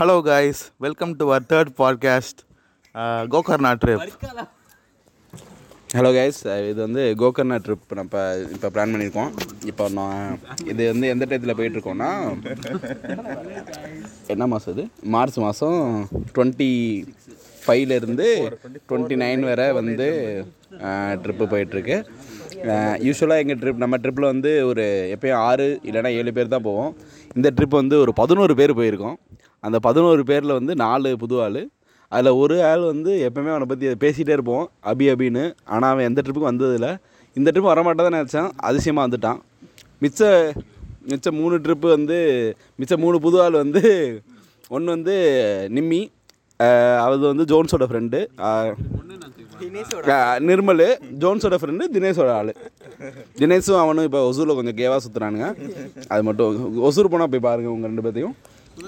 Hello guys welcome to our third podcast Gokarna trip hello guys இது வந்து Gokarna trip நம்ம இப்போ பிளான் பண்ணியிருக்கோம். இப்போ நான் இது வந்து எந்த டயத்தில் போயிட்டுருக்கோன்னா என்ன மாதம் இது? மார்ச் மாதம் டுவெண்ட்டி ஃபைவ்லேருந்து டுவெண்ட்டி நைன் வரை வந்து ட்ரிப்பு போயிட்டுருக்கு. யூஸ்வலாக எங்கள் ட்ரிப் நம்ம ட்ரிப்பில் வந்து ஒரு எப்பயும் ஆறு இல்லைன்னா ஏழு பேர் தான் போவோம். இந்த ட்ரிப் வந்து ஒரு பதினோரு பேர் போயிருக்கோம். அந்த பதினோரு பேரில் வந்து நாலு புது ஆள். அதில் ஒரு ஆள் வந்து எப்போவுமே அவனை பற்றி பேசிகிட்டே இருப்போம் அபி அபின்னு. ஆனால் அவன் எந்த ட்ரிப்புக்கும் வந்ததில்ல. இந்த ட்ரிப் வரமாட்டேதான் நினச்சான். அதிசயமாக வந்துட்டான். மிச்ச மிச்ச மூணு ட்ரிப்பு வந்து மிச்ச மூணு புது ஆள் வந்து ஒன்று வந்து நிம்மி அது வந்து ஜோன்ஸோட ஃப்ரெண்டு நிர்மல் ஜோன்ஸோட ஃப்ரெண்டு தினேஷோட ஆள். தினேஷும் அவனும் இப்போ ஒசூரில் கொஞ்சம் கேவாக சுற்றுறானுங்க அது மட்டும் ஒசூர் போனால் போய் பாருங்கள் உங்கள் ரெண்டு பேர்த்தையும்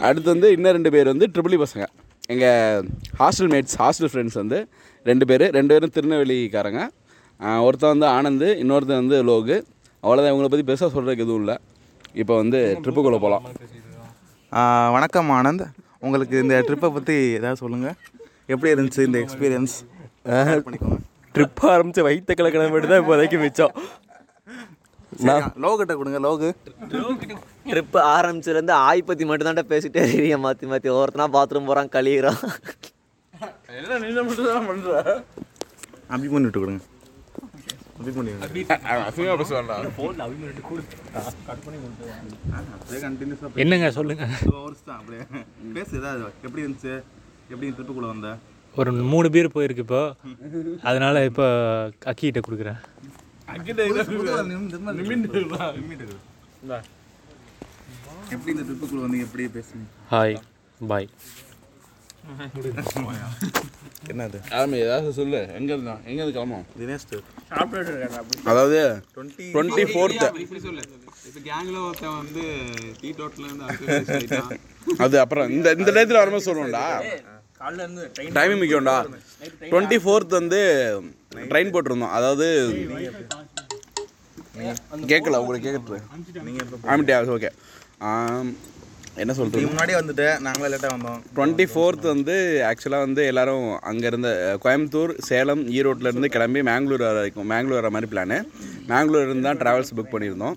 அடுத்து வந்து இன்னும் ரெண்டு பேர் வந்து ட்ரிபிளி பசங்க. எங்கள் ஹாஸ்டல் மேட்ஸ் ஹாஸ்டல் ஃப்ரெண்ட்ஸ் வந்து ரெண்டு பேர். ரெண்டு பேரும் திருநெல்வேலிக்காரங்க. ஒருத்தன் வந்து ஆனந்த் இன்னொருத்தன் வந்து லோகு. அவ்வளோதான் இவங்களை பற்றி பெருசாக சொல்கிறதுக்கு எதுவும் இல்லை. இப்போ வந்து ட்ரிப்புக்குள்ளே போகலாம் வணக்கம் ஆனந்த். உங்களுக்கு இந்த ட்ரிப்பை பற்றி ஏதாவது சொல்லுங்கள் எப்படி இருந்துச்சு இந்த எக்ஸ்பீரியன்ஸ் பண்ணிக்கோங்க ட்ரிப் ஆரம்பிச்சு வைத்த மட்டும் தான் இப்போதைக்கு மிச்சம். லோகிட்ட கொடுங்க லோகு. ட்ரிப்பு ஆரம்பிச்சதுலேருந்து ஆய் பற்றி மட்டும் தான்டா பேசிட்டே இருக்கீங்க. மாற்றி மாற்றி ஒவ்வொருத்தனா பாத்ரூம் போகிறான் கழிகிறான் அபி பண்ணிட்டு கொடுங்க. அபி பண்ணி என்னங்க சொல்லுங்க? அப்படியே. பேசு ஏதாவது எப்படி இருந்துச்சு? எப்படி ட்ரிப்புக்குள்ளே வந்த? ஒரு மூணு பேர் போயிருக்கு இப்போ. அதனால இப்போ அக்கிட்ட கொடுக்குறேன் எப்படி இந்த ட்ரிப்புக்குள்ளே வந்து எப்படி பேசுனீங்க. Hi bye. என்னது? ஆமாம் ஏதாவது சொல்லு. எங்கே இருந்தான் எங்கேருந்து கிளம்பும் தினேஷ் அதாவது டுவெண்ட்டி ஃபோர்த்து அது அப்புறம் இந்த இந்த டயத்தில் வரும்போது சொல்லுவோம்டா. டைமிங் முக்கியம்டா. டுவெண்ட்டி ஃபோர்த் வந்து ட்ரெயின் போட்டிருந்தோம். அதாவது கேட்கல உங்களுக்கு கேட்குறது ஆமிட்டியா ஓகே என்ன சொல்கிறது முன்னாடியே வந்துட்டேன் நாங்களே லேட்டாக வந்தோம். டுவெண்ட்டி ஃபோர்த் வந்து ஆக்சுவலாக வந்து எல்லாரும் அங்கே இருந்த கோயம்புத்தூர் சேலம் ஈரோட்டில் இருந்து கிளம்பி மேங்களூர் வர வரைக்கும் மேங்களூர் வர மாதிரி பிளானு மேங்களூர் இருந்து தான் ட்ராவல்ஸ் புக் பண்ணியிருந்தோம்.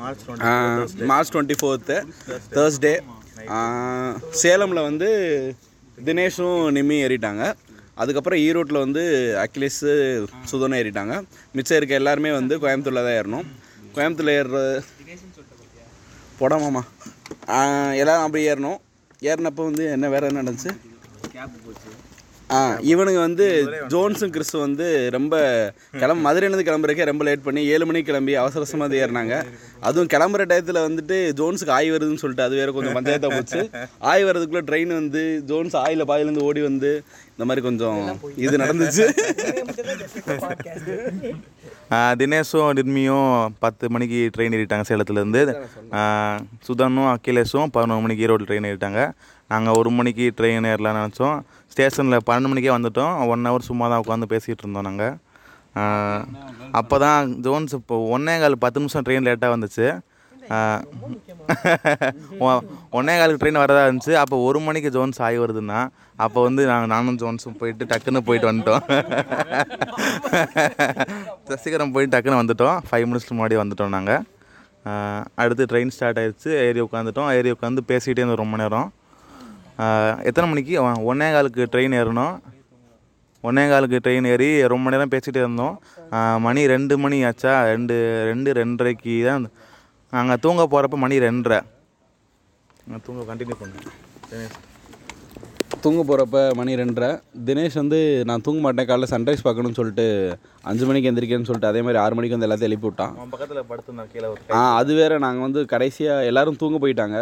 March March twenty fourth Thursday சேலமில் வந்து தினேஷும் நிம்மி ஏறிட்டாங்க. அதுக்கப்புறம் ஈரோட்டில் வந்து அகிலேஷு சுதனும் ஏறிட்டாங்க. மிச்சம் இருக்க எல்லாருமே வந்து கோயம்புத்தூரில் தான் ஏறணும். கோயம்புத்தூரில் ஏறுற போடாமாம்மா எல்லோரும் அப்படி ஏறணும். ஏறினப்போ வந்து என்ன வேறு என்ன நடந்துச்சு? ஆ இவனுங்க வந்து ஜோன்ஸும் கிறிஸும் வந்து ரொம்ப கிளம்ப மதுரையிலேருந்து கிளம்புறதுக்கே ரொம்ப லேட் பண்ணி ஏழு மணிக்கு கிளம்பி அவசர அவசரமாக ஏறினாங்க. அதுவும் கிளம்புற டயத்தில் வந்துட்டு ஜோன்ஸுக்கு ஆய் வருதுன்னு சொல்லிட்டு அது வேற கொஞ்சம் பஞ்சாயத்தாக போச்சு. ஆய் வர்றதுக்குள்ளே ட்ரெயின் வந்து ஜோன்ஸ் ஆயில் பாயிலேருந்து ஓடி வந்து இந்த மாதிரி கொஞ்சம் இது நடந்துச்சு. தினேஷும் நிர்மியும் பத்து மணிக்கு ட்ரெயின் ஏறிட்டாங்க சேலத்துலேருந்து. சுதனும் அகிலேஷும் பதினொரு மணிக்கு ஈரோடு ட்ரெயின் ஏறிட்டாங்க. நாங்கள் ஒரு மணிக்கு ட்ரெயின் ஏறலாம்னு நினச்சோம். ஸ்டேஷனில் பன்னெண்டு மணிக்கே வந்துவிட்டோம் ஒன் ஹவர் சும்மா தான் உட்காந்து பேசிகிட்டு இருந்தோம் நாங்கள் அப்போ தான் ஜோன்ஸ் இப்போ ஒன்னே கால் பத்து நிமிஷம் ட்ரெயின் லேட்டாக வந்துச்சு. ஒன்னே காலுக்கு ட்ரெயின் வரதா இருந்துச்சு. அப்போ ஒரு மணிக்கு ஜோன்ஸ் ஆகி வருதுன்னா அப்போ வந்து நாங்கள் நானும் ஜோன்ஸும் போயிட்டு டக்குன்னு போயிட்டு வந்துட்டோம். சசிகரம் போயிட்டு டக்குன்னு வந்துட்டோம். ஃபைவ் மினிட்ஸ்க்கு முன்னாடி வந்துட்டோம் நாங்கள் அடுத்து ட்ரெயின் ஸ்டார்ட் ஆயிடுச்சு ஏறி உட்காந்துட்டோம் ஏறி உட்காந்து பேசிக்கிட்டே இருந்தோம் ரொம்ப நேரம். எத்தனை மணிக்கு? ஒன்னே காலுக்கு ட்ரெயின் ஏறணும். ஒன்னே காலுக்கு ட்ரெயின் ஏறி ரொம்ப நேரம் பேசிகிட்டே இருந்தோம். மணி ரெண்டு மணி ஆச்சா? ரெண்டு ரெண்டு ரெண்டரைக்கு தான் நாங்கள் தூங்க போகிறப்ப மணி ரெண்டரை. நான் தூங்க கண்டினியூ பண்ணேன் தூங்க போகிறப்ப மணி ரெண்டரை. தினேஷ் வந்து நான் தூங்க மாட்டேன். காலைல சன்ரைஸ் பார்க்கணும்னு சொல்லிட்டு அஞ்சு மணிக்கு எந்திரிக்கேன்னு சொல்லிட்டு அதே மாதிரி ஆறு மணிக்கு வந்து எல்லாத்தையும் எழுப்பி விட்டான். பக்கத்தில் படுத்துருந்தான் கீழே ஆ அது வேற. நாங்கள் வந்து கடைசியாக எல்லாரும் தூங்க போயிட்டாங்க.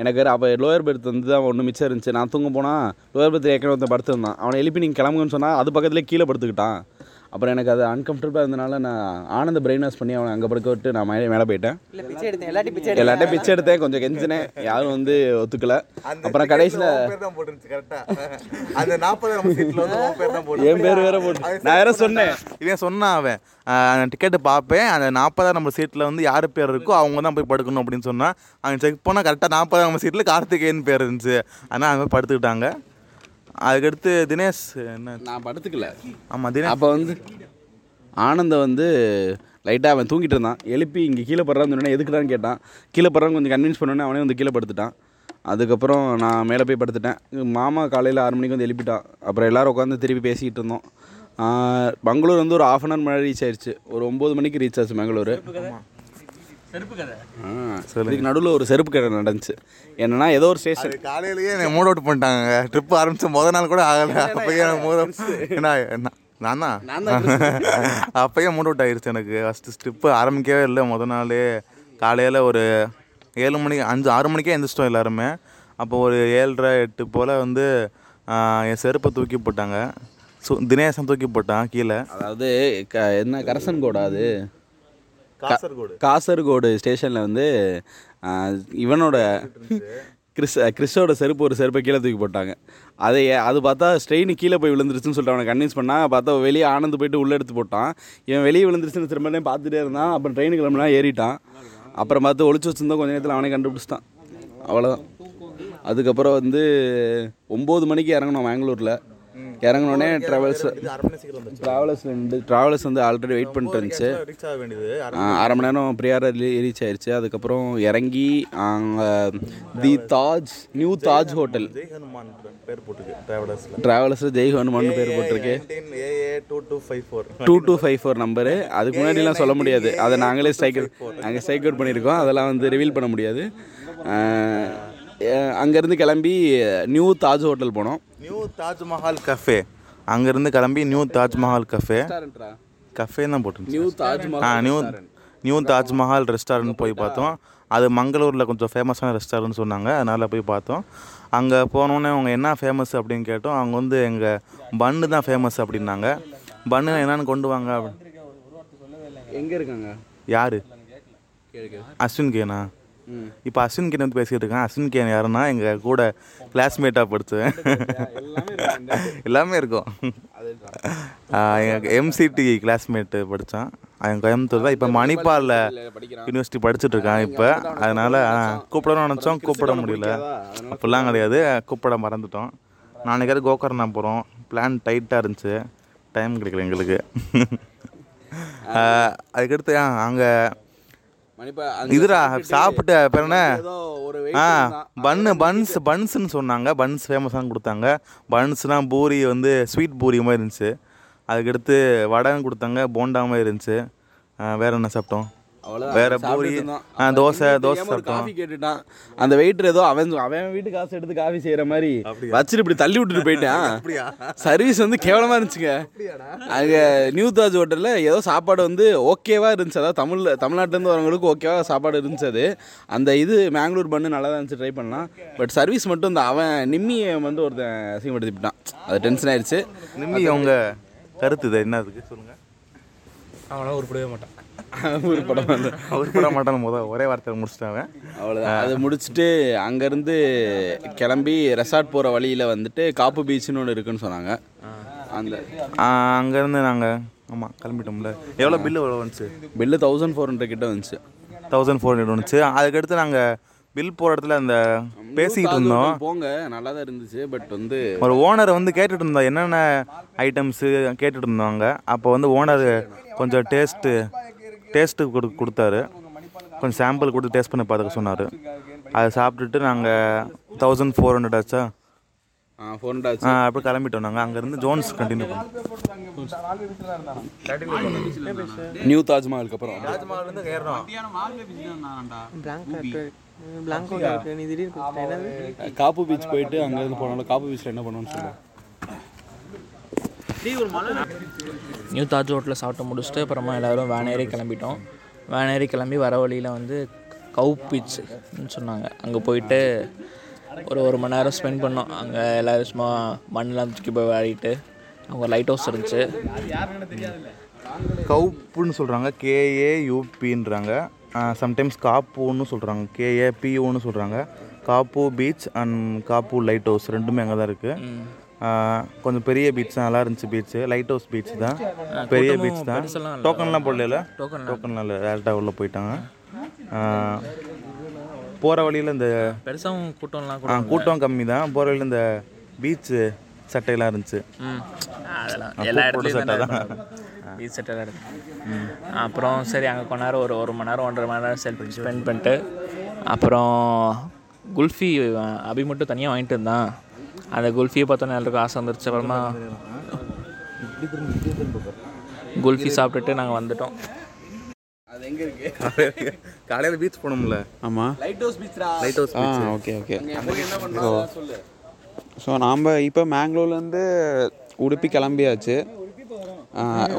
எனக்கு அப்போ லோயர் பெர்த் வந்து தான் ஒன்று மிச்சம் இருந்துச்சு. நான் தூங்க போனால் லோயர் பெர்த் ஏற்கனவே ஒருத்தன் படுத்திருந்தான். அவனை எழுப்பி நீங்கள் கிளம்புங்கன்னு சொன்னால் அது பக்கத்துலேயே கீழே படுத்துக்கிட்டான். அப்புறம் எனக்கு அது அன்கம்ஃபர்டபுளாக இருந்தனால நான் ஆனந்த பிரெயின் வாஷ் பண்ணி அவனை அங்கே படுக்க விட்டு நான் மேலே மேலே போயிட்டேன். இல்லை பிச்சை எடுத்தேன். எல்லாத்தையும் பிச்சை எல்லாட்டையும் பிச்சை எடுத்தேன். கொஞ்சம் கெஞ்சினேன். யாரும் வந்து ஒத்துக்கல. அப்புறம் கடைசியில் என் பேர் வேற போட்டு நான் வேற சொன்னேன். இவன் சொன்னான் அவன். டிக்கெட்டு பார்ப்பேன். அந்த நாற்பதாம் நம்பர் சீட்டில் வந்து யார் பேர் இருக்கோ அவங்க தான் போய் படுக்கணும் அப்படின்னு சொன்னான். அவன் செக் பண்ணால் கரெக்டாக நாற்பதாம் நம்பர் சீட்டில் கார்த்திகேயன் பேர் இருந்துச்சு. ஆனால் அவங்க படுத்துக்கிட்டாங்க. அதுக்கடுத்து தினேஷ் என்ன? நான் படுத்துக்கல ஆமாம் தினேஷ். அப்போ வந்து ஆனந்த வந்து லைட்டாக அவன் தூங்கிட்டு இருந்தான். எழுப்பி இங்கே கீழே படுறான்னு சொன்னேன் எதுக்குடான்னு கேட்டான். கீழே படுறான்னு கொஞ்சம் கன்வின்ஸ் பண்ணோன்னே அவனே வந்து கீழே படுத்துட்டான். அதுக்கப்புறம் நான் மேலே போய் படுத்துட்டேன். மாமா காலையில் ஆறு மணிக்கு வந்து எழுப்பிட்டான். அப்புறம் எல்லாரும் உட்காந்து திருப்பி பேசிக்கிட்டு இருந்தோம். பெங்களூர் வந்து ஒரு ஆஃப் அன் ஹவர் முன்னாடி ரீச் ஆயிடுச்சு ஒரு ஒம்பது மணிக்கு ரீச் ஆச்சு பெங்களூர். ஆ இதுக்கு நடுவில் ஒரு செருப்பு கடை நடந்துச்சு. என்னன்னா ஏதோ ஒரு ஸ்டேஷன் காலையிலேயே என்னை மூட் அவுட் பண்ணிட்டாங்க ட்ரிப் ஆரம்பிச்ச முத நாள் கூட ஆகலை. அப்பயே எனக்கு மூட என்ன என்ன- நான்? தான் அப்பயே மூட் அவுட் ஆயிருச்சு எனக்கு. ஃபஸ்ட்டு ட்ரிப்பு ஆரம்பிக்கவே இல்லை. முத நாள் காலையில் ஒரு ஏழு மணிக்கு அஞ்சு ஆறு மணிக்கே எழுந்திரிச்சிட்டோம் எல்லாருமே. அப்போ ஒரு ஏழரை எட்டு போல் வந்து என் செருப்பை தூக்கி போட்டாங்க. சு தினேசன் தூக்கி போட்டான் கீழே. அதாவது க என்ன கரசன்கோடா அது? காசர்கோடு. காசர்கோடு ஸ்டேஷனில் வந்து இவனோட கிறிஸ் கிறிஸோட செருப்பு ஒரு செருப்பை கீழே தூக்கி போட்டாங்க. அதை அது பார்த்தா ஸ்ட்ரெயின் கீழே போய் விழுந்துருச்சுன்னு சொல்லிட்டு அவனை கன்வின்ஸ் பண்ணா பார்த்தா வெளியே ஆனந்து போயிட்டு உள்ளே எடுத்து போட்டான். இவன் வெளியே விழுந்துருச்சுன்னு திரும்ப பார்த்துட்டே இருந்தான். அப்புறம் ட்ரெயின் கிளம்புனா ஏறிட்டான். அப்புறம் பார்த்து ஒளிச்சு வச்சிருந்தோம் கொஞ்ச நேரத்தில் அவனே கண்டுபிடிச்சிட்டான். அவ்வளோதான் அதுக்கப்புறம் வந்து ஒம்பது மணிக்கு இறங்கணும் மேங்களூரில் இறங்கினோடனே ட்ராவல்ஸ் ட்ராவலர்ஸ் ரெண்டு ட்ராவலர்ஸ் வந்து ஆல்ரெடி வெயிட் பண்ணிட்டு இருந்துச்சு. அரை மணி நேரம். ப்ரியார ரீச் ஆயிருச்சு. அதுக்கப்புறம் இறங்கி அங்கே the Taj new Taj hotel டிராவலர்ஸில் Jai Hanuman பேர் போட்டிருக்கு two two five four number அதுக்கு முன்னாடிலாம் சொல்ல முடியாது. அதை நாங்களே ஸ்ட்ரைக் நாங்கள் ஸ்ட்ரைக் அவுட் பண்ணியிருக்கோம். அதெல்லாம் வந்து ரிவீல் பண்ண முடியாது. அங்கேருந்து கிளம்பி நியூ தாஜ் ஹோட்டல் போனோம். நியூ தாஜ்மஹால் கஃபே அங்கேருந்து கிளம்பி நியூ தாஜ்மஹால் கஃபே கஃபே தான் போட்டுருந்துச்சு. New Taj ah new new Taj Mahal restaurant போய் பார்த்தோம். அது மங்களூரில் கொஞ்சம் ஃபேமஸான ரெஸ்டாரண்ட் சொன்னாங்க. அதனால் போய் பார்த்தோம். அங்கே போனோடனே அவங்க என்ன ஃபேமஸ் அப்படின்னு கேட்டோம். அவங்க வந்து எங்கள் பன்னு தான் ஃபேமஸ் அப்படின்னாங்க. பன்னு என்னன்னு கொண்டு வாங்க. எங்கே இருக்காங்க? யார்? அஸ்வின் கேனா? இப்போ அஸ்வின் கேன் வந்து பேசிகிட்டு இருக்கேன். அஸ்வின் கேன் யாருன்னா எங்கள் கூட கிளாஸ்மேட்டாக படித்தேன் எல்லாமே இருக்கும். எங்கள் எம்சிடி கிளாஸ்மேட்டு படித்தான் அவன் கோயம்புத்தூர் தான் இப்போ மணிப்பாலில் யூனிவர்சிட்டி படிச்சுட்டு இருக்கான் இப்போ. அதனால் கூப்பிடணும்னு நினச்சோம். கூப்பிட முடியல. அப்படிலாம் கிடையாது. கூப்பிட மறந்துட்டோம். நாளைக்கு கோகர்ணா போகிறோம் பிளான் டைட்டாக இருந்துச்சு. டைம் கிடைக்கல எங்களுக்கு. அதுக்கடுத்து அங்கே இதுடா சாப்பிட்ட பேர் என்ன ஏதோ ஒரு ஆ பன்னு பன்ஸ் பன்ஸ்னு சொன்னாங்க. பன்ஸ் ஃபேமஸாக கொடுத்தாங்க. பன்ஸ்னால் பூரி வந்து ஸ்வீட் பூரி மாதிரி இருந்துச்சு. அதுக்கடுத்து வடையும் கொடுத்தாங்க போண்டா மாதிரி இருந்துச்சு. வேற என்ன சாப்பிட்டோம்? வேற பூரி தோசை தோசை காஃபி கேட்டுட்டான். அந்த வெயிட்டர் ஏதோ அவன் அவன் வீட்டு காசு எடுத்து காஃபி செய்யற மாதிரி வச்சுட்டு இப்படி தள்ளி விட்டுட்டு போயிட்டான். சர்வீஸ் வந்து கேவலமா இருந்துச்சுங்க. அங்க நியூ தாஜ் ஹோட்டல்ல ஏதோ சாப்பாடு வந்து ஓகேவா இருந்துச்சு. அதாவது தமிழ்ல தமிழ்நாட்டுல இருந்து வரவங்களுக்கு ஓகேவா சாப்பாடு இருந்துச்சு அது. அந்த இது மேங்களூர் பண்ணு நல்லா தான் இருந்துச்சு. ட்ரை பண்ணலாம். பட் சர்வீஸ் மட்டும் இந்த அவன் நிம்மியை வந்து ஒருத்தன் அசிங்கப்படுத்திவிட்டான் அது டென்ஷன் ஆயிடுச்சு. நிம்மி உங்க கருத்து இது என்ன? அதுக்கு சொல்லுங்க. அவனால உருப்படவே மாட்டான். ஒரு படம் அவர் பட மாட்டான் முதல் ஒரே வார்த்தை முடிச்சிட்டாங்க. அவ்வளோதான் அதை முடிச்சுட்டு அங்கேருந்து கிளம்பி ரெசார்ட் போகிற வழியில் வந்துட்டு காப்பு பீச்னு ஒன்று இருக்குன்னு சொன்னாங்க. அந்த அங்கேருந்து நாங்கள் ஆமாம் கிளம்பிட்டோம்ல. எவ்வளோ பில்லு எவ்வளோ வந்துச்சு? பில்லு தௌசண்ட் ஃபோர் ஹண்ட்ரட் கிட்ட வந்துச்சு. தௌசண்ட் ஃபோர் ஹண்ட்ரட் வந்துச்சு. அதுக்கடுத்து நாங்கள் பில் போகிற இடத்துல அந்த பேசிக்கிட்டு இருந்தோம். போங்க நல்லா தான் இருந்துச்சு பட் வந்து ஒரு ஓனர் வந்து கேட்டுட்டு இருந்தோம் என்னென்ன ஐட்டம்ஸு கேட்டுட்டு இருந்தாங்க. அப்போ வந்து ஓனர் கொஞ்சம் டேஸ்ட்டு டேஸ்ட்டு கொடு கொடுத்தாரு. கொஞ்சம் சாம்பிள் கொடுத்து டேஸ்ட் பண்ணி பார்த்துக்க சொன்னார். அதை சாப்பிட்டுட்டு நாங்கள் தௌசண்ட் ஃபோர் ஹண்ட்ரட் ஆச்சா? ஃபோர் ஹண்ட்ரட் ஆச்சு. ஆ, அப்படியே கிளம்பிட்டோம் நாங்கள் அங்கேருந்து ஜோன்ஸ் கண்டினியூ பண்ணோம். நியூ தாஜ்மஹாலுக்கு அப்புறம். தாஜ்மஹால்லேருந்து காப்பு பீச் போயிட்டு அங்கேருந்து போனாலும் காப்பு பீச்சில் என்ன பண்ணுவோன்னு சொல்லுங்கள் நியூ தாஜ் ஹோட்டலில் சாப்பிட்டு முடிச்சுட்டு அப்புறமா எல்லோரும் வேன் ஏறி கிளம்பிட்டோம். வேன் ஏறி கிளம்பி வர வழியில் வந்து கவு பீச்னு சொன்னாங்க. அங்கே போயிட்டு ஒரு ஒரு மணி நேரம் ஸ்பெண்ட் பண்ணோம். அங்கே எல்லோரும் சும்மா மண்ணெலாம் தூக்கி போய் விளையாடிட்டு அவங்க லைட் ஹவுஸ் இருந்துச்சு. கவுப்புன்னு சொல்கிறாங்க கேஏ யூபின்றாங்க சம்டைம்ஸ் காப்புன்னு சொல்கிறாங்க கேஏ பிஓன்னு சொல்கிறாங்க Kaup beach and Kaup lighthouse ரெண்டுமே அங்கே தான் இருக்குது கொஞ்சம் பெரிய பீச் தான் நல்லா இருந்துச்சு பீச்சு லைட் ஹவுஸ் பீச் தான். பெரிய பீச் தான். டோக்கன்லாம் போடல Token டோக்கன்லாம் இல்லை. டேரெக்டாக உள்ளே போயிட்டாங்க. போகிற வழியில் இந்த பெருசாகவும் கூட்டம்லாம் ஆ, கூட கூட்டம் கம்மி தான். போகிற வழியில் இந்த பீச்சு சட்டையெல்லாம் இருந்துச்சு. ம். அதெல்லாம் எல்லா இடத்துலையும் சட்டை தானே பீச் செட்டெல்லாம் இருக்கு. அப்புறம் சரி அங்கே கொஞ்ச நேரம் ஒரு ஒரு மணி நேரம் ஒன்றரை மணி நேரம் செல்ஃப் ஸ்பெண்ட் பண்ணிட்டு அப்புறம் குல்ஃபி அபி மட்டும் தனியாக வாங்கிட்டு இருந்தான். அந்த குல்ஃபியை பார்த்தோன்னே எல்லாருக்கும் ஆசை வந்துருச்சு. அப்புறமா குல்ஃபி சாப்பிட்டுட்டு நாங்கள் வந்துட்டோம். காலையில் பீச் போனோம்ல. ஆமாம் lighthouse ah okay okay so so நாம் இப்போ மேங்களூர்லேருந்து உடுப்பி கிளம்பியாச்சு.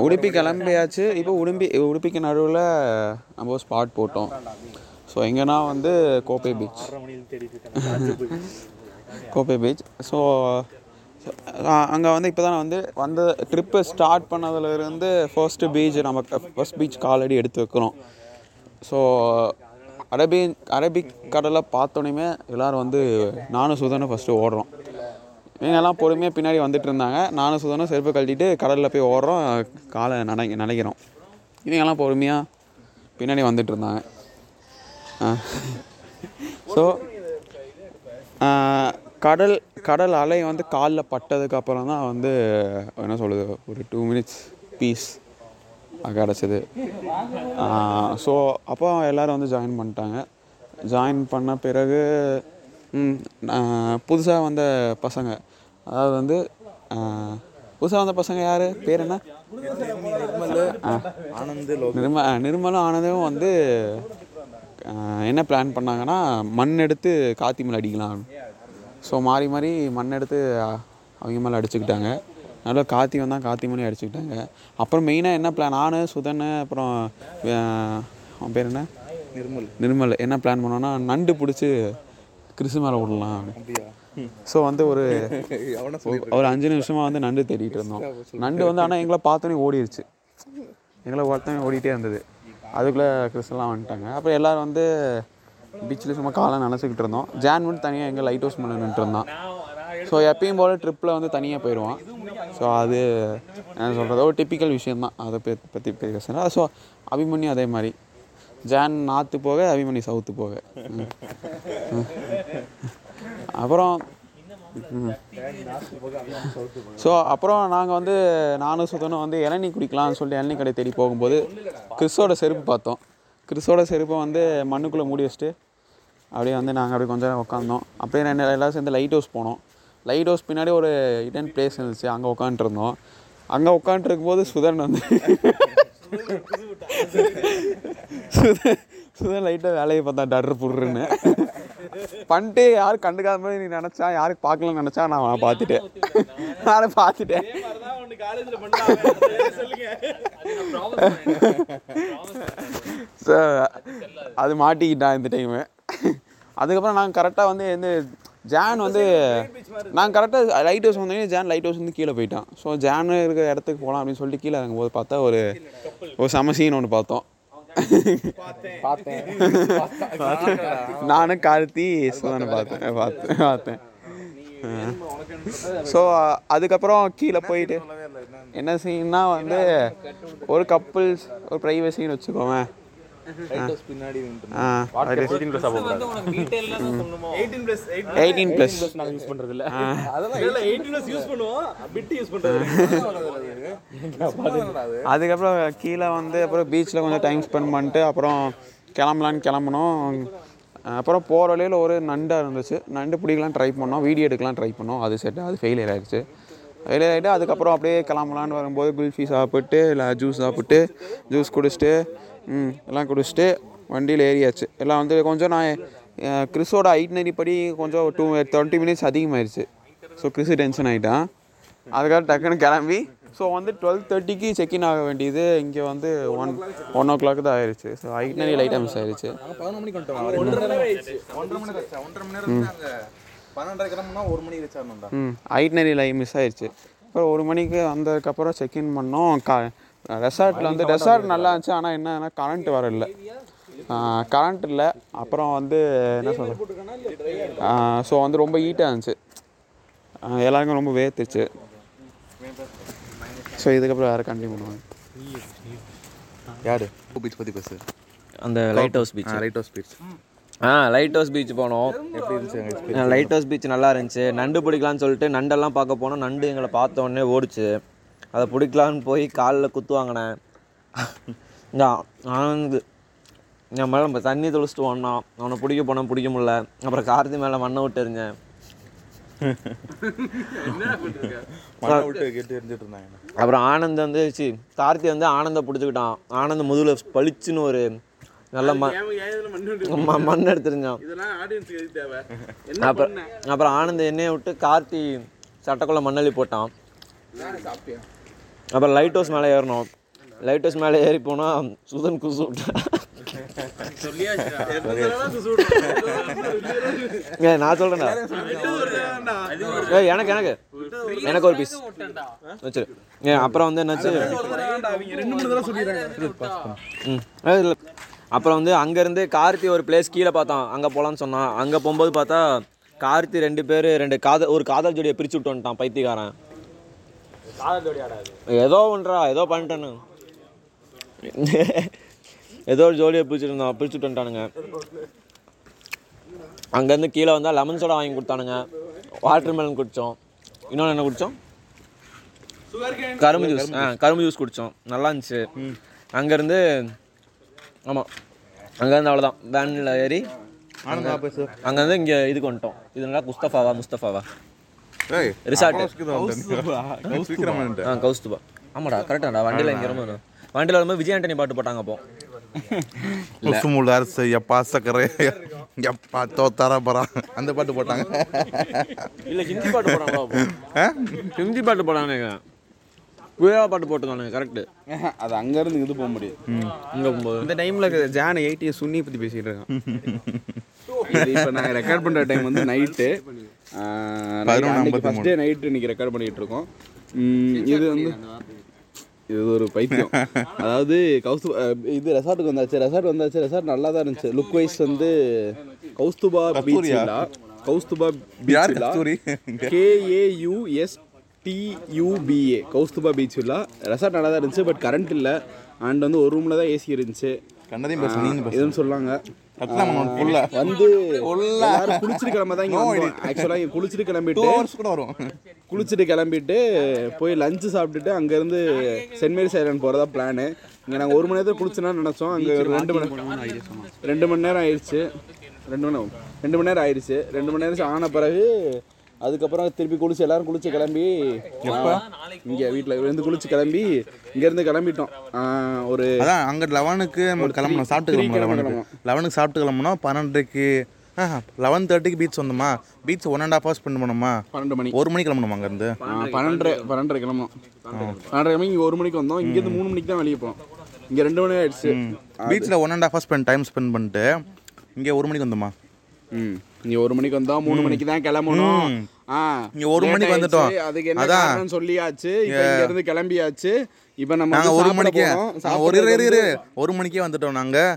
உடுப்பி கிளம்பியாச்சு. இப்போ உடுப்பி உடுப்பிக்கு நடுவில் நம்ம ஸ்பாட் போட்டோம். ஸோ எங்கன்னா வந்து கோப்பை பீச் கோப்பை பீச். ஸோ அங்கே வந்து இப்போ தான் வந்து வந்த ட்ரிப்பு ஸ்டார்ட் பண்ணதுலேருந்து ஃபர்ஸ்ட்டு பீச் நம்ம ஃபர்ஸ்ட் பீச் காலடி எடுத்து வைக்கிறோம். ஸோ அரபியன் அரபிக் கடலை பார்த்தோன்னே எல்லோரும் வந்து நானும் சுதனும் ஃபஸ்ட்டு ஓடுறோம். இவங்கெல்லாம் பொறுமையாக பின்னாடி வந்துட்டு இருந்தாங்க. நானும் சுதனும் செருப்பு கழட்டிட்டு கடலில் போய் ஓடுறோம். காலை நனை நினைக்கிறோம். இவங்கெல்லாம் பொறுமையாக பின்னாடி வந்துட்டு இருந்தாங்க. ஸோ கடல் கடல் அலை வந்து காலில் பட்டதுக்கு அப்புறம் தான் வந்து என்ன சொல்லுது ஒரு டூ மினிட்ஸ் பீஸ் கிடச்சிது. ஸோ அப்போ எல்லோரும் வந்து ஜாயின் பண்ணிட்டாங்க. ஜாயின் பண்ண பிறகு புதுசாக வந்த பசங்க அதாவது வந்து புதுசாக வந்த பசங்க யார்? பேர் என்ன? ஆனந்த் நிர்ம நிர்மலும் ஆனந்தும் வந்து என்ன பிளான் பண்ணாங்கன்னா மண் எடுத்து காத்தி மேலே அடிக்கலாம். ஸோ மாறி மாறி மண் எடுத்து அவங்க மேலே அடிச்சுக்கிட்டாங்க. நல்லா காத்தி வந்தால் காத்தி மேலே அடிச்சுக்கிட்டாங்க. அப்புறம் மெயினாக என்ன பிளான் நானு சுதன் அப்புறம் அவன் பேர் என்ன? நிர்மல். நிர்மல். என்ன பிளான் பண்ணோன்னா நண்டு பிடிச்சி கிறிஸ்து மேலே விடலாம் ஸோ வந்து ஒரு ஒரு அஞ்சு நிமிஷமாக வந்து நண்டு தேடிட்டு இருந்தோம். நண்டு வந்து ஆனால் எங்களை பார்த்தோன்னே ஓடிடுச்சு எங்களை ஒருத்தன் ஓடிட்டே இருந்தது. அதுக்குள்ளே கிறிஸ்டெல்லாம் வந்துட்டாங்க. அப்புறம் எல்லோரும் வந்து பீச்சில் சும்மா காலை நினச்சிக்கிட்டு இருந்தோம். ஜான் மட்டும் தனியாக எங்கள் லைட் ஹவுஸ் பண்ண நின்றுட்டு ஸோ எப்பயும் போல் ட்ரிப்பில் வந்து தனியாக போயிடுவான் ஸோ அது என்ன சொல்கிறது ஒரு டிப்பிக்கல் விஷயந்தான் அதை பற்றி பற்றி பேசுகிறேன் ஸோ அபிமன்யு அதே மாதிரி. ஜான் நாற்று போக அபிமன்யு சவுத்து போக. அப்புறம் ஸோ அப்புறம் நாங்கள் வந்து நானும் சுதனும் வந்து இளநீ குடிக்கலாம்னு சொல்லிட்டு இளநீ கடை தேடி போகும்போது கிறிஸோட செருப்பு பார்த்தோம். கிறிஸோட செருப்பை வந்து மண்ணுக்குள்ளே மூடி வச்சுட்டு அப்படியே வந்து நாங்கள் அப்படியே கொஞ்ச நேரம் உட்காந்தோம் அப்படியே ரெண்டு எல்லோரும் சேர்ந்து லைட் ஹவுஸ் போனோம். லைட் ஹவுஸ் பின்னாடி ஒரு இடன் பிளேஸ் இருந்துச்சு. அங்கே உட்காந்துருந்தோம் அங்கே உட்காந்துருக்கும் போது சுதன் வந்து சுதன் சுதன் லைட்டாக வேலையை பார்த்தா டர்ரு புடுறேன்னு பண்ணிட்டு யாரும் கண்டுக்காத மாதிரி நீ நினச்சா யாருக்கு பார்க்கலன்னு நினச்சா நான் அவனை பார்த்துட்டேன். நான் பார்த்துட்டேன். அது மாட்டிக்கிட்டான் இந்த டைமு அதுக்கப்புறம் நாங்கள் கரெக்டாக வந்து எந்த ஜான் வந்து நாங்கள் கரெக்டாக லைட் ஹவுஸ் வந்தோடனே ஜான் லைட் ஹவுஸ் வந்து கீழே போயிட்டான். ஸோ ஜான் இருக்கிற இடத்துக்கு போகலாம் அப்படின்னு சொல்லிட்டு கீழே இறங்கும்போது பார்த்தா ஒரு ஒரு செம சீன் ஒன்று பார்த்தோம். நானும் கார்த்தி சுதானை பார்த்தேன். பார்த்தேன் பார்த்தேன். ஸோ அதுக்கப்புறம் கீழே போயிட்டு என்ன சீன்னா வந்து ஒரு கப்புள்ஸ் ஒரு ப்ரைவசின்னு வச்சுக்கோவேன். எயிட்டீன் ப்ளஸ் யூஸ் பண்ணுறது இல்லை அதுக்கப்புறம் கீழே வந்து அப்புறம் பீச்சில் கொஞ்சம் டைம் ஸ்பெண்ட் பண்ணிட்டு அப்புறம் கிளம்பலான்னு கிளம்புனோம். அப்புறம் போகிற வழியில் ஒரு நண்டாக இருந்துச்சு. நண்டு பிடிக்கலாம் ட்ரை பண்ணோம். வீடியோ எடுக்கலாம் ட்ரை பண்ணோம். அது செட் அது ஃபெயிலியர் ஆயிடுச்சு. ஃபெயிலியர் ஆகிட்டு அதுக்கப்புறம் அப்படியே கிளம்பலான்னு வரும்போது குல்ஃபி சாப்பிட்டு இல்லை ஜூஸ் சாப்பிட்டு ஜூஸ் குடிச்சிட்டு ம் எல்லாம் குடிச்சிட்டு வண்டியில் ஏறியாச்சு. எல்லாம் வந்து கொஞ்சம் நான் கிறிஸோட ஐட்னரி படி கொஞ்சம் டூ டுவெண்ட்டி மினிட்ஸ் அதிகமாயிருச்சு. ஸோ கிறிஸு டென்ஷன் ஆகிட்டான் அதுக்காக டக்குன்னு கிளம்பி. ஸோ வந்து டுவெல் தேர்ட்டிக்கு செக்இன் ஆக வேண்டியது இங்கே வந்து ஒன் ஒன் ஓ கிளாக் தான் ஆயிடுச்சு ஸோ ஐட்னரி லைட்டாக மிஸ் ஆயிடுச்சு ஐட்னரி லை மிஸ் ஆயிடுச்சு அப்புறம் ஒரு மணிக்கு வந்ததுக்கப்புறம் செக்இன் பண்ணோம். கா ரெசார்ட்டில் வந்து ரெசார்ட் நல்லா இருந்துச்சு. ஆனால் என்னன்னா கரண்ட் வர இல்லை. கரண்ட் இல்லை. அப்புறம் வந்து என்ன சொல்கிறது ஸோ வந்து ரொம்ப ஹீட்டாக இருந்துச்சு. எல்லாருக்கும் ரொம்ப வேர்த்துச்சு. ஸோ இதுக்கப்புறம் வேறு கண்டினியூ பண்ணுவாங்க யாரு? பீச் பற்றி பேசு. அந்த lighthouse beach lighthouse beach ah lighthouse beach போனோம் எப்படி இருந்துச்சு? லைட் ஹவுஸ் பீச் நல்லா இருந்துச்சு. நண்டு பிடிக்கலான்னு சொல்லிட்டு நண்டெல்லாம் பார்க்க போனோம். நண்டு எங்களை பார்த்த உடனே ஓடிச்சு. அதை பிடிக்கலான்னு போய் காலில் குத்து வாங்கினேன். இந்த ஆனந்த் என் மேலே நம்ம தண்ணி தெளிச்சிட்டு வந்தான் அவனை பிடிக்க போனேன் பிடிக்க முடியல. அப்புறம் கார்த்தி மேலே மண்ணை விட்டு எறிஞ்சேன். அப்புறம் ஆனந்த் வந்து சி கார்த்தி வந்து ஆனந்தை பிடிச்சிக்கிட்டான். ஆனந்த் முதுகில் பளிச்சுன்னு ஒரு நல்ல மண் எடுத்துருந்தான். அப்புறம் அப்புறம் ஆனந்த் எண்ணெயை விட்டு கார்த்தி சட்டைக்குள்ள மண்ணள்ளி போட்டான். அப்புறம் லைட் ஹவுஸ் மேலே ஏறணும். லைட் ஹவுஸ் மேலே ஏறி போனால் சுதன் குசு ஏ நான் சொல்கிறேன்டா ஏ எனக்கு எனக்கு. எனக்கு ஒரு பீஸ் வச்சிரு. ஏ அப்புறம் வந்து என்னாச்சு? ம். இல்லை. அப்புறம் வந்து அங்கேருந்து கார்த்தி ஒரு பிளேஸ் கீழே பார்த்தான். அங்கே போகலான்னு சொன்னான். அங்கே போகும்போது பார்த்தா கார்த்தி ரெண்டு பேர் ரெண்டு காதல் ஒரு காதல் ஜோடியை பிரிச்சு விட்டு வந்துட்டான் பைத்தியக்காரன். ஏதோ ஒன்றா ஏதோ பண்ணிட்டேன்னு ஏதோ ஒரு ஜோடியை பிரிச்சுட்டு பிரிச்சு விட்டு வந்துட்டானுங்க அங்கேருந்து கீழே வந்தால் லெமன் சோடா வாங்கி கொடுத்தானுங்க. வாட்டர் மெலன் குடித்தோம் இன்னொன்று என்ன குடித்தோம் கரும்பு ஜூஸ் ஆ கரும்பு ஜூஸ் குடித்தோம் நல்லா இருந்துச்சு. அங்கேருந்து ஆமாம் அங்கேருந்து அவ்வளோதான் வேனில் ஏறி அங்கேருந்து இங்கே இதுக்கு வந்துட்டோம். இது நல்லா குஸ்தஃபாவா முஸ்தஃபாவா? வந்துட்டு ஆ கௌஸ்துபா. ஆமாடா கரெக்டாடா வண்டியில் இங்கே ரொம்ப வண்டியில் வரும்போது விஜய் ஆண்டனி பாட்டு போட்டாங்க அப்போ. குசுமுள் அரிசி எப்பா சக்கரை எப்பா தோத்தாரா பரா அந்த பாட்டு போட்டாங்க. இல்லை ஹிந்தி பாட்டு போட்டாங்களா ஹிந்தி பாட்டு போட்டாங்க புயலா பாட்டு போட்டுருந்தானுங்க கரெக்டு அது அங்கேருந்து இது போக முடியும் இங்கே போகும்போது. இந்த டைமில் ஜான் எயிட்டி சுன்னி பற்றி பேசிக்கிட்டு இருக்கான். இப்போ நாங்கள் ரெக்கார்ட் பண்ணுற டைம் வந்து நைட்டு ஃபஸ்ட் டே நைட்டு இன்னைக்கு ரெக்கார்ட் பண்ணிட்டு இருக்கோம். இது வந்து இது ஒரு பைத்தியம். அதாவது கௌஸ்து இது ரெசார்ட்டுக்கு வந்தாச்சு. ரெசார்ட் வந்தாச்சு. ரெசார்ட் நல்லா தான் இருந்துச்சு. லுக் வைஸ் வந்து கௌஸ்துபா பீச் இல்லா. கௌஸ்துபா பீச் இல்லா? கேஏயூஎஸ் டியூபிஏ கௌஸ்துபா பீச் இல்லா ரெசார்ட் நல்லா தான் இருந்துச்சு பட் கரண்ட் இல்லை. அண்ட் வந்து ஒரு ரூமில் தான் ஏசி இருந்துச்சு. கண்டதையும் பேசு நீங்க எதுவும் சொல்லாங்க. வந்து எல்லாரும் குளிச்சுட்டு கிளம்ப தான் இங்கே ஆக்சுவலாக இங்கே குளிச்சுட்டு கிளம்பிட்டு கூட வரும். குளிச்சுட்டு கிளம்பிட்டு போய் லஞ்சு சாப்பிட்டுட்டு அங்கேருந்து சென்ட் மேரிஸ் ஐலாண்ட் போகிறதா பிளானு இங்கே நாங்கள் ஒரு மணி நேரத்தில் குளிச்சுனா நினச்சோம். அங்கே ரெண்டு மணி ரெண்டு மணி நேரம் ஆயிடுச்சு. ரெண்டு மணி நேரம் ரெண்டு மணி நேரம் ஆயிடுச்சு. ரெண்டு மணி நேரம் ஆன பிறகு அதுக்கப்புறம் திருப்பி குளிச்சு எல்லாரும் குளிச்சு கிளம்பி இங்கே வீட்டில் இருந்து குளிச்சு கிளம்பி இங்கேருந்து கிளம்பிட்டோம். ஒரு அதான் அங்கே லெவனுக்கு நம்ம கிளம்பணும். சாப்பிட்டு கிளம்பணும் கிளம்பணும். லெவனுக்கு. சாப்பிட்டு கிளம்பணும் பன்னெண்டுக்கு லெவன் தேர்ட்டிக்கு பீச் வந்தோமா? Beach one and half hours spend பண்ணோமா பன்னெண்டு மணி. ஒரு மணிக்கு கிளம்பணுமா அங்கேருந்து? பன்னெண்டரை பன்னெண்டரை கிளம்பும் பன்னெண்டரை இங்கே ஒரு மணிக்கு வந்தோம். இங்கேருந்து மூணு மணிக்கு தான் வெளியே போனோம். இங்கே ரெண்டு மணி ஆயிடுச்சு. பீச்சில் one and half hours spend time spend பண்ணிட்டு இங்கே ஒரு மணிக்கு வந்தோமா? ம். இங்கே ஒரு மணிக்கு வந்தோம் மூணு மணிக்கு தான் கிளம்பணும். இங்க ஒரு மணிக்கு. வந்துட்டோம். அதுக்கு என்ன சொல்லியாச்சு. இப்போ இருந்து கிளம்பியாச்சு. இப்போ நம்ம வந்து ஒரு மணிக்கே. ஒரு ஒரு மணிக்கே வந்துட்டோம் நாங்கள்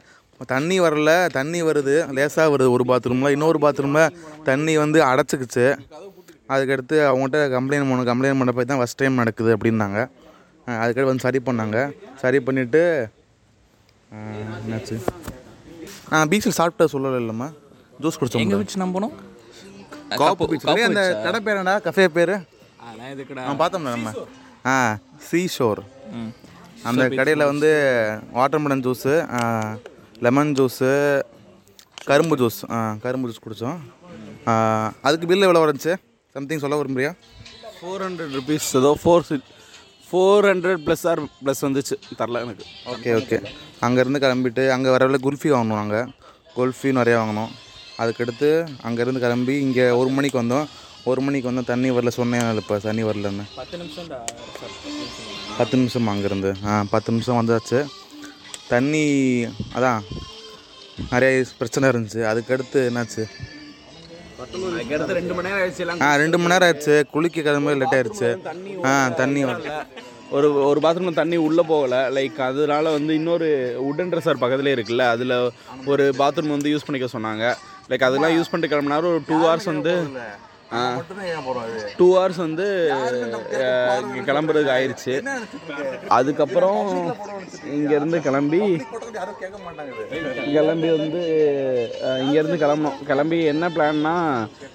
தண்ணி வரல தண்ணி வருது. லேசாக வருது ஒரு பாத்ரூமில் இன்னொரு பாத்ரூமில் தண்ணி வந்து அடைச்சிக்கிச்சு. அதுக்கடுத்து அவங்ககிட்ட கம்ப்ளைண்ட் பண்ணணும் கம்ப்ளைண்ட் பண்ண போய் தான் ஃபஸ்ட் டைம் நடக்குது அப்படின்னாங்க. அதுக்கடுத்து வந்து சரி பண்ணாங்க. சரி பண்ணிவிட்டு என்னாச்சு? நான் பீச்சில் சாப்பிட்ட சொல்லலை இல்லைம்மா ஜூஸ் எங்கே குடிச்சோம் வச்சு நம்ம போனோம் காப்பு பீச் அந்த கடை பேர் என்னடா? கஃபே பேர்? அதெல்லாம் எதுக்குடா? ஆ பார்த்தோம்ல நம்ம. ஆ சீ ஷோர் அந்த கடையில் வந்து வாட்டர்மெலன் ஜூஸு லெமன் ஜூஸு கரும்பு ஜூஸ். ஆ கரும்பு ஜூஸ் குடித்தோம் அதுக்கு பில்லு எவ்வளோ வந்துச்சு சம்திங் சொல்ல விரும்புறியா? ஃபோர் ஹண்ட்ரட் ருபீஸ் ஏதோ four four hundred plus or plus வந்துச்சு. தரல எனக்கு. ஓகே ஓகே அங்கேருந்து கிளம்பிட்டு அங்கே வரவில் குல்ஃபி வாங்கணும் நாங்கள் குல்ஃபி நிறையா வாங்கினோம் அதுக்கடுத்து அங்கேருந்து கிளம்பி இங்கே ஒரு மணிக்கு வந்தோம். ஒரு மணிக்கு வந்தோம். தண்ணி வரல. சொன்னேன் இப்போ தண்ணி வரலன்னு. பத்து நிமிஷம். பத்து நிமிஷம் அங்கேருந்து. ஆ பத்து நிமிஷம் வந்தாச்சு. தண்ணி அதான் நிறைய பிரச்சனை இருந்துச்சு. அதுக்கடுத்து என்னாச்சு? ஆ ரெண்டு மணி நேரம் ஆயிடுச்சு. குளிக்க கிளம்பி லேட் ஆயிடுச்சு. ஆ தண்ணி வரல ஒரு ஒரு பாத்ரூம் தண்ணி உள்ளே போகலை. லைக் அதனால வந்து இன்னொரு உடன் ட்ரெஸ்ஸர் பக்கத்துலேயே இருக்குல்ல அதில் ஒரு பாத்ரூம் வந்து யூஸ் பண்ணிக்க சொன்னாங்க. லைக் அதெல்லாம் யூஸ் பண்ணிட்டு கிளம்புனாரு. ஒரு டூ ஹவர்ஸ் வந்து டூ ஹவர்ஸ் வந்து கிளம்புறதுக்கு ஆயிடுச்சு அதுக்கப்புறம் இங்கேருந்து கிளம்பி கிளம்பி வந்து இங்கேருந்து கிளம்பணும். கிளம்பி என்ன பிளான்னா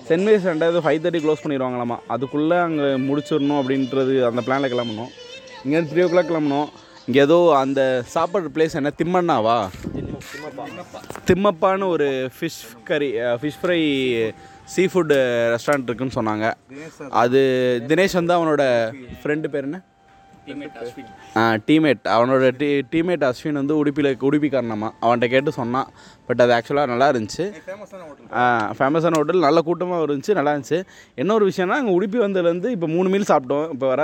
சென்ட் மேரிஸ் ரெண்டாவது ஃபைவ் தேர்ட்டி க்ளோஸ் பண்ணிடுவாங்களாமா. அதுக்குள்ளே அங்கே முடிச்சிடணும் அப்படின்றது அந்த பிளானில் கிளம்பணும். இங்கேருந்து த்ரீ ஓ கிளாக் கிளம்பணும். இங்கே ஏதோ அந்த சாப்பாடு பிளேஸ் என்ன? திம்மண்ணாவா? திம்மப்பான்னு ஒரு fish curry fish fry sea food restaurant இருக்குன்னு சொன்னாங்க. அது தினேஷ் வந்து அவனோட ஃப்ரெண்டு பேர் என்ன? ஆ டீமேட் அவனோட டீ டீமேட் அஸ்வின் வந்து உடுப்பியில் உடுப்பிக்காரனம்மா அவன்கிட்ட கேட்டு சொன்னான். பட் அது ஆக்சுவலாக நல்லா இருந்துச்சு. ஃபேமஸான ஹோட்டல் நல்ல கூட்டமாக இருந்துச்சு நல்லா இருந்துச்சு. என்ன ஒரு விஷயம்னா அங்கே உடுப்பி வந்ததுலேருந்து இப்போ மூணு மீல் சாப்பிட்டோம். இப்போ வர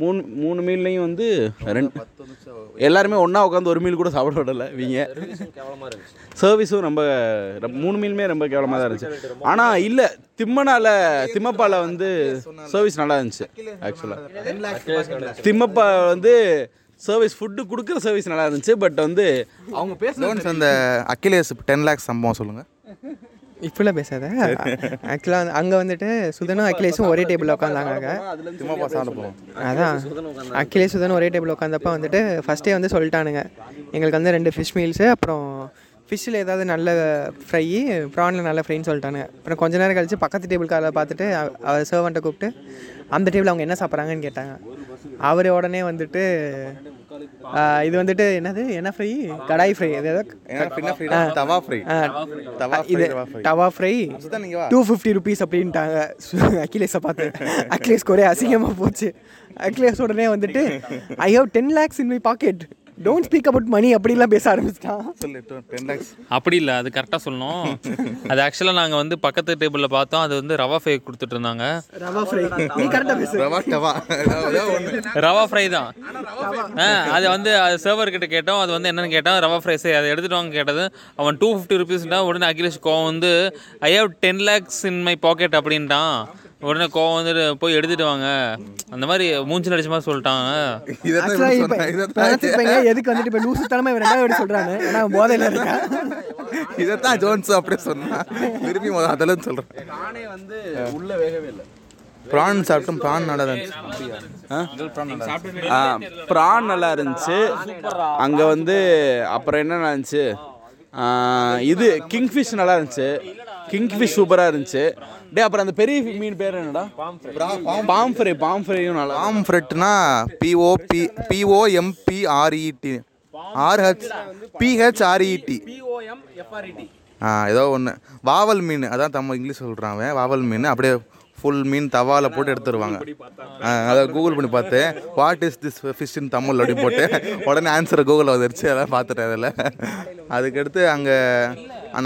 மூணு மூணு மீல்லையும் வந்து ரெண்டு எல்லாருமே ஒன்றா உட்காந்து ஒரு மீல் கூட சாப்பிட விடல இவங்க. சர்வீஸும் ரொம்ப மூணு மீலுமே ரொம்ப கேவலமாக தான் இருந்துச்சு. ஆனால் இல்லை திம்மனால திம்மப்பால வந்து சர்வீஸ் நல்லா இருந்துச்சு ஆக்சுவலாக திம்மப்பா வந்து சர்வீஸ் ஃபுட்டு கொடுக்குற சர்வீஸ் நல்லா இருந்துச்சு பட் வந்து அவங்க பேச அந்த அக்கிலேஸ் டென் லேக்ஸ் சம்பவம் சொல்லுங்கள் இப்படிலாம் பேசாத. ஆக்சுவலாக அங்கே வந்துட்டு சுதனும் அகிலேஷும் ஒரே டேபிளில் உட்காந்தாங்க அதான். அகிலேஷ் சுதனும் ஒரே டேபிள் உட்காந்தப்ப வந்துட்டு ஃபஸ்ட்டே வந்து சொல்லிட்டானுங்க. எங்களுக்கு வந்து ரெண்டு ஃபிஷ் மீல்ஸு அப்புறம் ஃபிஷ்ஷில் ஏதாவது நல்ல ஃப்ரை ப்ரானில் நல்ல ஃப்ரைன்னு சொல்லிட்டானுங்க. அப்புறம் கொஞ்ச நேரம் கழிச்சு பக்கத்து டேபிள் காரில் பார்த்துட்டு அவ- அவர் சர்வன்ட்டை கூப்பிட்டு அந்த டேபிள் அவங்க என்ன சாப்பிட்றாங்கன்னு கேட்டாங்க. அவர் உடனே வந்துட்டு இது வந்துட்டு என்னது? என்ன ஃப்ரை கடாய் ஃப்ரை ஏதோ தவா ஃப்ரை தவா இது tawa fry. Two fifty rupees அப்படின்ட்டாங்க. அகிலேஷை பார்த்து. அகிலேஷ் ஒரே அசிங்கமாக போச்சு. அகிலேஷ் உடனே வந்துட்டு I have ten lakhs in my pocket don't speak about money அப்படிலாம் பேச ஆரம்பிச்சிட்டான் சொல்லு டென் லேக்ஸ் அப்படி இல்லை அது கரெக்டாக சொல்லணும். அது ஆக்சுவலாக நாங்கள் வந்து பக்கத்து டேபிளில் பார்த்தோம் அது வந்து ரவா ஃப்ரை கொடுத்துட்டு இருந்தாங்க. ரவா ஃப்ரை நீ கரெக்டாக பேசு. ரவா டவா ரவா ஃப்ரை தான். ஆ அது வந்து அது சர்வர் கிட்ட கேட்டோம் அது வந்து என்னன்னு கேட்டோம் ரவா ஃப்ரை சரி அதை எடுத்துட்டு வாங்க கேட்டது. அவன் டூ ஃபிஃப்டி ருபீஸ்டா உடனே அகிலேஷ் கோவம் வந்து I have ten lakhs in my pocket அப்படின்ட்டான். உடனே கோவம் வந்துட்டு போய் எடுத்துட்டு வாங்க. அந்த மாதிரி மூஞ்சில் அடிச்ச மாதிரி சொல்லிட்டாங்க. எதுக்கு வந்துட்டு இப்போ லூசு தலைமை ரெண்டாவது வாட்டி சொல்கிறாங்க ஏன்னா போதையில் இருக்கான் இதைத்தான் ஜோன்ஸ் அப்படியே சொன்னா. திருப்பி முதல்ல அதெல்லாம் சொல்கிறேன் நானே வந்து உள்ளே வேகவே இல்லை. ப்ரான் சாப்பிட்டோம் ப்ரான் நல்லா இருந்துச்சு. ஆ? ப்ரான் நல்லா இருந்துச்சு. அங்கே வந்து அப்புறம் என்ன இருந்துச்சு இது கிங்ஃபிஷ் நல்லா இருந்துச்சு. கிங்ஃபிஷ் சூப்பராக இருந்துச்சு. டே அப்புறம் அந்த பெரிய மீன் பேர் என்னடா? பாம் ஃப்ரை பாம் ஃப்ரையும் நல்லா பாம் ஃப்ரெட்னா PO P PO MBRET RH PH RET ah ஏதோ ஒன்று வாவல் மீன். அதான் தமிழ் இங்கிலீஷ் சொல்கிறான் அவன். வாவல் மீன். அப்படியே ஃபுல் மீன் தவால போட்டு எடுத்துருவாங்க. அதை கூகுள் பண்ணி பார்த்தேன் what is this fish in Tamil அப்படி போட்டு உடனே ஆன்சர் கூகுளில் வந்துருச்சு அதெல்லாம் பார்த்துட்டேன் அதில். அதுக்கடுத்து அங்கே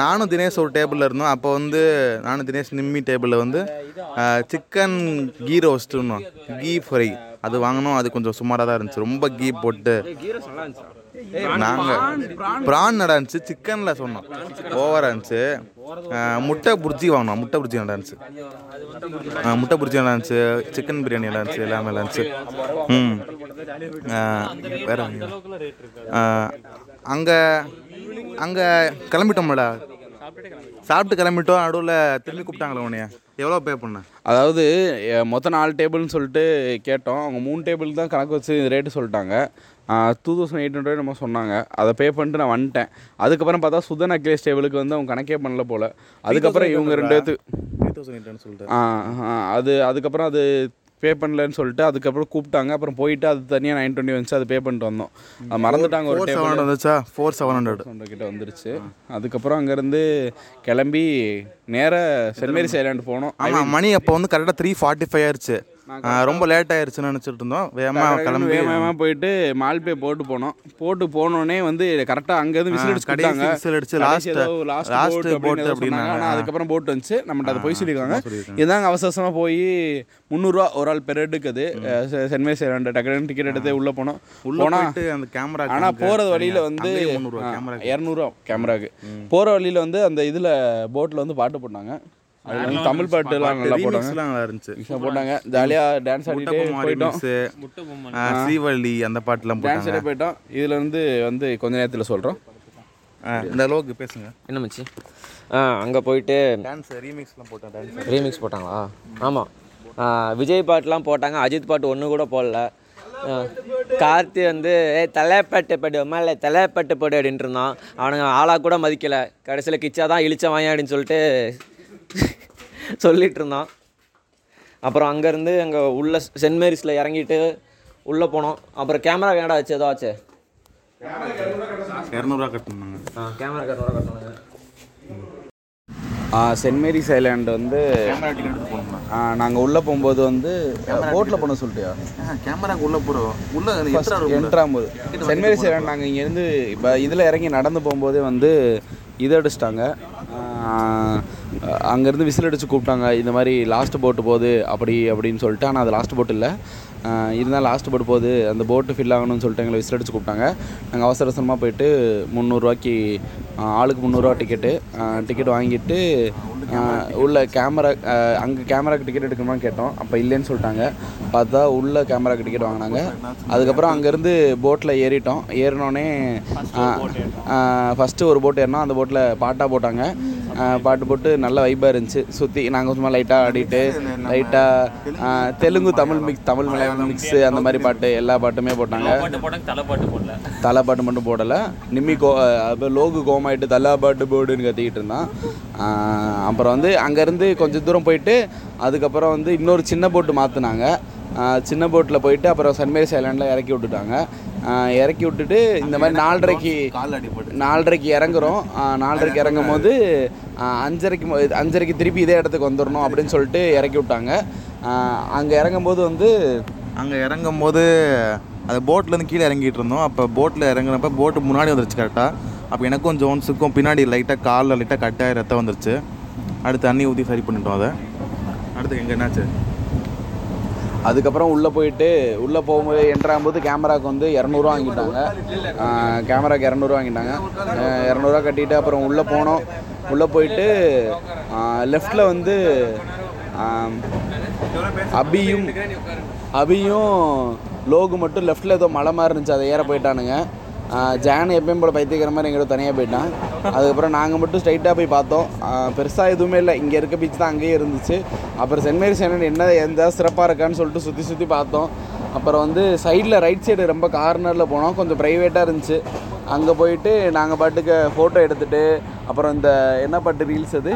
நானும் தினேஷ் ஒரு டேபிளில் இருந்தோம். அப்போ வந்து நானும் தினேஷ் நிம்மி டேபிளில் வந்து சிக்கன் கீ ரோஸ்ட்டுன்னு கீ ஃப்ரை அது வாங்கினோம். அது கொஞ்சம் சுமாராக தான் இருந்துச்சு. ரொம்ப கீ போட்டு நாங்கள் ப்ரான் நல்லா இருந்துச்சு சிக்கனில் சொன்னோம். ஓவராக இருந்துச்சு. முட்டை புர்ஜி வாங்கினோம் முட்டை இருந்துச்சு. ஆஹ் முட்டை புர்ஜி நல்லா இருந்துச்சு சிக்கன் பிரியாணி நல்லா இருந்துச்சு எல்லாமே நல்லா இருந்துச்சு. ம். வேற அங்கே அங்கே கிளம்பிட்டோம்ல சாப்பிட்டு கிளம்பிட்டோம் நடுவில் திரும்பி கூப்பிட்டாங்களே உன்னைய. எவ்வளோ பே பண்ண? அதாவது மொத்தம் நாலு டேபிள்னு சொல்லிட்டு கேட்டோம். அவங்க மூணு டேபிள் தான் கணக்கு வச்சு ரேட்டு சொல்லிட்டாங்க. டூ தௌசண்ட் எயிட் ஹண்ட்ரட் நம்ம சொன்னாங்க. அதை பே பண்ணிட்டு நான் வந்துட்டேன். அதுக்கப்புறம் பார்த்தா சுதன் அக்லேஸ் டேபிளுக்கு வந்து அவங்க கணக்கே பண்ணல போல். அதுக்கப்புறம் இவங்க ரெண்டு பேர்த்து சொல்லிட்டு அது அதுக்கப்புறம் அது பே பண்ணலன்னு சொல்லிட்டு அதுக்கப்புறம் கூப்பிட்டாங்க. அப்புறம் போயிட்டு அது தனியாக நைன் டுவெண்ட்டி வந்துச்சு. அது பே பண்ணிட்டு வந்தோம். அது மறந்துட்டாங்க ஒரு செவன் ஹண்ட்ரட் வந்துச்சா? ஃபோர் செவன் ஹண்ட்ரட் கிட்ட வந்துருச்சு. அதுக்கப்புறம் அங்கேருந்து கிளம்பி நேராக சென்ட் மேரிஸ் ஐலாண்டு போனோம். ஆமாம் மணி அப்போ வந்து கரெக்டாக த்ரீ ஃபார்ட்டி ஃபைவ் ஆயிடுச்சு ரொம்ப லேட் ஆயிருச்சுன்னு நினச்சிட்டு இருந்தோம். வேகமாக கிளம்பி. வேகமாக போயிட்டு மால்பே போட்டு போனோம். போட்டு போனோடனே வந்து கரெக்டாக அங்கேருந்து விசில் அடிச்சு கடைசி whistle அடிச்சு last boat boat அப்படின்னு அதுக்கப்புறம் போட் வந்துச்சு. நம்மகிட்ட அதை போய் சொல்லியிருக்காங்க. இதாங்க அவசரமாக போய் முந்நூறுரூவா ஒரு ஆள் பெர் ஹெட்டுக்கு அது சென்ட் மேரிஸ் ஐலாண்டு டக்குனு டிக்கெட் எடுத்து உள்ளே போனோம். உள்ள போனால் அந்த கேமரா ஆனால் போகிறது வழியில் வந்து முந்நூறுவா கேமரா இரநூறுவா கேமராக்கு போகிற வழியில் வந்து அந்த இதில் போட்டில் வந்து பாட்டு போட்டாங்க. அதில் வந்து தமிழ் பாட்டுலாம் நல்லா போட்டாங்க. ரீமிக்ஸ்லாம் நல்லா இருந்துச்சு. மிக்ஸாக போட்டாங்க. ஜாலியாக டான்ஸ் ஆடிட்டு போயிட்டோம். ஸ்ரீவள்ளி அந்த பாட்டுலாம் டான்ஸ் போட்டாங்க. ஆடி போயிட்டோம். இதில் இருந்து வந்து கொஞ்ச நேரத்தில் சொல்கிறோம் இந்த அளவுக்கு பேசுங்க. என்ன மச்சி? ஆ அங்கே போயிட்டு டான்ஸ் ரீமிக்ஸ்லாம் போட்டேன் டான்ஸ் ரீமிக்ஸ் போட்டாங்களா? ஆமாம் விஜய் பாட்டுலாம் போட்டாங்க. அஜித் பாட்டு ஒன்று கூட போடல. கார்த்தி வந்து ஏ தலைப்பட்டு படு மேலே தலைப்பட்டு படு அப்படின்ட்டு இருந்தான். அவனுங்க ஆளாக கூட மதிக்கலை. கடைசியில் கிச்சா தான் இழிச்ச வாங்க அப்படின்னு சொல்லிட்டு சொல்லிட்டு இருந்தான் அப்புறம் அங்கேருந்து அங்கே உள்ள சென்ட் மேரிஸில் இறங்கிட்டு உள்ளே போனோம். அப்புறம் கேமரா ஏடா ஆச்சு? ஏதோ ஆச்சு? இரநூறுவா கட்டணுங்க. ஆ கேமரா கேமரா கட்டணுங்க. சென்ட் மேரிஸ் ஐலாண்ட் வந்து நாங்கள் உள்ளே போகும்போது வந்து போட்டில் போன சொல்லிட்டியா? கேமராக்கு உள்ள போகிறோம் உள்ள ல? என்ட்ராகும்போது சென்ட் மேரிஸ் ஐலாண்ட் நாங்கள் இங்கேருந்து இப்போ இதில் இறங்கி நடந்து போகும்போதே வந்து இதை அடிச்சிட்டாங்க அங்கேருந்து விசில் அடித்து கூப்பிட்டாங்க. இந்த மாதிரி லாஸ்ட் போட்டு போகுது அப்படி அப்படின்னு சொல்லிட்டு ஆனால் அது லாஸ்ட் போட் இல்லை. இருந்தால் லாஸ்ட் போட் போகுது. அந்த போட்டு ஃபில் ஆகணும்னு சொல்லிட்டு எங்களை விசில் அடித்து கூப்பிட்டாங்க. நாங்கள் அவசர அவசரமாக போயிட்டு முந்நூறுரூவாய்க்கு ஆளுக்கு முந்நூறுரூவா டிக்கெட்டு டிக்கெட் வாங்கிட்டு உள்ள கேமரா அங்கே கேமராக்கு டிக்கெட் எடுக்கணுமான்னு கேட்டோம். அப்போ இல்லைன்னு சொல்லிட்டாங்க. பார்த்தா உள்ள கேமராக்கு டிக்கெட் வாங்கினாங்க. அதுக்கப்புறம் அங்கேருந்து போட்டில் ஏறிட்டோம். ஏறினோடனே ஃபஸ்ட்டு ஒரு போட் ஏறினோம். அந்த போட்டில் பாட்டாக போட்டாங்க. பாட்டு போட்டு நல்ல வைப்பாக இருந்துச்சு. சுற்றி நாங்கள் சும்மா லைட்டாக ஆடிட்டு லைட்டாக தெலுங்கு தமிழ் மிக்ஸ் தமிழ் மலையாளம் மிக்ஸு அந்த மாதிரி பாட்டு எல்லா பாட்டுமே போட்டாங்க. தலை பாட்டு போடல தலை பாட்டு மட்டும் போடலை. நிம்மி கோ லோகு கோமாயிட்டு தலா பாட்டு போடுன்னு கத்திக்கிட்டு இருந்தான். அப்புறம் வந்து அங்கேருந்து கொஞ்சம் தூரம் போயிட்டு அதுக்கப்புறம் வந்து இன்னொரு சின்ன போட்டு மாற்றினாங்க சின்ன போட்டில் போயிட்டு அப்புறம் சன்மேரிஸ் ஐலாண்டில் இறக்கி விட்டுட்டாங்க. இறக்கி விட்டுட்டு இந்த மாதிரி நாலரைக்கு நாலரைக்கு இறங்குறோம். நாலரைக்கு இறங்கும் போது அஞ்சரைக்கு அஞ்சரைக்கு திருப்பி இதே இடத்துக்கு வந்துடணும் அப்படின்னு சொல்லிட்டு இறக்கி விட்டாங்க. அங்கே இறங்கும்போது வந்து அங்கே இறங்கும் போது அது போட்லேருந்து கீழே இறங்கிட்டு இருந்தோம். அப்போ போட்டில் இறங்குறப்ப போட்டு முன்னாடி வந்துருச்சு கரெக்டாக அப்போ எனக்கும் ஜோன்ஸுக்கும் பின்னாடி லைட்டாக காலில் லைட்டாக கட்டாய ரத்தம் வந்துருச்சு. அடுத்து தண்ணி ஊற்றி சரி பண்ணிட்டோம் அதை. அடுத்து எங்கே என்னாச்சு? அதுக்கப்புறம் உள்ளே போயிட்டு உள்ளே போகும்போது என்ட்ராகும்போது கேமராவுக்கு வந்து இரநூறுவா வாங்கிட்டாங்க. கேமராக்கு இரநூறுவா வாங்கிட்டாங்க. இரநூறுவா கட்டிட்டு அப்புறம் உள்ளே போனோம். உள்ளே போயிட்டு லெஃப்டில் வந்து அபியும் அபியும் லோகு மட்டும் லெஃப்டில் ஏதோ மலை மாதிரி இருந்துச்சு அதை ஏற போயிட்டானுங்க. ஜான் எப்பயும் போல பைத்தியக்கிற மாதிரி எங்கிட்ட தனியாக போயிட்டான். அதுக்கப்புறம் நாங்கள் மட்டும் ஸ்ட்ரைட்டாக போய் பார்த்தோம். பெருசாக எதுவுமே இல்லை. இங்கே இருக்க பீச் தான் அங்கேயே இருந்துச்சு. அப்புறம் சென்ட் மேரிஸ் ஐலாண்ட் என்ன எந்த சிறப்பாக இருக்கான்னு சொல்லிட்டு சுற்றி சுற்றி பார்த்தோம். அப்புறம் வந்து சைடில் ரைட் சைடு ரொம்ப கார்னரில் போனோம். கொஞ்சம் ப்ரைவேட்டாக இருந்துச்சு. அங்கே போயிட்டு நாங்கள் பாட்டுக்கு ஃபோட்டோ எடுத்துட்டு அப்புறம் இந்த என்ன பாட்டு ரீல்ஸ் அது?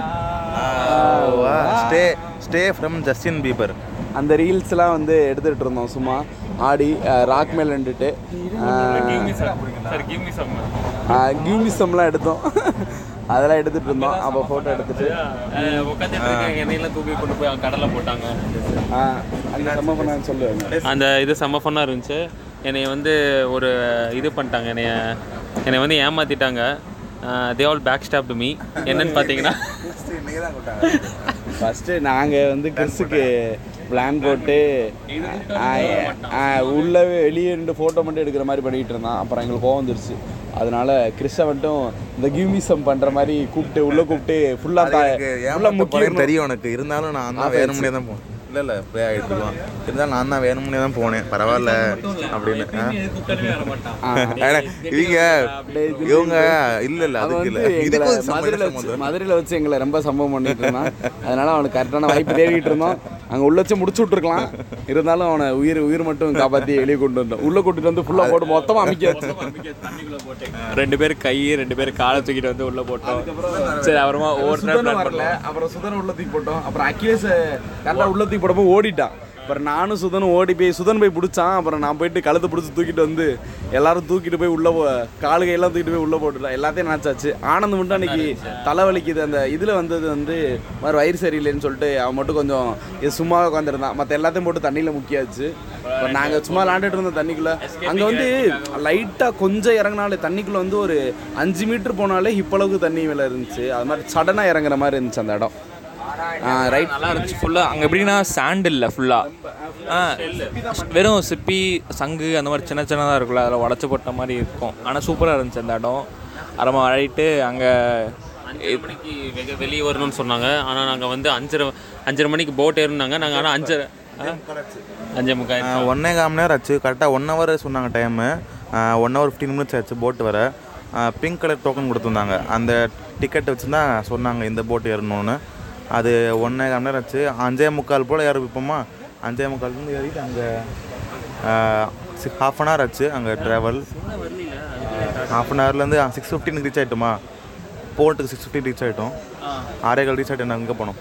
Stay stay from Justin Bieber அந்த ரீல்ஸ்லாம் வந்து எடுத்துகிட்டு இருந்தோம் சும்மா. ஆடி ராக் மேல் நின்றுட்டு கியூமிசம்லாம் எடுத்தோம். அதெல்லாம் எடுத்துகிட்டு இருந்தோம். அப்போ ஃபோட்டோ எடுத்துட்டு. உட்காந்துட்டு தூக்கி கொண்டு போய் கடலில் போட்டாங்க அந்த சொல்லுவாங்க. அந்த இது செம்ம ஃபன்னாக இருந்துச்சு. என்னை வந்து ஒரு இது பண்ணிட்டாங்க. என்னைய என்னை வந்து ஏமாற்றிட்டாங்க they all back stab me என்னன்னு பார்த்தீங்கன்னா ஃபஸ்ட்டு நாங்கள் வந்து கிறிஸுக்கு பிளான் போட்டு உள்ளவே வெளியே இருந்து ஃபோட்டோ மட்டும் எடுக்கிற மாதிரி பண்ணிக்கிட்டு இருந்தான். அப்புறம் எங்களுக்கு கோவம் வந்துருச்சு. அதனால கிறிஸை மட்டும் இந்த கியூமிசம் பண்ணுற மாதிரி கூப்பிட்டு உள்ளே கூப்பிட்டு ஃபுல்லாக முக்கியம். தெரியும் உனக்கு. இருந்தாலும் நான் தான் வேணும்னே தான் போனேன் இல்லை இல்லை ப்ளே ஆகிட்டுருக்கோம் இருந்தாலும் நான் தான் வேணும்னே தான் போனேன். பரவாயில்ல அப்படின்னு. இவங்க இவங்க இல்லை இல்லை அதுக்கு இல்லை. இதுக்கு மதுரையில் வச்சு எங்களை ரொம்ப சம்பவம் பண்ணிட்டு இருந்தான். அதனால அவனுக்கு கரெக்டான வாய்ப்பு தேடிட்டு இருந்தோம். அங்கே உள்ள வச்சு முடிச்சு விட்ருக்கலாம் இருந்தாலும் அவனை உயிர் உயிர் மட்டும் காப்பாற்றி வெளியே கொண்டு வந்தோம் உள்ளே கூட்டிட்டு வந்து ஃபுல்லாக போட்டு மொத்தமாக அமைக்க ரெண்டு பேர் கை ரெண்டு பேர் காலை தூக்கிட்டு வந்து உள்ளே போட்டோம். சரி அப்புறமா ஒவ்வொரு அப்புறம் சுதன் உள்ள தூக்கி போட்டோம். அப்புறம் அகிலேஷ் கரெக்டாக உள்ள தூக்கி போடப்போ ஓடிட்டான். அப்புறம் நானும் சுதனும் ஓடி போய் சுதன் போய் பிடிச்சான். அப்புறம் நான் போயிட்டு கழுத்தை பிடிச்சி தூக்கிட்டு வந்து எல்லாரும் தூக்கிட்டு போய் உள்ள போ- காலு கையெல்லாம் தூக்கிட்டு போய் உள்ள போட்டுட்டோம். எல்லாத்தையும் நினச்சாச்சு. ஆனந்த் மட்டும் அன்னைக்கு தலைவலிக்குது. அந்த இதில் வந்தது வந்து மாதிரி வயிறு சரியில்லைன்னு சொல்லிட்டு அவன் மட்டும் கொஞ்சம் இது சும்மா உட்காந்துருந்தான் மற்ற எல்லாத்தையும் போட்டு தண்ணியில் முக்கியாச்சு. அப்புறம் நாங்கள் சும்மா விளாண்டுட்டு இருந்தோம் தண்ணிக்குள்ளே. அங்கே வந்து லைட்டாக கொஞ்சம் இறங்கினாலே தண்ணிக்குள்ளே வந்து ஒரு அஞ்சு மீட்டர் போனாலே இப்பளவுக்கு தண்ணி மேலே இருந்துச்சு. அது மாதிரி சடனாக இறங்குற மாதிரி இருந்துச்சு அந்த இடம். ரைட் நல்லா இருந்துச்சு. ஃபுல்லாக அங்கே எப்படின்னா சாண்ட் இல்லை ஃபுல்லாக ஆ. வெறும் சிப்பி சங்கு அந்த மாதிரி சின்ன சின்னதாக இருக்குல்ல அதில் உடச்சி போட்ட மாதிரி இருக்கும். ஆனால் சூப்பராக இருந்துச்சு அந்த இடம். அப்புறமா அழைட்டு அங்கே மணிக்கு வெக வெளியே வரணும்னு சொன்னாங்க. ஆனால் நாங்கள் வந்து அஞ்சரை அஞ்சரை மணிக்கு போட் ஏறினாங்க. நாங்கள் ஆனால் அஞ்சரை ஆ? அஞ்சே முக்கால். ஒன்னே கால் மணி நேரம் ஆச்சு. கரெக்டாக ஒன் ஹவர் சொன்னாங்க time one hour fifteen minutes ஆச்சு போட் வர. பிங்க் கலர் டோக்கன் கொடுத்துருந்தாங்க. அந்த டிக்கெட் வச்சு தான் சொன்னாங்க இந்த போட் ஏறணும்னு. அது ஒன்றே கால் நேரம் ஆச்சு. அஞ்சே முக்கால் போல் ஏற வைப்போமா அஞ்சே முக்கால்லேருந்து ஏறிட்டு அங்கே ஹாஃப் அன் ஹவர் ஆச்சு அங்கே ட்ராவல் ஹாஃப் அன் ஹவர்லேருந்து சிக்ஸ் ஃபிஃப்டினுக்கு ரீச் ஆகிட்டோமா போர்ட்டுக்கு சிக்ஸ் ஃபிஃப்டி ரீச் ஆகிட்டோம் ஆறே கால் ரீச் ஆகிட்டு நாங்கள் எங்கே போனோம்.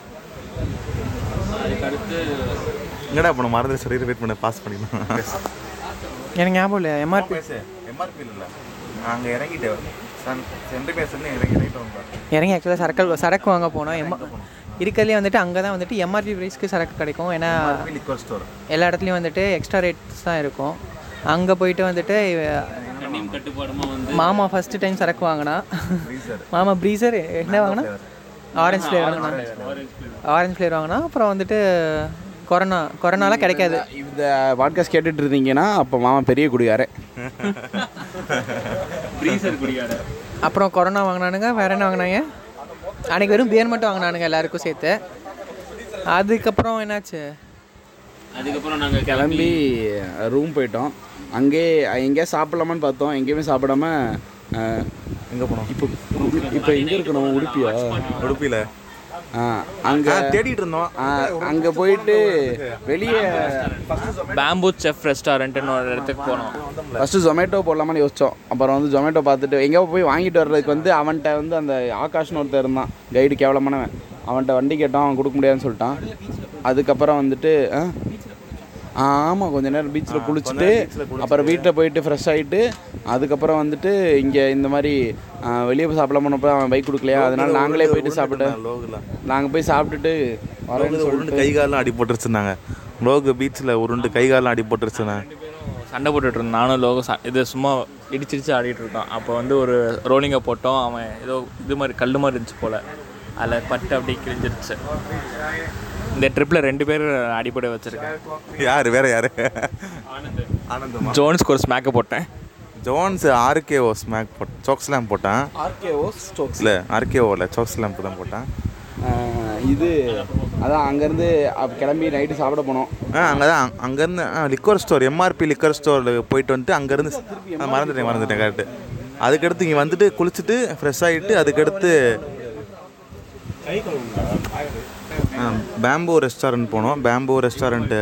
எங்கடா போனோம்? மறந்து சரி வெயிட் பண்ண பாஸ் பண்ணிடலாம் எனக்கு ஞாபகம் இல்லை எம்ஆர்பி எம்ஆர்பி இல்லை. அங்கே இறங்கிட்டேன் சன் சென்ட்ரி பேசுன்னு இறங்கி இறங்கி ஆக்சுவலாக சரக்கு சரக்கு வாங்க போனோம். எம் இருக்கிறதுலே வந்துட்டு அங்கே தான் வந்துட்டு எம்ஆர்பி ப்ரைஸ்க்கு சரக்கு கிடைக்கும். ஏன்னா எல்லா இடத்துலையும் வந்துட்டு எக்ஸ்ட்ரா ரேட்ஸ் தான் இருக்கும். அங்கே போயிட்டு வந்துட்டு மாமா ஃபஸ்ட்டு டைம் சரக்கு வாங்கினா. மாமா ப்ரீசர் என்ன வாங்கினா? ஆரஞ்சு ஃப்ளேவர் வாங்கினா. ஆரஞ்சு ஃப்ளேவர் வாங்கினா அப்புறம் வந்துட்டு கொரோனா கொரோனாலாம் கிடைக்காது. இந்த பாட்காஸ்ட் கேட்டுட்டு இருந்தீங்கன்னா அப்போ மாமா பெரிய குடியாரே ப்ரீசர் குடியார அப்புறம் கொரோனா வாங்கினானுங்க வேற என்ன வாங்கினாங்க? அன்றைக்கி வெறும் பியர் மட்டும் வாங்கினானுங்க எல்லாருக்கும் சேர்த்து. அதுக்கப்புறம் என்னாச்சு? அதுக்கப்புறம் நாங்கள் கிளம்பி ரூம் போயிட்டோம். அங்கே எங்கேயா சாப்பிடலாமான்னு பார்த்தோம். எங்கேயுமே சாப்பிடாம எங்கே போனோம்? இப்போ இப்போ எங்கே இருக்கணும்? உடுப்பியா? உடுப்பியில் அங்கே தேடிட்டு இருந்தோம். அங்கே போயிட்டு வெளியே பேம்பூ செஃப் ரெஸ்டாரண்ட்டுன்னு ஒரு இடத்துக்கு போனோம். ஃபஸ்ட்டு ஜொமேட்டோ போடலாமான்னு யோசித்தோம் அப்புறம் வந்து ஜொமேட்டோ பார்த்துட்டு எங்கேயோ போய் வாங்கிட்டு வர்றதுக்கு வந்து அவன்கிட்ட வந்து அந்த ஆகாஷ்னு ஒருத்தர் இருந்தான். கைடு கேவலமானவன். அவன்கிட்ட வண்டி கேட்டோம் அவன் கொடுக்க முடியாதுன்னு சொல்லிட்டான். அதுக்கப்புறம் வந்துட்டு ஆமாம் கொஞ்ச நேரம் பீச்சில் குளிச்சுட்டு அப்புறம் வீட்டில் போயிட்டு ஃப்ரெஷ் ஆகிட்டு அதுக்கப்புறம் வந்துட்டு இங்கே இந்த மாதிரி வெளியே போய் சாப்பிடலாம் போனப்போ அவன் பைக் கொடுக்கலையா? அதனால நாங்களே போயிட்டு சாப்பிட்டு லோகில். நாங்கள் போய் சாப்பிட்டுட்டு உருண்டு கை கால்லாம் அடி போட்டுருச்சுனாங்க லோகு பீச்சில் உருண்டு கை கால்லாம் அடி போட்டுருச்சுண்ணே சண்டை போட்டுட்டு நானும் லோகம் ச இது சும்மா இடிச்சிடிச்சு ஆடிட்டு இருக்கோம் அப்போ வந்து ஒரு ரோலிங்கை போட்டோம். அவன் ஏதோ இது மாதிரி கல் மாதிரி இருந்துச்சு போல். அதில் பட்டு அப்படியே கிழிஞ்சிருச்சு. இந்த ட்ரிப்பில் ரெண்டு பேர் அடிப்படை வச்சுருக்கேன். யார் வேற யார்? ஆனந்தமா? ஜோன்ஸ்க்கு ஒரு ஸ்மேக்கை போட்டேன். ஜோன்ஸ் ஆர்கேஓ ஸ்மாக் போட் சோக் ஸ்லாம் போட்டான். ஆர்கேஓ ஸ்டோக்ஸ் இல்லை ஆர்கேஓவில் சோக் ஸ்லாம் தான் போட்டான். இது அதான் அங்கேருந்து கிளம்பி நைட்டு சாப்பிட போனோம். ஆ அங்கே தான் அங்கேருந்து லிக்கர் ஸ்டோர் எம்ஆர்பி லிக்கர் ஸ்டோரில் போயிட்டு வந்துட்டு அங்கேருந்து மறந்துட்டேன் மறந்துட்டேன் கரெக்டு அதுக்கடுத்து இங்கே வந்துட்டு குளிச்சுட்டு ஃப்ரெஷ் ஆகிட்டு அதுக்கடுத்து பேம்போ ரெஸ்டாரண்ட் போனோம். பேம்போ ரெஸ்டாரண்ட்டு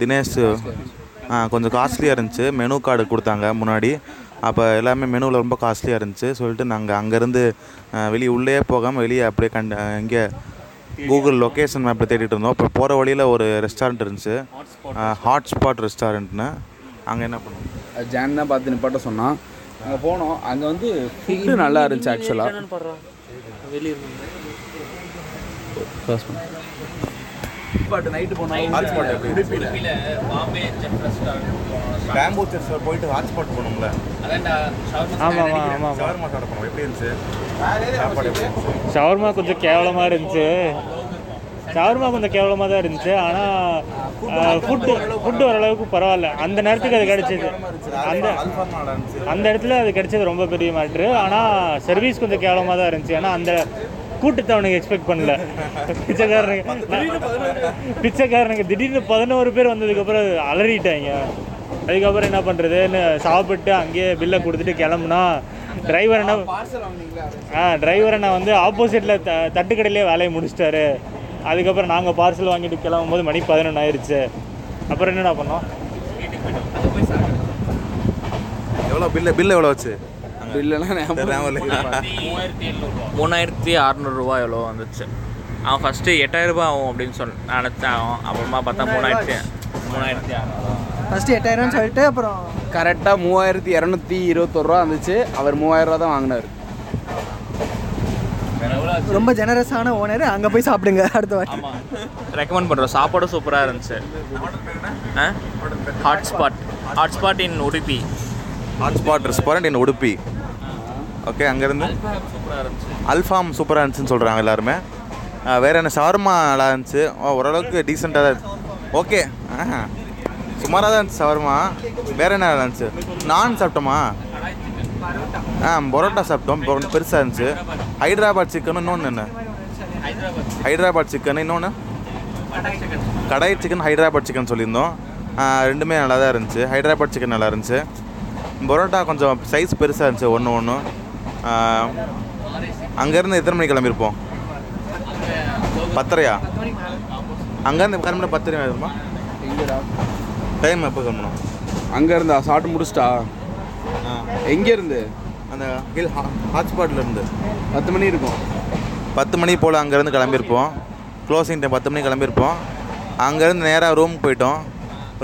தினேஷ் ஆ, கொஞ்சம் காஸ்ட்லியாக இருந்துச்சு. மெனு கார்டு கொடுத்தாங்க முன்னாடி. அப்போ எல்லாமே மெனுவில் ரொம்ப காஸ்ட்லியாக இருந்துச்சு. சொல்லிட்டு நாங்கள் அங்கேருந்து வெளியே உள்ளே போகாமல் வெளியே அப்படியே கண்ட இங்கே கூகுள் லொக்கேஷன் மேப்பில் தேடிட்டு இருந்தோம். இப்போ போகிற வழியில் ஒரு ரெஸ்டாரண்ட் இருந்துச்சு. ஹாட்ஸ்பாட் ரெஸ்டாரண்ட்னு அங்கே என்ன பண்ணோம்? அது ஜான் தான் பார்த்து நிப்பாட்ட சொன்னான். அங்கே போனோம். அங்கே வந்து ஃபுட்டு நல்லா இருந்துச்சு ஆக்சுவலாக வெளியே நைட்டு போனோம். Bombay chef restaurant bamboo church போயிட்டு ஹாட்ஸ்பாட் போனோம்ல ஆமாம் ஆமாம் ஆமாம் ஷவர்மா சாப்பிட போனோம். எப்படி இருந்துச்சு? சாப்பாடு எப்படி இருந்துச்சு. ஷவர்மா கொஞ்சம் கேவலமாக இருந்துச்சு. ஷவர்மா கொஞ்சம் கேவலமாக தான் இருந்துச்சு. ஆனால் ஃபுட்டு ஃபுட்டு ஓரளவுக்கு பரவாயில்ல. அந்த நேரத்துக்கு அது கிடச்சிது. அந்த அந்த இடத்துல அது கிடைச்சது ரொம்ப பெரிய மேட்ரு ஆனால் சர்வீஸ் கொஞ்சம் கேவலமாக தான் இருந்துச்சு. ஏன்னா அந்த கூட்டத்தை அவனுக்கு எக்ஸ்பெக்ட் பண்ணல பிச்சைக்காரனுக்கு பிச்சைக்காரனுக்கு திடீர்னு பதினோரு. பேர் வந்ததுக்கப்புறம் அலறிட்டாங்க. அதுக்கப்புறம் என்ன பண்ணுறதுன்னு சாப்பிட்டு அங்கேயே பில்லை கொடுத்துட்டு கிளம்புனா டிரைவர் என்ன ஆ டிரைவர் அண்ணா வந்து ஆப்போசிட்டில் த தட்டுக்கடையிலே வேலையை முடிச்சிட்டாரு. அதுக்கப்புறம் நாங்கள் பார்சல் வாங்கிட்டு கிளம்பும் போது மணி பதினொன்று ஆயிடுச்சு அப்புறம் என்னடா பண்ணோம்? எவ்வளோ பில்லு பில்லு எவ்வளோ வச்சு இல்லைன்னா மூணாயிரத்தி அறநூறுரூவா எவ்வளோ வந்துச்சு? அவன் ஃபஸ்ட்டு எட்டாயிரரூபா ஆகும் அப்படின்னு சொன்ன நினச்சான் அவன். அப்புறமா பார்த்தா மூணாயிரத்தி மூணாயிரத்தி ஃபஸ்ட்டு எட்டாயிரம்னு சொல்லிட்டு அப்புறம் கரெக்டாக மூவாயிரத்தி இரநூத்தி இருபத்தொரு ரூபா வந்துச்சு. அவர் மூவாயிரம் ரூபா தான் வாங்கினார். ரொம்ப ஜெனரஸான ஓனர் அங்கே போய் சாப்பிடுங்க. அடுத்த வாட்டி. ரெக்கமெண்ட் பண்ணுறோம் சாப்பாடும் சூப்பராக இருந்துச்சு. Hotspot hotspot in Udupi hotspot restaurant in Udupi okay அங்கேருந்து? இருந்துச்சு. அல்ஃபாம் சூப்பராக இருந்துச்சுன்னு சொல்கிறாங்க எல்லாருமே. வேற என்ன ஷவர்மா நல்லா இருந்துச்சு. ஓ, ஓரளவுக்கு டீசெண்டாக தான் ஓகே சுமாராக தான் இருந்துச்சு ஷவர்மா வேற என்ன நல்லா இருந்துச்சு? நான் சாப்பிட்டோமா? ஆ பரோட்டா சாப்பிட்டோம். பெருசாக இருந்துச்சு. ஹைதராபாத் சிக்கன் இன்னொன்று என்ன? ஹைதராபாத் சிக்கன் இன்னொன்று கடாய் சிக்கன் ஹைதராபாத் சிக்கன் சொல்லியிருந்தோம். ரெண்டுமே நல்லா தான் இருந்துச்சு. ஹைதராபாத் சிக்கன் நல்லா இருந்துச்சு. பரோட்டா கொஞ்சம் சைஸ் பெருசாக இருந்துச்சு ஒன்று ஒன்று அங்கேருந்து எத்தனை மணிக்கு கிளம்பியிருப்போம்? பத்தரையா? அங்கேருந்து கிளம்பின பத்தரை ஆயிருமா? டைம் எப்போ கிளம்பணும்? அங்கே இருந்தா சாப்பிட்டு முடிச்சிட்டா? எங்கே இருந்து அந்த ஹில் ஹாட்ஸ்பாட்ல இருந்து பத்து மணி இருக்கும். பத்து மணி போல் அங்கேருந்து கிளம்பியிருப்போம். க்ளோசிங் டைம் பத்து மணிக்கு கிளம்பியிருப்போம். அங்கேருந்து நேராக ரூம் போயிட்டோம்.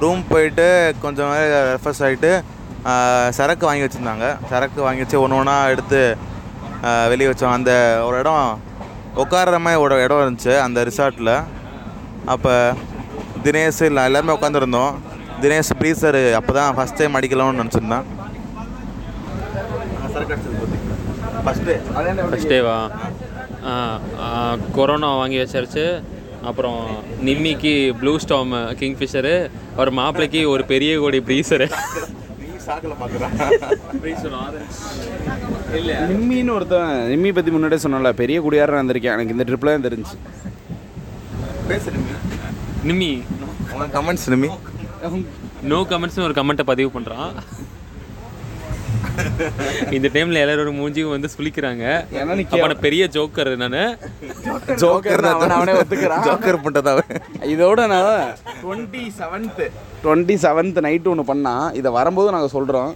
ரூம் போயிட்டு கொஞ்சம் ரெஃப்ரெஷ் ஆகிட்டு சரக்கு வாங்கி வச்சுருந்தாங்க. சரக்கு வாங்கி வச்சு ஒன்று ஒன்றா எடுத்து வெளியே வச்சோம். அந்த ஒரு இடம் உட்கார்ற மாதிரி ஒரு இடம் இருந்துச்சு அந்த ரிசார்ட்டில் அப்போ தினேஷ் இல்லை எல்லாருமே உட்காந்துருந்தோம் தினேஷ் ப்ரீசர் அப்போ தான் ஃபஸ்ட் டைம் அடிக்கலாம்னு நினச்சிருந்தேன். ஃபஸ்ட் டேவா கொரோனா வாங்கி வச்சிருச்சு அப்புறம் நிம்மிக்கு ப்ளூ ஸ்டாம் கிங்ஃபிஷரு ஒரு மாப்பிளைக்கு ஒரு பெரிய கோடி ப்ரீசரு பார்க்குறேன் நிம்மின்னு ஒருத்தன் நிம்மி பற்றி முன்னாடியே சொன்னல பெரிய குடியாரம் வந்திருக்கேன் எனக்கு இந்த ட்ரிப்பில் தான் தெரிஞ்சு. பேசு நிம்மி. கமெண்ட்ஸ் நிம்மி. நோ கமெண்ட்ஸ்னு ஒரு கமெண்ட்டை பதிவு பண்ணுறான் இந்த டைமில் எல்லாரோட மூஞ்சியும் வந்து சுளிக்கிறாங்க. நான் பெரிய ஜோக்கர் நான். ஜோக்கர் அவன் அவனே ஒத்துக்கிறான். ஜோக்கர் பண்ணுறதாவே இதோட நான் twenty seventh twenty seventh night ஒன்று பண்ணா இதை வரும்போது நாங்கள் சொல்கிறோம்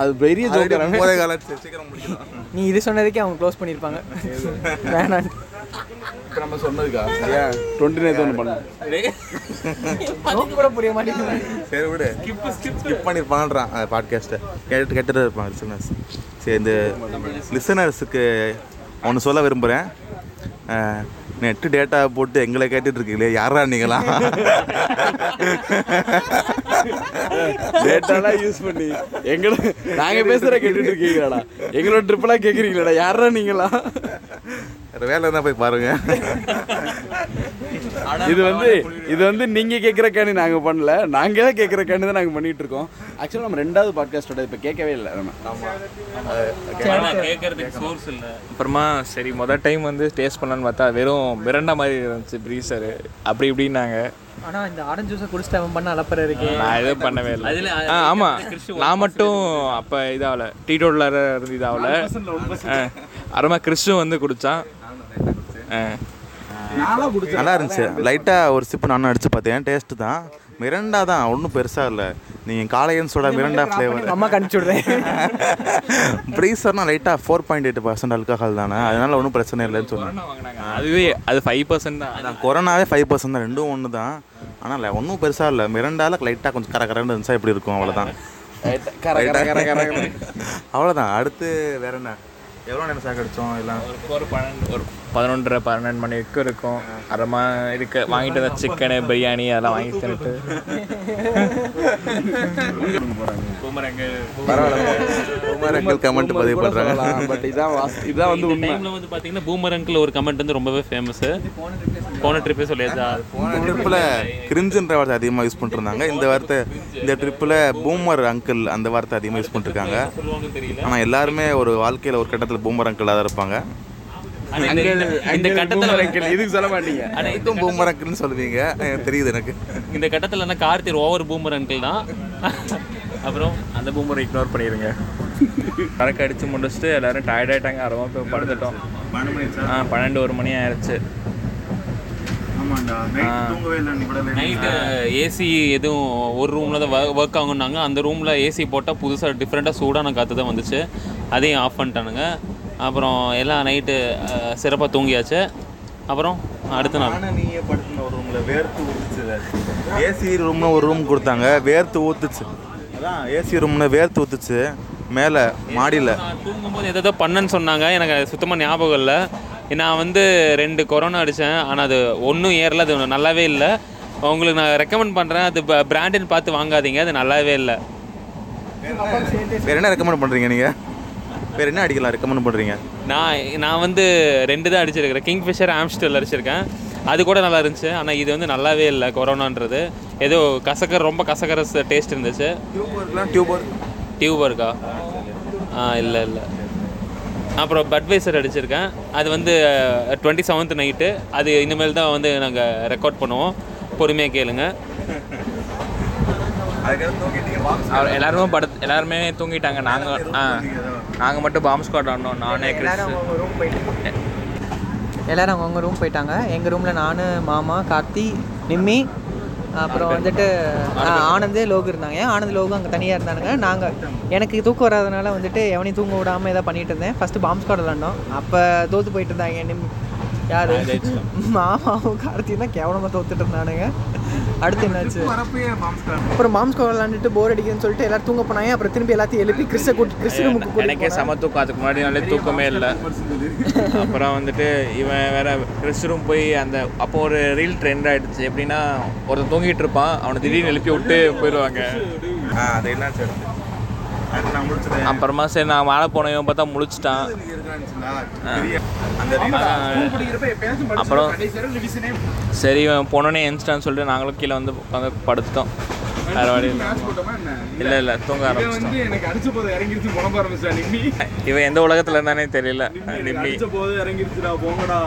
அது பெரிய ஜோக்கர் போதே காலத்து சீக்கிரம் முடிக்கலாம். நீ இது சொன்னதுக்கே அவங்க க்ளோஸ் பண்ணியிருப்பாங்க. வேணாம். இப்போ நம்ம சொன்னதுக்கா? ஏன் டுவெண்ட்டி நைன்த் ஒன்று கூட புரிய மாட்டேங்குது. சரி விடு. ஸ்கிப் பண்ணியிருப்பான்றான் பாட்காஸ்ட்டை கேட்டு கேட்டுட்டு இருப்பாங்க லிசனர்ஸ் சரி இந்த லிசனர்ஸுக்கு ஒன்று சொல்ல விரும்புகிறேன் நெட்டு டேட்டா போட்டு எங்களை கேட்டுட்டு இருக்கீங்களே யாரா நீங்களா? டேட்டாலாம் யூஸ் பண்ணி எங்களை நாங்கள் பேசுகிற கேட்டுட்டு இருக்கீங்களாடா? எங்களோட ட்ரிப்பெல்லாம் கேட்குறீங்களாடா யாரா நீங்களா? வேலை இருந்தால் போய் பாருங்க. இது வந்து இது வந்து நீங்கள் கேட்குற கேணி நாங்கள் பண்ணல. நாங்கள் தான் கேட்குற கேணி தான் நாங்கள் பண்ணிட்டு இருக்கோம். ஆக்சுவலாக நம்ம ரெண்டாவது பாட்காஸ்டோட இப்போ கேட்கவே இல்லை நம்ம. கேட்கறதுக்கு சோர்ஸ் இல்லை. அப்புறமா சரி மொதல் டைம் வந்து டேஸ்ட் பண்ணலான்னு பார்த்தா வெறும் மிரண்டா மாதிரி இருந்துச்சு ப்ரீசரு அப்படி இப்படின்னாங்க. ஆனால் இந்த ஆரஞ்சு ஜூஸை குடிச்சிட்டு அவன் பண்ண அலப்பற இருக்கே. நான் எதுவும் பண்ணவே இல்லை. அதுல ஆ ஆமாம் நான் மட்டும் அப்போ இதாகல டீ டோட்டில் இருந்து இதாகல அப்புறமா கிறிஸ்டும் வந்து குடித்தான் ஆ நல்லா இருந்துச்சு. லைட்டாக ஒரு சிப்பு நானும் அடிச்சு பார்த்தேன். டேஸ்ட்டு தான். மிரண்டா தான். ஒன்றும் பெருசாக இல்லை. நீங்கள் காலையன்னு சொல்ல மிரண்டா ஃப்ளேவர் அம்மா கணிச்சு விடுறேன். ப்ரீசர்னா லைட்டாக four point eight percent alcohol தானே. அதனால ஒன்றும் பிரச்சனை இல்லைன்னு சொன்னேன். வாங்கினாங்க. அதுவே அது ஃபைவ் பர்சன்ட் தான். அதான் கொரோனாவே ஃபைவ் பர்சன்ட் தான். ரெண்டும் ஒன்று தான். ஆனால் ஒன்றும் பெருசாக இல்லை. மிரண்டால லைட்டாக கொஞ்சம் கர கரன்னு இருந்துச்சா எப்படி இருக்கும்? அவ்வளோதான் கர கர கர கர கர. அவ்வளோதான் அடுத்து வேற என்ன? எவ்வளோ நேரம் சாக்கு அடித்தோம் எல்லாம்? ஒரு பன்னெண்டு ஒரு பதினொன்றரை பன்னெண்டு மணி வரைக்கும் இருக்கும். அப்புறமா இருக்க. வாங்கிட்டு வந்த சிக்கனு பிரியாணி அதெல்லாம் வாங்கி தின்னுட்டு. குமாரங்கள் கமெண்ட் பதிவு பண்ணுறாங்க பட் இதான் இதான் வந்து உண்மை. வந்து பார்த்தீங்கன்னா பூமர் அங்கிள் ஒரு கமெண்ட் வந்து ரொம்பவே ஃபேமஸ் போன ட்ரிப்பே சொல்லியாச்சா. போன ட்ரிப்பில் கிரிஞ்சுன்ற வார்த்தை அதிகமாக யூஸ் பண்ணிருந்தாங்க இந்த வார்த்தை இந்த ட்ரிப்பில் பூமர் அங்கிள் அந்த வார்த்தை அதிகமாக யூஸ் பண்ணிருக்காங்க ஆனால் எல்லாருமே ஒரு வாழ்க்கையில் ஒரு கட்டத்தில் பூமர் அங்கிளாக தான் இருப்பாங்க. இந்த- கட்டத்தில் இதுக்கு சொல்ல மாட்டீங்க? அனைத்தும் பூமர் அங்கிள்னு சொல்லுவீங்க? எனக்கு தெரியுது எனக்கு. இந்த கட்டத்தில் என்ன கார்த்தி ஓவர் பூமர் அங்கிள் தான். அப்புறம் அந்த பூமரை இக்னோர் பண்ணிடுங்க கணக்கு அடித்து முடிச்சுட்டு எல்லாரும் டயர்ட் ஆகிட்டாங்க அறமா போய் படுத்துட்டோம். ஆ பன்னெண்டு ஒரு மணி ஆயிடுச்சு நைட்டு ஏசி எதுவும் ஒரு ரூமில் தான் ஒர்க் ஆகுனாங்க அந்த ரூமில் ஏசி போட்டால் புதுசாக டிஃப்ரெண்ட்டாக சூடான காற்று தான் வந்துச்சு. அதையும் ஆஃப் பண்ணிட்டானுங்க. அப்புறம் எல்லாம் நைட்டு சிறப்பாக தூங்கியாச்சு. அப்புறம் அடுத்த நாள். நீயே படுத்துன ஒரு ரூமில் வேர்த்து ஊத்துச்சு ஏசி ரூம்னு ஒரு ரூம் கொடுத்தாங்க வேர்த்து ஊத்துச்சு. அதான் ஏசி ரூம்னு வேர்த்து ஊத்துச்சு. மேலே மாடியில். தூங்கும்போது எதோ பண்ணேன்னு சொன்னாங்க. எனக்கு சுத்தமாக ஞாபகம் இல்லை. நான் வந்து ரெண்டு கொரோனா அடித்தேன் ஆனால் அது ஒன்றும் ஏறல அது நல்லாவே இல்லை. உங்களுக்கு நான் ரெக்கமெண்ட் பண்ணுறேன் அது பிராண்டுன்னு பார்த்து வாங்காதீங்க. அது நல்லாவே இல்லை. வேறு என்ன ரெக்கமெண்ட் பண்ணுறீங்க நீங்கள் வேறு என்ன அடிக்கலாம் ரெக்கமெண்ட் பண்ணுறீங்க நான் நான் வந்து ரெண்டு தான் அடிச்சிருக்கிறேன். கிங்ஃபிஷர் ஆம்ஸ்டல் அடிச்சிருக்கேன். அது கூட நல்லா இருந்துச்சு. ஆனால் இது வந்து நல்லாவே இல்லை கொரோனான்றது ஏதோ கசக்கர் ரொம்ப கசக்கர டேஸ்ட் இருந்துச்சு. டியூபர்க்கா ஆ இல்லை இல்லை. அப்புறம் பட்வைசர் அடிச்சிருக்கேன். அது வந்து டுவெண்ட்டி செவன்த் நைட்டு அது இனிமேல் தான் வந்து நாங்கள் ரெக்கார்ட் பண்ணுவோம். பொறுமையாக கேளுங்க. அவர் எல்லாருமே பட எல்லாருமே தூங்கிட்டாங்க. நாங்கள் ஆ நாங்கள் மட்டும் பாம்பு ஸ்குவாட் ஆடணும். நானே கிறிஸ் எல்லாரும் அவங்க ரூம் போயிட்டு எல்லாரும் அவங்கவுங்க ரூம் போயிட்டாங்க. எங்கள் ரூமில் நான் மாமா கார்த்தி நிம்மி அப்புறம் வந்துட்டு ஆனந்த் லோகு இருந்தாங்க. ஆனந்த் லோகு அங்கே தனியாக இருந்தானுங்க. நாங்கள் எனக்கு தூக்கம் வராதனால வந்துட்டு எவனையும் தூங்க விடாமல் ஏதாவது பண்ணிட்டு இருந்தேன். ஃபஸ்ட்டு பாம்பு ஸ்குவாட் விளாண்டோம். அப்போ தோற்று போயிட்டு இருந்தாங்க. யார்? மாமாவும் கார்த்தி தான் கேவலமாக தோத்துட்டு இருந்தானுங்க. அடுத்து என்னாச்சு? அப்புறம் மாம்ஸ் ஸ்குவாட் விளாண்டுட்டு போர் அடிக்குதுன்னு சொல்லிட்டு எல்லாரும் தூங்க போனாங்க. அப்புறம் திரும்பி எல்லாத்தையும் எழுப்பி கிறிஸ்ட கூட்டி கிறிஸ்ட ரூமுக்கு எனக்கே செம தூக்கம். அதுக்கு முன்னாடி நாளே தூக்கமே இல்லை. அப்புறம் வந்துட்டு இவன் வேற ரெஸ்ட் ரூம் போய் அந்த அப்போ ஒரு ரீல் ட்ரெண்ட் ஆயிடுச்சு. எப்படின்னா ஒருத்தன் தூங்கிட்டு இருப்பான். அவனை திடீர்னு எழுப்பி விட்டு போயிடுவாங்க. அது என்னாச்சு அடுத்து? அடுத்து நான் முடிச்சது அப்புறமா சரி நான் மேலே போனவன் பார்த்தா முழிச்சிட்டான். அந்த அப்புறம் சரி இவன் போனோடனே என்ஸ்டான்னு சொல்லிட்டு நாங்களும் கீழே வந்து உட்காந்து படுத்துட்டோம். வேற வழி இல்லை. இல்லை தூங்க ஆரம்பிச்சிட்டோம் எனக்கு அடிச்ச போது இறங்கிருச்சு புலம்ப ஆரம்பிச்சா நிம்மி இவன் எந்த உலகத்துல இருந்தானே தெரியல. நிம்மி அடிச்ச போது இறங்கிருச்சுடா போங்கடா.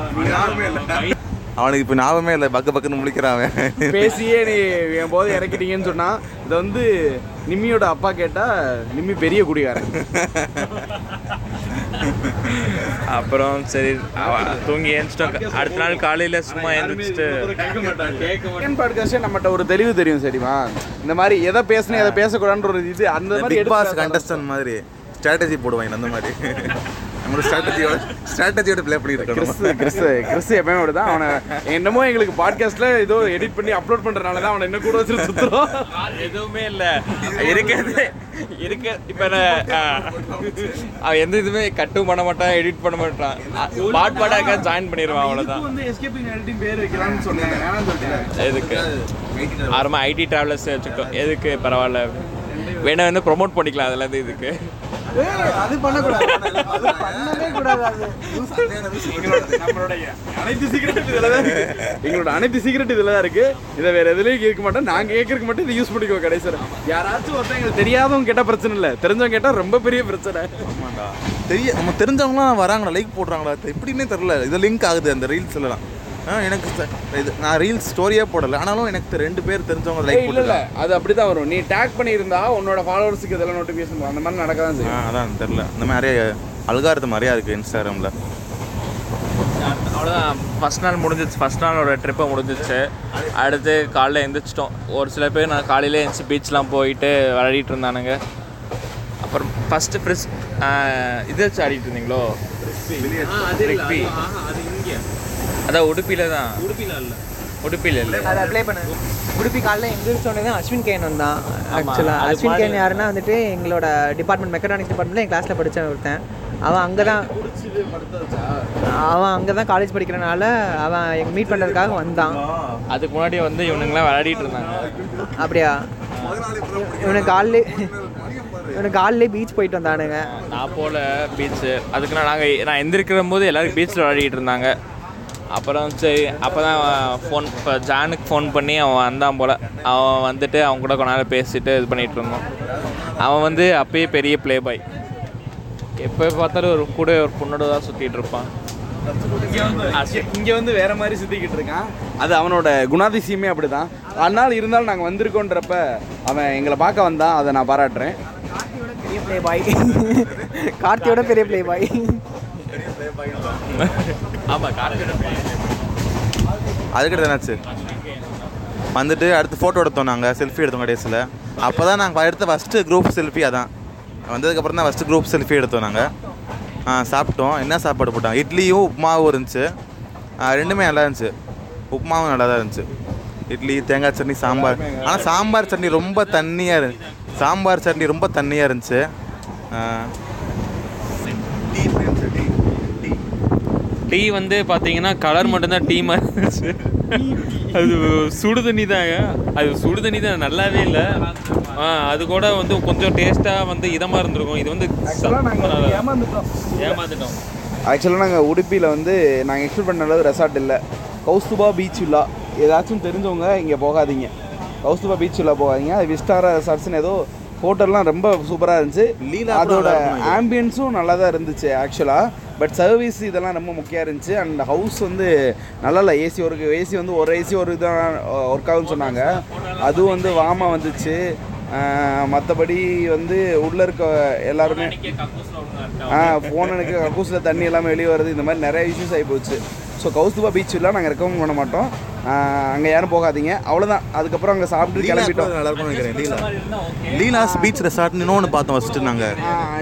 அவனுக்கு இப்போ ஞாபகமே இல்லை. பக்கு பக்குன்னு முழிக்கிறான் அவன். பேசியே நீ என் போது இறக்கிட்டீங்கன்னு சொன்னா இதை வந்து நிம்மியோட அப்பா கேட்டா நிம்மி பெரிய குடிகாரன். அப்புறம் சரி தூங்கி எழுந்துட்டோம் அடுத்த நாள் காலையில சும்மா எழுந்திரிச்சிட்டு பாட்காஸ்டே நம்மகிட்ட ஒரு தெளிவு தெரியும் சரிமா இந்த மாதிரி எதை பேசணும் எதை பேசக்கூடாதுன்ற ஒரு இது அந்த மாதிரி பாஸ் கண்டஸ்டன்ட் மாதிரி ஸ்ட்ராட்டஜி போடுவாங்க அந்த மாதிரி. நம்மளோட ஸ்ட்ராட்டஜியோட ஸ்ட்ராட்டஜியோட ப்ளே பண்ணிட்டு கிறிஸ் இருக்கணும் கிறிஸ் கிறிஸ் எப்பயுமே அப்படிதான். அவனை என்னமோ எங்களுக்கு பாட்காஸ்ட்ல ஏதோ எடிட் பண்ணி அப்லோட் பண்றதுனால தான் அவனை என்ன கூட வச்சு சுத்துறோம். எதுவுமே இல்ல. இருக்கிறது இருக்க இப்ப அவன் எந்த இதுவுமே கட்டும் பண்ண மாட்டான் எடிட் பண்ண மாட்டான். பாட் பாட்டாக ஜாயின் பண்ணிடுவான் சொல்லிட்டேன். எதுக்கு? அப்புறமா ஐடி டிராவலர்ஸ் வச்சுக்கோ. எதுக்கு? பரவாயில்ல. வேணா வந்து ப்ரொமோட் பண்ணிக்கலாம் அதுல இருந்து இதுக்கு. அது பண்ணக்கூடாது. பண்ணவே கூடாது அது. நம்மளுடைய அனைத்து சீக்ரெட் இதுல தான் இருக்கு. எங்களோட அனைத்து சீக்ரெட் இதுல தான் இருக்கு. இதை வேற எதுலயும் கேட்க மாட்டோம். நாங்க கேட்கறதுக்கு மட்டும் இதை யூஸ் பண்ணிக்கோ கடைசியில் யாராச்சும் ஒருத்தன் எங்களுக்கு தெரியாதவங்க கேட்டா பிரச்சனை இல்லை. தெரிஞ்சவங்க கேட்டா ரொம்ப பெரிய பிரச்சனை. ஆமாண்டா. தெரிய நம்ம தெரிஞ்சவங்களாம் வராங்களா லைக் போடுறாங்களா எப்படின்னே தெரில இது லிங்க் ஆகுது அந்த ரீல்ஸ்லாம் ஆ எனக்கு இது நான் ரீல்ஸ் ஸ்டோரியே போடல. ஆனாலும் எனக்கு ரெண்டு பேர் தெரிஞ்சவங்க லைக் இல்ல இல்ல. அது அப்படிதான் வரும். நீ டேக் பண்ணியிருந்தா உன்னோட ஃபாலோவர்ஸுக்கு இதெல்லாம் நோட்டிஃபிகேஷன் அந்த மாதிரி நடக்க தான் செய்யும் அதான் தெரில இந்த மாதிரி அல்காரத்து மாதிரியா இருக்குது இன்ஸ்டாகிராமில் அவ்வளோதான் ஃபஸ்ட் நாள் முடிஞ்சிச்சு. ஃபஸ்ட் நாளோட ட்ரிப்பை முடிஞ்சிச்சு. அடுத்து காலைல எழுந்திரிச்சிட்டோம் ஒரு சில பேர் நான் காலையிலே எழுந்துச்சு பீச்லாம் போயிட்டு விளையாடிட்டு இருந்தானுங்க. அப்புறம் ஃபஸ்ட்டு ஃப்ரிஸ் இது வச்சு ஆடிட்டு இருந்தீங்களோ? அதான் உடுப்பியில் தான். உடுப்பியில் இல்லை. அதை அப்ளை பண்ண. உடுப்பி காலைல எந்திரிச்சோடனே அஸ்வின் கேன் வந்தான் ஆக்சுவலாக அஸ்வின் கேன் யாருன்னா வந்துட்டு எங்களோட டிபார்ட்மெண்ட் மெக்கட்ரானிக்ஸ் டிபார்ட்மெண்ட்டில் என் கிளாஸில் படித்தவன் ஒருத்தன். அவன் அங்கே தான். அவன் அங்கே தான் காலேஜ் படிக்கிறனால அவன் எங்க மீட் பண்ணுறதுக்காக வந்தான். அதுக்கு முன்னாடி வந்து இவனுங்களாம் விளையாடிட்டு இருந்தாங்க. அப்படியா? இவனுக்கு காலையிலே இவனுக்கு காலையிலே பீச் போயிட்டு வந்தானுங்க. நான் போல பீச்சு அதுக்கு நான் நாங்கள் நான் எந்திரிக்கிற போது எல்லாரும் பீச்சில் விளையாடிட்டு இருந்தாங்க. அப்புறம் சரி அப்போ தான் ஃபோன் இப்போ ஜானுக்கு ஃபோன் பண்ணி அவன் வந்தான் போல். அவன் வந்துட்டு அவன் கூட கொஞ்ச நேரம் பேசிட்டு இது பண்ணிகிட்டு இருந்தோம். அவன் வந்து அப்பயே பெரிய ப்ளே பாய் எப்போ பார்த்தாலும் ஒரு கூட ஒரு பொண்ணோட தான் சுற்றிட்டு இருப்பான். இங்க வந்து வேற மாதிரி சுத்திக்கிட்டு இருக்கான். அது அவனோட குணாதிசயமே அப்படிதான். ஆனால் இருந்தாலும் நாங்க வந்திருக்கோன்றப்ப அவன் எங்களை பார்க்க வந்தான். அதை நான் பாராட்டுறேன். பெரிய ப்ளே பாய் கார்த்தியோட பெரிய ப்ளே பாய் ஆமாம் அதுக்கிட்ட என்னாச்சு? வந்துட்டு அடுத்து ஃபோட்டோ எடுத்தோம் நாங்கள் செல்ஃபி எடுத்தோம் கடைசியில். அப்போ தான் நாங்கள் எடுத்த ஃபஸ்ட்டு குரூப் செல்ஃபி அதான். வந்ததுக்கப்புறம் தான் ஃபஸ்ட்டு குரூப் செல்ஃபி எடுத்தோம் நாங்கள் ஆ சாப்பிட்டோம். என்ன சாப்பாடு போட்டாங்க? இட்லியும் உப்புமாவும் இருந்துச்சு. ரெண்டுமே நல்லா இருந்துச்சு. உப்புமாவும் நல்லா தான் இருந்துச்சு. இட்லி தேங்காய் சட்னி சாம்பார். ஆனால் சாம்பார் சட்னி ரொம்ப தண்ணியாக இருந்துச்சு சாம்பார் சட்னி ரொம்ப தண்ணியாக இருந்துச்சு ஆ, டீ வந்து பார்த்தீங்கன்னா கலர் மட்டும்தான் டீ மாதிரி இருந்துச்சு. அது சுடு தண்ணி தாங்க. அது சுடு தண்ணி தான் நல்லாவே இல்லை. ஆ அது கூட வந்து கொஞ்சம் டேஸ்ட்டாக வந்து இதமாக இருந்திருக்கும். இது வந்து ஏமாந்துட்டோம். ஆக்சுவலாக நாங்கள் உடுப்பியில் வந்து நாங்கள் எக்ஸ்பெக்ட் பண்ண அளவு ரெசார்ட் இல்லை. கௌஸ்துபா பீச் வில்லா ஏதாச்சும் தெரிஞ்சவங்க இங்கே போகாதீங்க. கௌஸ்துபா பீச் வில்லா போகாதீங்க. அது விஸ்டாரா ரெசார்ட்ஸ்னு ஏதோ ஹோட்டல்லாம் ரொம்ப சூப்பராக இருந்துச்சு. அதோட ஆம்பியன்ஸும் நல்லா தான் இருந்துச்சு ஆக்சுவலாக பட் சர்வீஸ் இதெல்லாம் ரொம்ப முக்கியம் இருந்துச்சு. அண்ட் ஹவுஸ் வந்து நல்லா இல்லை. ஏசி ஒரு ஏசி வந்து ஒரு ஏசி ஒரு இதான் ஒர்க் ஆகும்னு சொன்னாங்க. அதுவும் வந்து வாமா வந்துச்சு. மற்றபடி வந்து உள்ளே இருக்க எல்லாருமே ஆ ஃபோன் எனக்கு கக்கூஸில் தண்ணி எல்லாமே வெளியே வருது இந்த மாதிரி நிறைய இஷ்யூஸ் ஆகி போச்சு. ஸோ கௌஸ்துபா பீச்சில் நாங்கள் ரெக்கமெண்ட் பண்ண மாட்டோம். அங்கே யாரும் போகாதீங்க. அவ்வளோதான் அதுக்கப்புறம் அங்கே சாப்பிட்டு கிளம்பிட்டோம். நல்லா இருக்கும்னு நினைக்கிறேன். லீலா. லீலாஸ் பீச் ரெசார்ட்னு இன்னொன்று பார்த்தோம் ஃபஸ்ட்டு நாங்கள்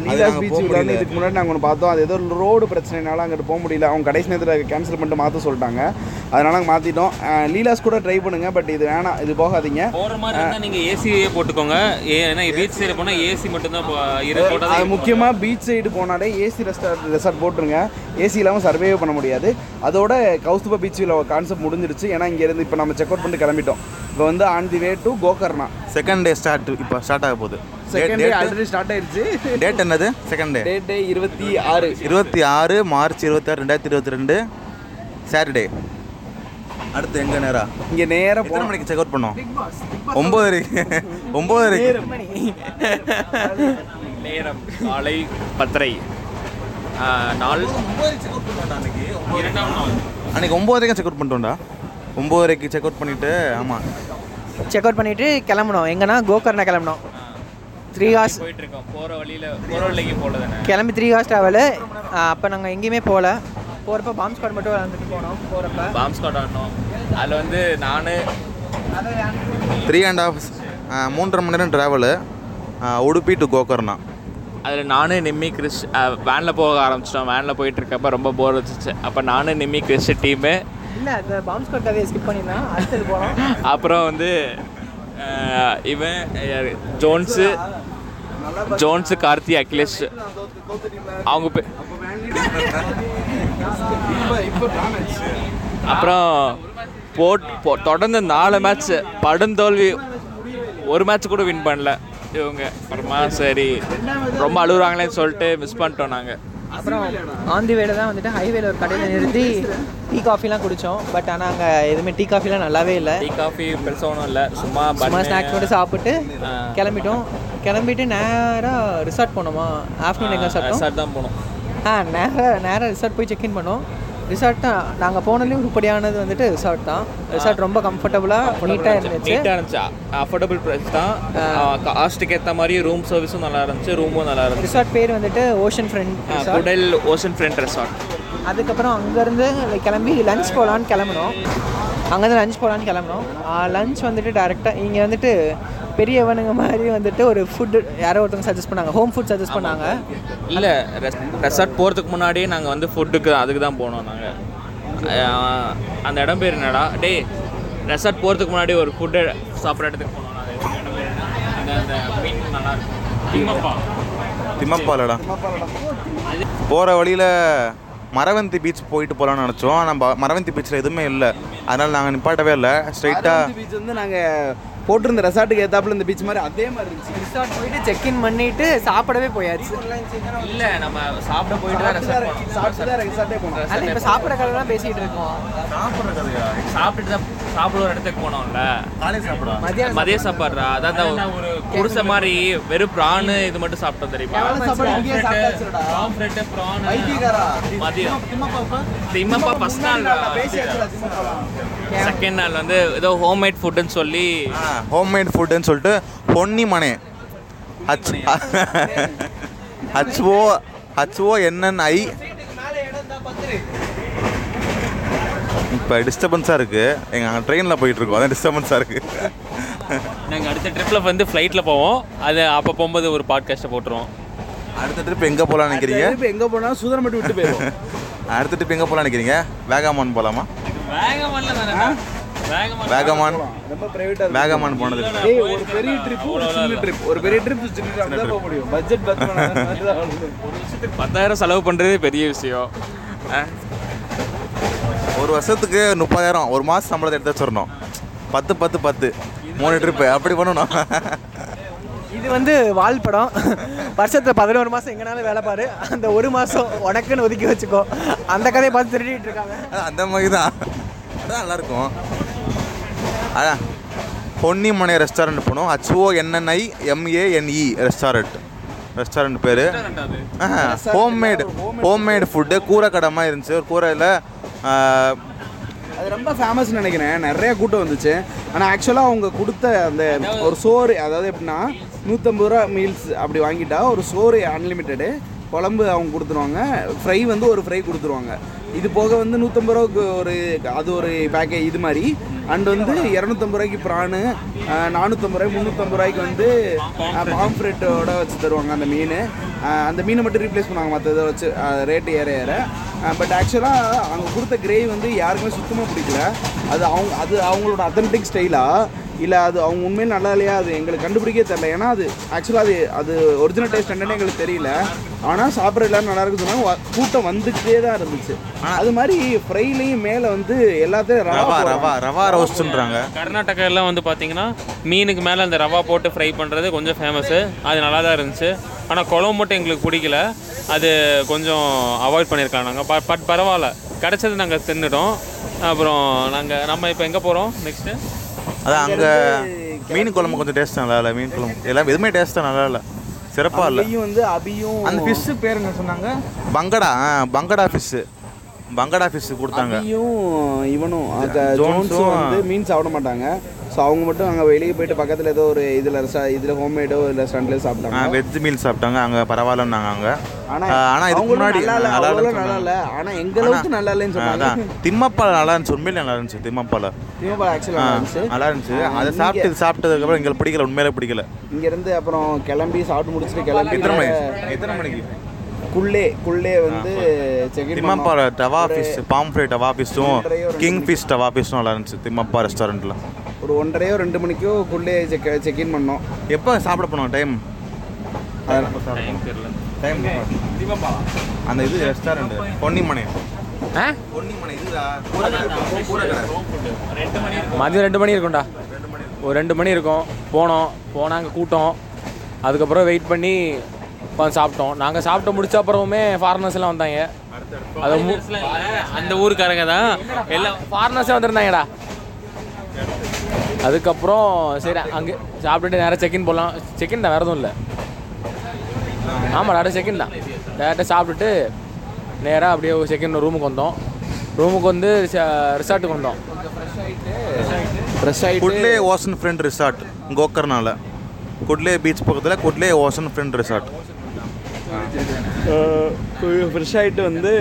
நீலாஸ் பீச் வந்து இதுக்கு முன்னாடி நாங்கள் ஒன்று பார்த்தோம். அது ஏதோ ரோடு பிரச்சனைனால அங்கிட்டு போக முடியல. அவங்க கடைசி நேரத்தில் கேன்சல் பண்ணிட்டு மாற்ற சொல்லிட்டாங்க. அதனால நாங்கள் மாற்றிட்டோம் லீலாஸ் கூட ட்ரை பண்ணுங்க பட் இது வேணாம் இது போகாதீங்க. போகிற மாதிரி இருந்தால் நீங்கள் ஏசியே போட்டுக்கோங்க. ஏன்னா பீச் சைடு போனால் ஏசி மட்டும்தான் அது முக்கியமாக பீச் சைடு போனாலே ஏசி ரெஸ்டார்ட் ரெசார்ட் போட்டுருங்க. ஏசி இல்லாமல் சர்வே பண்ண முடியாது. அதோட கௌஸ்துபா பீச்சில் கான்செப்ட் முடிஞ்சிருச்சு. ஏன்னா இங்கேருந்து இப்போ நம்ம செக் அவுட் பண்ணிட்டு கிளம்பிட்டோம். இப்போ வந்து on the way to Gokarna second day start இப்போ ஸ்டார்ட் ஆக போகுது. செகண்ட் டே ஆல்ரெடி ஸ்டார்ட் ஆயிடுச்சு டேட் என்னது? செகண்ட் டே டேட் டே இருபத்தி ஆறு. இருபத்தி ஆறு மார்ச் இருபத்தாறு ரெண்டாயிரத்தி இருபத்தி ரெண்டு சாட்டர்டே அடுத்து எங்கே நேரா? இங்கே நேராக எத்தனை மணிக்கு செக் அவுட் பண்ணோம்? ஒம்பதரைக்கு ஒம்பதரைக்கு நேரம். காலை பத்தரை. நாள் இரண்டாம் நாள். அன்னைக்கு ஒம்பதரைக்கும் செக் அவுட் பண்ணிட்டோம்டா. ஒம்பதரைக்கு செக் அவுட் பண்ணிவிட்டு ஆமாம் செக் அவுட் பண்ணிவிட்டு கிளம்புனோம் எங்கன்னா கோகர்னா கிளம்புனோம் த்ரீ ஹார்ஸ் போயிட்டு இருக்கோம் போகிற வழியில் போகிற வழிக்கு தானே? கிளம்பி த்ரீ ஹார்ஸ் ட்ராவலு அப்போ நாங்கள் எங்கேயுமே போகல. போகிறப்ப பாம்ப் ஸ்குவாட் மட்டும் விளாண்டுட்டு போனோம் போகிறப்ப பாம்ப் ஸ்காட் ஆடணும். அதில் வந்து நான் த்ரீ அண்ட் ஹாஃப் மூன்றரை மணி நேரம் ட்ராவலு உடுப்பி டு கோகர்னா அதில் நானு நிம்மி கிறிஸ் வேனில் போக ஆரம்பிச்சிட்டோம். வேனில் போயிட்டு இருக்கப்ப ரொம்ப போர் வச்சுச்சு அப்போ நானு நிம்மி கிறிஸ் டீமு இல்லை அந்த பாம்ப் ஸ்குவாட் கதையை ஸ்கிப் பண்ணிடலாம் அடுத்தது போனோம் அப்புறம் வந்து இவன் ஜோன்ஸு ஜோன்ஸு கார்த்தி அகிலேஷ். அவங்க பே அப்புறம் போட் போ- தொடர்ந்து நாலு மேட்ச் படுந்தோல்வி ஒரு மேட்ச் கூட வின் பண்ணல. இவங்க அப்புறமா சரி ரொம்ப அழுகுறாங்களேன்னு சொல்லிட்டு மிஸ் பண்ணிட்டோம் நாங்கள் அப்புறம் ஆன் தி வேல தான் வந்துட்டு ஹைவேல ஒரு கடையில் நிறுத்தி டீ காஃபிலாம் குடித்தோம் பட் ஆனால் அங்கே எதுவுமே டீ காஃபிலாம் நல்லாவே இல்லை. டீ காஃபி பெருசாக ஒன்றும் இல்லை. சும்மா சும்மா. ஸ்நாக்ஸ் மட்டும் சாப்பிட்டு. கிளம்பிட்டோம். கிளம்பிட்டு நேராக ரிசார்ட் போனோமா? ஆஃப்டர்நூன் எங்கே சாப்பிட்டோம் ரெசார்ட் தான் போனோம். ஆ நேராக நேராக ரிசார்ட் போய் செக்இன் பண்ணோம். ரிசார்ட் தான். நாங்கள் போனதுலேயும் உருப்படியானது வந்துட்டு ரிசார்ட் தான். ரிசார்ட் ரொம்ப கம்ஃபர்டபுளாக நீட்டாக இருந்துச்சு. நீட்டாக இருந்துச்சு? அஃபோர்டபுள் ப்ரைஸ் தான். காஸ்ட்டுக்கு ஏற்ற மாதிரி ரூம் சர்வீஸும் நல்லா இருந்துச்சு ரூமும் நல்லா இருந்துச்சு. ரிசார்ட் பேர் வந்துட்டு ocean front Kudle ocean front resort அதுக்கப்புறம் அங்கேருந்து கிளம்பி லஞ்ச் போகலான்னு கிளம்புனோம். அங்கேருந்து லஞ்ச் போகலான்னு கிளம்புனோம். லஞ்ச் வந்துட்டு டேரெக்டாக இங்கே வந்துட்டு பெரியவனுங்க மாதிரி வந்துட்டு ஒரு ஃபுட்டு யாரோ ஒருத்தவங்க சஜஸ்ட் பண்ணாங்க. ஹோம் ஃபுட் சஜஸ்ட் பண்ணாங்க. இல்லை ரெசார்ட் போகிறதுக்கு முன்னாடியே நாங்கள் வந்து ஃபுட்டுக்கு அதுக்கு தான் போனோம் நாங்கள் அந்த இடம் பேர் என்னடா? டேய் ரெசார்ட் போகிறதுக்கு முன்னாடி ஒரு ஃபுட்டு சாப்பிட்ற இடத்துக்கு போனோம் அந்த அந்த மீன் நல்லா இருக்கும் திம்மப்பா திம்மப்பாலடா. போகிற வழியில் மரவந்தி பீச் போயிட்டு போகலான்னு நினச்சோம். ஆனால் மரவந்தி பீச்சில் எதுவுமே இல்லை. அதனால் நாங்கள் நிப்பாட்டவே இல்லை. ஸ்ட்ரைட்டாக பீச் வந்து நாங்கள் போட்டிருந்த ரெசார்ட்டுக்கு ஏத்தாப்புல இந்த பீச் மாதிரி அதே மாதிரி இருந்துச்சு. ரிசார்ட் போயிட்டு செக்இன் பண்ணிட்டு சாப்பிடவே போயாச்சு. இல்லை நம்ம சாப்பிட போயிட்டு தான் ரெசார்ட் போனோம். சாப்பிட்டு தான் ரெசார்ட்டே போனோம். அதில் இப்போ சாப்பிட்ற கதைலாம் பேசிகிட்டு இருக்கோம். சாப்பிட்டுட்டு தான் சாப்பிட ஒரு இடத்துக்கு போனோம்ல. காலையில் சாப்பிடா. மதியானம் மதிய சாப்பாடுறா அதான் தான் ஒரு குடிசை மாதிரி வெறும் ப்ரானு இது மட்டும் சாப்பிட்டோம் தெரியுமா? ப்ரானு. மதியம். திம்மப்பா ஃபஸ்ட் நாள் செகண்ட் நாள் வந்து ஏதோ ஹோம்மேட் ஃபுட்டுன்னு சொல்லி ஹோம்மேட் ஃபுட்டுன்னு சொல்லிட்டு பொன்னி மனே ஹச் ஹச்ஓ ஹச்ஓ என்என்ஐ இப்போ டிஸ்டர்பன்ஸாக இருக்குது எங்கள் அங்கே ட்ரெயினில் போயிட்டுருக்கோம். அதான் டிஸ்டர்பன்ஸாக இருக்குது நாங்கள் அடுத்த ட்ரிப்பில் வந்து ஃப்ளைட்டில் போவோம். அது அப்போ போகும்போது ஒரு பாட்காஸ்ட்டை போட்டுருவோம். அடுத்த ட்ரிப் எங்கே போகலான்னு நினைக்கிறீங்க? இப்போ எங்கே போனாலும் சுதரம் மட்டும் விட்டு போயிடும் அடுத்த ட்ரிப் எங்கே போகலான்னு நினைக்கிறீங்க? வேகாமான் போகலாமா வேகமான். வேகமான். ரொம்ப ப்ரைவேட்டாக வேகமான் போனது. ஏய் ஒரு பெரிய ட்ரிப் ஒரு சின்ன ட்ரிப் ஒரு பெரிய ட்ரிப் சின்ன ட்ரிப் தான் போக முடியும். பட்ஜெட் பத்து பத்தாயிரம் செலவு பண்ணுறதே பெரிய விஷயம். ஒரு வருஷத்துக்கு முப்பதாயிரம். ஒரு மாதம் சம்பளத்தை எடுத்து வச்சிடணும். பத்து பத்து பத்து. மூணு ட்ரிப்பு அப்படி பண்ணணும். இது வந்து வால் படம். வருஷத்தில் பதினோரு மாதம் எங்கனாலும் வேலை பாரு. அந்த ஒரு மாதம் உனக்குன்னு ஒதுக்கி வச்சுக்கோ. அந்த கதையை பார்த்து திருடிட்டு இருக்காங்க. அந்த மாதிரி தான். அதான் நல்லாயிருக்கும். அதான். பொன்னிமனை ரெஸ்டாரண்ட் போனோம். H O N N I M A N E restaurant. Restaurant பேர். ஹோம்மேடு ஹோம்மேடு ஃபுட்டு கூரை கடை மாதிரி இருந்துச்சு. ஒரு கூரையில் அது ரொம்ப ஃபேமஸ் நினைக்கிறேன். நிறைய கூட்டம் வந்துச்சு. ஆனால் ஆக்சுவலாக அவங்க கொடுத்த அந்த ஒரு சோறு அதாவது எப்படின்னா நூற்றம்பது ரூபா மீல்ஸ் அப்படி வாங்கிட்டா ஒரு சோறு அன்லிமிட்டெடு குழம்பு அவங்க கொடுத்துருவாங்க. ஃப்ரை வந்து ஒரு ஃப்ரை கொடுத்துருவாங்க. இது போக வந்து நூற்றம்பது ரூபாய்க்கு ஒரு அது ஒரு பேக்கேஜ் இது மாதிரி. அண்ட் வந்து இரநூத்தம்பது ரூபாய்க்கு ப்ரானு நானூற்றம்பது ரூபாய் முந்நூற்றம்பது ரூபாய்க்கு வந்து பாம்ஃப்ரெட்டோட வச்சு தருவாங்க அந்த மீன். அந்த மீனை மட்டும் ரீப்ளேஸ் பண்ணுவாங்க. மற்றதை வச்சு ரேட்டு ஏற ஏற. பட் ஆக்சுவலாக அவங்க கொடுத்த கிரேவி வந்து யாருக்குமே சுத்தமாக பிடிக்கல. அது அவங்க அது அவங்களோட அத்தன்டிக் ஸ்டைலாக இல்லை அது அவங்க உண்மையில் நல்லா இல்லையா? அது எங்களுக்கு கண்டுபிடிக்கவே தெரில ஏன்னா அது ஆக்சுவலாக அது அது ஒரிஜினல் டேஸ்ட் என்னன்னு எங்களுக்கு தெரியல. ஆனால் சாப்பிட்ற எல்லாரும் நல்லா இருக்குன்னு சொன்னாங்க. வ- கூட்டம் வந்துக்கிட்டே தான் இருந்துச்சு. அது மாதிரி ஃப்ரைலையும் மேலே வந்து எல்லாத்தையும் ரவா ரவா ரவா ரவா ரோஸ்ட்ன்றாங்க கர்நாடகாலாம் வந்து பார்த்தீங்கன்னா மீனுக்கு மேலே அந்த ரவா போட்டு ஃப்ரை பண்ணுறது கொஞ்சம் ஃபேமஸ்ஸு அது நல்லா தான் இருந்துச்சு. ஆனால் குழம்பு மட்டும் எங்களுக்கு பிடிக்கல. அது கொஞ்சம் அவாய்ட் பண்ணியிருக்காங்க நாங்கள் பட் பட் பரவாயில்ல. கிடச்சது நாங்கள் தின்னுட்டோம். அப்புறம் நாங்கள் நம்ம இப்போ எங்கே போகிறோம் நெக்ஸ்ட்டு அதான் அங்கே மீன் குழம்பு கொஞ்சம் டேஸ்ட் நல்லா இல்லை மீன் குழம்பு. எல்லாம் எதுவுமே டேஸ்ட்டாக நல்லா இல்லை. சிறப்பாக இல்லை. வந்து அபியும் அந்த ஃபிஷ்ஷு பேர் என்ன சொன்னாங்க? பங்கடா பங்கடா ஃபிஷ்ஷு பங்கடா ஃபிஷ் கொடுத்தாங்க. இவனும் ஜோன்ஸும் வந்து மீன் சாப்பிட மாட்டாங்க. ஸோ அவங்க மட்டும் அங்கே வெளியே போயிட்டு பக்கத்தில் ஏதோ ஒரு இதில் இதில் ஹோம்மேடோ இல்லை ரெஸ்டாரண்ட்லேயே சாப்பிட்டாங்க. வெஜ் மீல் சாப்பிட்டாங்க. அங்கே பரவாயில்லன்னாங்க அங்கே. ஆனா ஆனால் இதுக்கு முன்னாடி நல்லா இல்ல, நல்லா அவ்வளவு இல்லைன்னு நல்லா சொன்னாங்க. இல்ல. ஆனா எங்க அளவுக்கு நல்லா இல்லைன்னு சொன்னாங்க. திம்மப்பால் நல்லா இருந்துச்சு. உண்மையிலே நல்லா இருந்துச்சு திம்மப்பால் திமுக actually நல்லா இருந்துச்சு. அதை சாப்பிட்டு இது சாப்பிட்டதுக்கப்புறம் எங்களுக்கு பிடிக்கல உண்மையிலே பிடிக்கல. இங்க இருந்து அப்புறம் கிளம்பி சாப்பிட்டு முடிச்சுட்டு கிளம்பி எத்தனை மணி எத்தனை மணிக்கு? குள்ளே குள்ளே வந்து check Thimmappa tawa fish pomfret tawa ஃபிஷ்ஷும் king fish tawa ஃபிஷ்ஷும் நல்லா இருந்துச்சு திம்மப்பா ரெஸ்டாரண்ட்டில் ஒரு ஒன்றரையோ ரெண்டு மணிக்கோ குள்ளே செக் செக்இன் பண்ணோம். எப்போ சாப்பிட போனோம்? டைம் டைம் அந்த இது ரெஸ்டாரண்ட் பொன்னிமனை. மதியம் ரெண்டு மணி இருக்கும்டா. ஒரு ரெண்டு மணி இருக்கும். போனோம். போனால் அங்கே கூட்டம். அதுக்கப்புறம் வெயிட் பண்ணி உட்காந்து சாப்பிட்டோம். நாங்கள் சாப்பிட்டு முடிச்ச அப்புறமே ஃபாரினர்ஸ் எல்லாம் வந்தாங்க. அது அந்த ஊருக்காரங்க தான். எல்லாம் ஃபாரினர்ஸே வந்திருந்தாங்கடா. அதுக்கப்புறம் சரி அங்கே சாப்பிட்டுட்டு நேராக செக்இன் போடலாம் செக்இன் தான் வேறு எதுவும் இல்லை. ஆமாம் டேரக்ட் செக்இன் தான். டேரெக்டாக சாப்பிட்டுட்டு நேராக அப்படியே செகண்ட் ரூமுக்கு வந்தோம். ரூமுக்கு வந்து ரிசார்ட்டுக்கு வந்தோம். ஃப்ரெஷ் ஆகிட்டு குட்லே ஓசன் ஃப்ரெண்ட் ரிசார்ட் கோக்கர்னால குட்லே பீச் பக்கத்தில் Kudle ocean front resort fresh ஆகிட்டு வந்து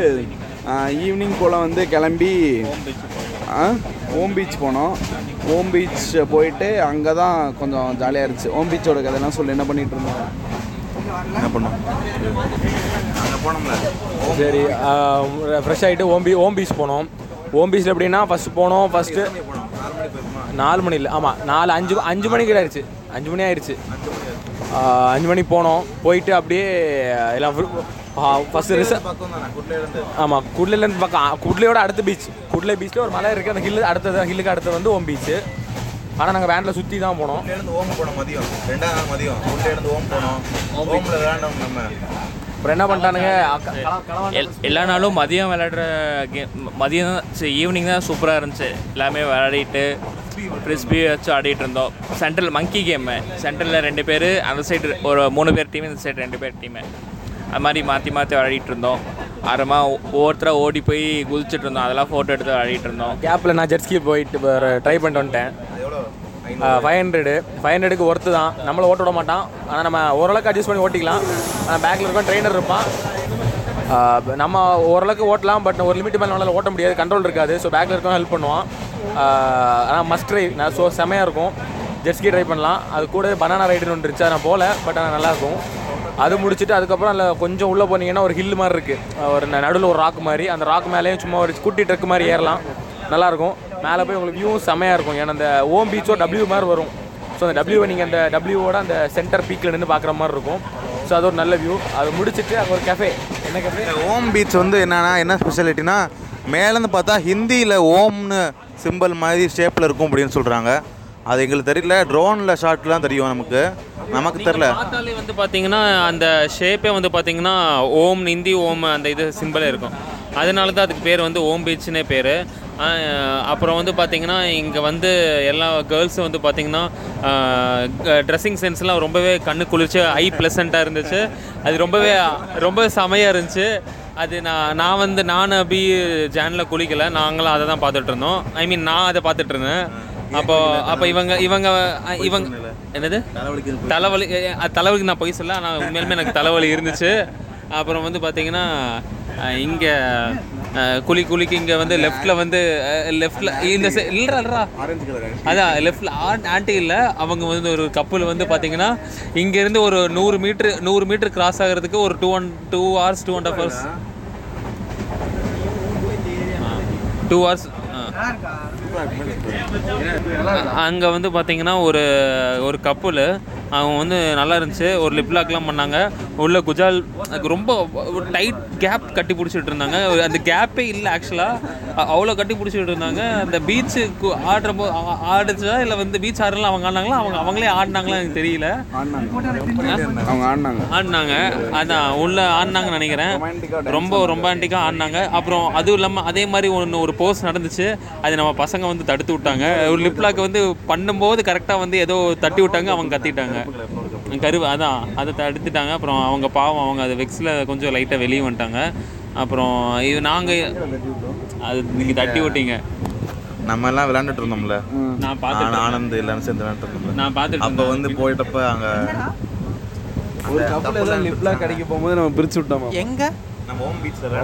ஈவினிங் போல் வந்து கிளம்பி ஓம் பீச் போனோம். ஓம் பீச் போயிட்டு அங்கே தான் கொஞ்சம் ஜாலியாக இருந்துச்சு. ஓம் பீச்சோட கதையெல்லாம் சொல்லி என்ன பண்ணிட்டு இருந்தோம்? என்ன பண்ணோம்? அங்கே போனோம்ல. சரி ஃப்ரெஷ் ஆகிட்டு ஓம் பீ ஓம் பீச் போனோம். ஓம் பீச்சில் எப்படின்னா ஃபஸ்ட்டு போனோம் ஃபஸ்ட்டு நாலு மணி இல்லை ஆமாம் நாலு அஞ்சு அஞ்சு மணிக்கு ஆயிடுச்சு. அஞ்சு மணி ஆயிடுச்சு. அஞ்சு மணிக்கு போனோம். போயிட்டு அப்படியே எல்லாம் ஃபஸ்ட்டு ரிச ஆமாம் குட்லேருந்து பக்கம் குட்லையோட அடுத்த பீச் குட்லே பீச்சில் ஒரு மலை இருக்குது அந்த ஹில்லு அடுத்தது ஹில்லுக்கு அடுத்து வந்து ஓம் பீச்சு ஆனால் நாங்கள் வேனில் சுற்றி தான் போனோம். ஓம் போனோம் மதியம். ரெண்டாவது மதியம். ஓம் போனோம். ஓமில் விளையாண்டோம் நம்ம அப்புறம் என்ன பண்ணிட்டானுங்க? எல்லா நாளும் மதியம் விளையாடுற கேம் மதியம் தான் ஈவினிங் தான் சூப்பராக இருந்துச்சு. எல்லாமே விளையாடிட்டு ஃப்ரிஸ்பி வச்சு ஆடிட்டு இருந்தோம். சென்ட்ரல் மங்கி கேமு சென்ட்ரலில் ரெண்டு பேர் அந்த சைடு ஒரு மூணு பேர் டீம் இந்த சைடு ரெண்டு பேர் டீமு அது மாதிரி மாற்றி மாற்றி விளையாடிட்டு இருந்தோம். அப்புறமா ஒவ்வொருத்தராக ஓடி போய் குதிச்சிட்டு இருந்தோம். அதெல்லாம் ஃபோட்டோ எடுத்து விளையாடிட்டு இருந்தோம். கேப்பில் நான் ஜெட்ஸ்கி போயிட்டு ட்ரை பண்ணிட்டு வந்துட்டேன். ஃபைவ் ஹண்ட்ரடு ஃபைவ் ஹண்ட்ரடுக்கு ஒர்த்து தான். நம்மளை ஓட்ட விட மாட்டான். ஆனால் நம்ம ஓரளவுக்கு அட்ஜஸ்ட் பண்ணி ஓட்டிக்கலாம். ஆனால் பேக்கில் இருக்கும் ட்ரெயினர் இருப்பான். நம்ம ஓரளவுக்கு ஓட்டலாம் பட் ஒரு லிமிட் மேலே நம்மளால் ஓட்ட முடியாது. கண்ட்ரோல் இருக்காது. ஸோ பேக்கில் இருக்கவங்க ஹெல்ப் பண்ணுவான். ஆனால் மஸ்ட் ட்ரை நான் ஸோ செமையாக இருக்கும். ஜெட்ஸ்கி ட்ரை பண்ணலாம். அது கூட பனானா ரைடுன்னு ஒன்று இருந்துச்சு. அதை நான் போகல பட் ஆனால் நல்லாயிருக்கும் அது முடிச்சுட்டு அதுக்கப்புறம் அதில் கொஞ்சம் உள்ளே போனீங்கன்னா ஒரு ஹில் மாதிரி இருக்குது ஒரு நடுவில் ஒரு ராக் மாதிரி. அந்த ராக் மேலேயும் சும்மா ஒரு குட்டி ட்ரக் மாதிரி ஏறலாம். நல்லாயிருக்கும். மேலே போய் உங்களுக்கு வியூ செமையாக இருக்கும். ஏன்னா அந்த ஓம் பீச்சோ டபிள்யூ மாதிரி வரும். ஸோ அந்த டபிள்யூவை நீங்கள் அந்த டபிள்யூவோட அந்த சென்டர் பீக்கில் நின்று பார்க்குற மாதிரி இருக்கும். ஸோ அது ஒரு நல்ல வியூ அது முடிச்சுட்டு அங்கே ஒரு கஃபே என்ன கஃபே ஓம் பீச் வந்து என்னன்னா என்ன ஸ்பெஷாலிட்டினா மேலேருந்து பார்த்தா ஹிந்தியில் ஓம்னு சிம்பிள் மாதிரி ஷேப்பில் இருக்கும் அப்படின்னு சொல்கிறாங்க அது எங்களுக்கு தெரியல. ட்ரோனில் ஷாட்லாம் தெரியும் நமக்கு. நமக்கு தெரில பார்த்தாலே வந்து பார்த்தீங்கன்னா அந்த ஷேப்பே வந்து பார்த்தீங்கன்னா ஓம் இந்தி ஓம் அந்த இது சிம்பிளே இருக்கும். அதனால தான் அதுக்கு பேர் வந்து ஓம் பீச்னே பேர். அப்புறம் வந்து பார்த்தீங்கன்னா இங்கே வந்து எல்லா கேர்ள்ஸும் வந்து பார்த்தீங்கன்னா ட்ரெஸ்ஸிங் சென்ஸ்லாம் ரொம்பவே கண்ணு குளிர்ச்சி ஐ ப்ளசண்ட்டாக இருந்துச்சு. அது ரொம்பவே ரொம்ப செமையாக இருந்துச்சு. அது நான் நான் வந்து நான் அபி ஜானில் குளிக்கல. நாங்களும் அதை தான் பார்த்துட்டு இருந்தோம். ஐ மீன் நான் அதை பார்த்துட்டு இருந்தேன். அப்போ அப்போ இவங்க இவங்க இவங்க என்னது? தலைவலி தலைவலிக்கு நான் பொய் சொல்ல ஆனால் உண்மையிலுமே எனக்கு தலைவலி இருந்துச்சு. அப்புறம் வந்து பார்த்தீங்கன்னா இங்கே குளி குளிக்கு இங்கே வந்து லெஃப்ட்டில் வந்து லெஃப்ட்டில் இந்த சை இல்லைடா இல்லைடா. அதான் லெஃப்டில் ஆண்டி இல்லை. அவங்க வந்து ஒரு கப்பல் வந்து பார்த்தீங்கன்னா இங்கேருந்து ஒரு நூறு மீட்ரு நூறு மீட்டர் கிராஸ் ஆகிறதுக்கு ஒரு two one two hours two and half hours two hours அங்கே வந்து பார்த்தீங்கன்னா ஒரு ஒரு கப்புல் அவங்க வந்து நல்லா இருந்துச்சு. ஒரு லிப் லாக்லாம் பண்ணாங்க. உள்ள குஜால் அதுக்கு ரொம்ப டைட் கேப் கட்டி பிடிச்சிட்டு இருந்தாங்க. அந்த கேப்பே இல்லை ஆக்சுவலாக அவ்வளோ கட்டி பிடிச்சிட்டு இருந்தாங்க. அந்த பீச்சு ஆடுற போ ஆ- ஆடுச்சா? இல்லை வந்து பீச் ஆடுறதுல அவங்க ஆடினாங்களா? அவங்க அவங்களே ஆடினாங்களா? எனக்கு தெரியல. அவங்க ஆடினாங்க. ஆடினாங்க. அதான் உள்ள ஆடினாங்கன்னு நினைக்கிறேன். ரொம்ப ரொமான்டிக்காக ஆடினாங்க. அப்புறம் அதுவும் இல்லாமல் அதே மாதிரி ஒன்று ஒரு போஸ் நடந்துச்சு. அது நம்ம பசங்க வந்து தடுத்து விட்டாங்க. ஒரு லிப்லாக் வந்து பண்ணும்போது கரெக்டாக வந்து ஏதோ தட்டி விட்டாங்க அவங்க கத்திட்டாங்க. கரு அதான். அதை தடுத்துட்டாங்க அப்புறம் அவங்க பாவம் அவங்க அது வெக்ஸில் கொஞ்சம் லைட்டாக வெளியே வந்துட்டாங்க. அப்புறம் இது நாங்கள் அது நீங்கள் தட்டி விட்டீங்க. நம்ம எல்லாம் விளையாண்டுட்டு இருந்தோம்ல. நான் பார்த்துட்டு ஆன- ஆனந்த் எல்லாரும் சேர்ந்து விளையாண்டுட்டு இருந்தோம்ல. நான் பார்த்துட்டு அப்போ வந்து போயிட்டப்ப அங்கே ஒரு கப்பல் ஏதாவது லிப்லாம் கடைக்கு போகும்போது நம்ம பிரிச்சு விட்டோமா? எங்கே? நம்ம ஹோம் பீச்சில்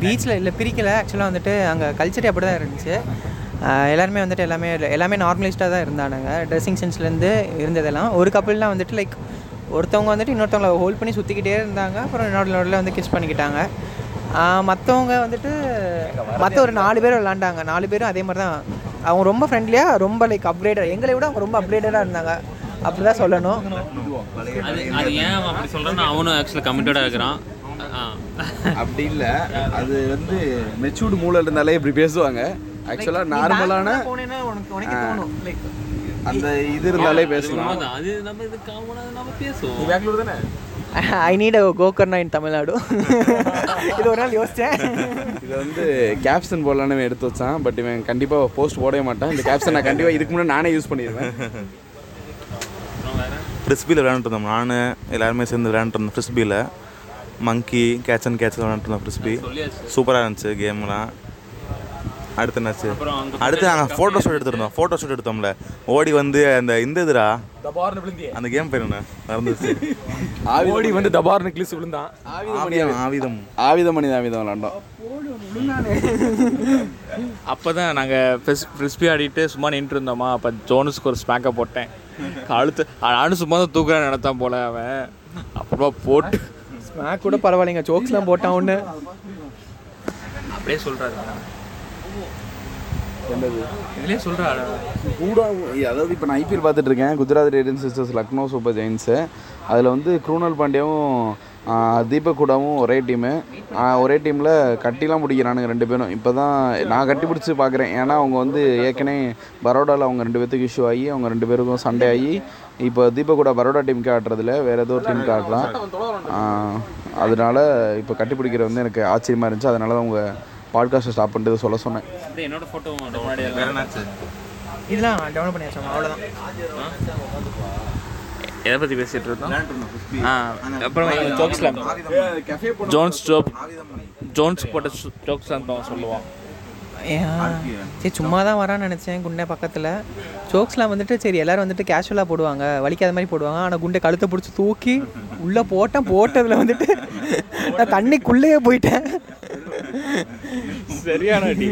பீச்சில் இல்லை பிரிக்கல. ஆக்சுவலாக வந்துட்டு அங்கே கல்ச்சர் அப்படி தான் இருந்துச்சு. எல்லாருமே வந்துட்டு எல்லாமே எல்லாமே நார்மலிஸ்டாக தான் இருந்தானுங்க. ட்ரெஸ்ஸிங் சென்ஸ்லேருந்து இருந்ததெல்லாம். ஒரு கப்பல்லாம் வந்துட்டு லைக் ஒருத்தவங்க வந்துட்டு இன்னொருத்தவங்கள ஹோல்ட் பண்ணி சுற்றிக்கிட்டே இருந்தாங்க. அப்புறம் இன்னொரு நோடில் வந்து கிஸ் பண்ணிக்கிட்டாங்க. மற்றவங்க வந்துட்டு மற்ற ஒரு நாலு பேர் விளாண்டாங்க. நாலு பேரும் அதே மாதிரி தான். அவங்க ரொம்ப ஃப்ரெண்ட்லியாக ரொம்ப லைக் அப்கிரேடட் எங்களை விட அவங்க ரொம்ப அப்கிரேடடாக இருந்தாங்க. அப்படி தான் சொல்லணும். அது ஏன் அப்படி சொல்கிறான்னு அவனும் ஆக்சுவலாக கமிட்டடாக இருக்கிறான். அப்படி இல்லை. அது வந்து மெச்சூர்டு மூளை இருந்தாலே இப்படி பேசுவாங்க. ஆக்சுவலாக நார்மலான அந்த இது இருந்தாலே பேசலாம். உண்மைதான். அது நம்ம இது காமனாக நம்ம பேசுவோம். I need a Gokarna in Tamil Nadu இது ஒரு நாள் யோசித்தேன் இது வந்து கேப்ஷன் போடலான்னு எடுத்து வச்சான். பட் இவன் கண்டிப்பாக போஸ்ட் போடவே மாட்டான். இந்த கேப்ஷன் நான் கண்டிப்பாக இதுக்கு முன்னாடி நானே யூஸ் பண்ணிடுவேன் ஃப்ரிஸ்பியில் விளையாண்டுட்டு இருந்தோம். நான் எல்லாருமே சேர்ந்து விளையாண்டுட்டு இருந்தோம் ஃப்ரிஸ்பியில் மங்கி கேட்ச் அண்ட் கேட்ச் விளையாண்டுட்டு இருந்தோம் ஃப்ரிஸ்பி சூப்பராக இருந்துச்சு கேம்லாம் அடுத்து என்னாச்சு அடுத்து நாங்கள் ஃபோட்டோ ஷூட் எடுத்திருந்தோம் ஃபோட்டோ ஷூட் எடுத்தோம்ல. ஓடி வந்து அந்த இந்த இதுடா? அந்த கேம் பேர் என்ன? மறந்துச்சு ஓடி வந்து டபார்னு கிளிஸ் விழுந்தான். ஆவிதம் ஆவிதம் ஆவிதமணி ஆவிதம் விளாண்டோம். அப்போ தான் நாங்கள் ஃப்ரிஸ் ஃப்ரிஸ்பி ஆடிட்டு சும்மா நின்றுட்டு இருந்தோமா அப்போ ஜோனுஸ்க்கு ஒரு ஸ்மாக்கை போட்டேன். கழுத்து நானும் சும்மா தான் தூக்குறான்னு நினைத்தான் போல அவன். அப்புறமா போட்டு. ஸ்மாக் கூட பரவாயில்லைங்க. ஜோக்ஸ்லாம் போட்டான் ஒன்று அப்படியே சொல்கிறாரு இதுலேயே சொல்கிறாரு கூட அதாவது இப்போ நான் ஐபிஎல் பார்த்துட்டு இருக்கேன். குஜராத் ரைடன்ஸ் சிஸ்டர்ஸ் லக்னோ சூப்பர் ஜெயின்ஸு அதில் வந்து குருணால் பாண்டியாவும் தீபக் கூடாவும் ஒரே டீமு ஒரே டீமில் கட்டிலாம் பிடிக்கிறானுங்க ரெண்டு பேரும். இப்போ தான் நான் கட்டி பிடிச்சி பார்க்குறேன். ஏன்னா அவங்க வந்து ஏற்கனவே பரோடாவில் அவங்க ரெண்டு பேர்த்துக்கு இஷ்யூ ஆகி அவங்க ரெண்டு பேருக்கும் சண்டே ஆகி இப்போ தீபக் கூட பரோடா டீமுக்கு ஆடுறதில்ல வேறு ஏதோ ஒரு டீமுக்கு ஆஹ், அதனால இப்போ கட்டி பிடிக்கிறது வந்து எனக்கு ஆச்சரியமாக இருந்துச்சு. அதனால தான் உங்கள் பாட்காஸ்ட்டை ஸ்டாப் பண்ணிட்டு சொல்ல சொன்னேன். என்னோட ஃபோட்டோ இதெல்லாம் டெவலப் அவ்வளோதான் எதை பற்றி பேசிகிட்டு இருந்தோம்? ஆ அப்புறம் ஜோக்ஸ்லாம் ஜோன்ஸ் ஜோப் ஜோன்ஸ் போட்ட ஜோக்ஸ்லாம் சொல்லுவான் சரி சும்மா தான் வரான்னு நினச்சேன் குண்டை பக்கத்தில். ஜோக்ஸ்லாம் வந்துட்டு சரி எல்லாரும் வந்துட்டு கேஷுவலாக போடுவாங்க. வலிக்காத மாதிரி போடுவாங்க. ஆனால் குண்டை கழுத்தை பிடிச்சி தூக்கி உள்ளே போட்டேன் போட்டதில் வந்துட்டு நான் தண்ணிக்குள்ளேயே போயிட்டேன். சரியான அடி.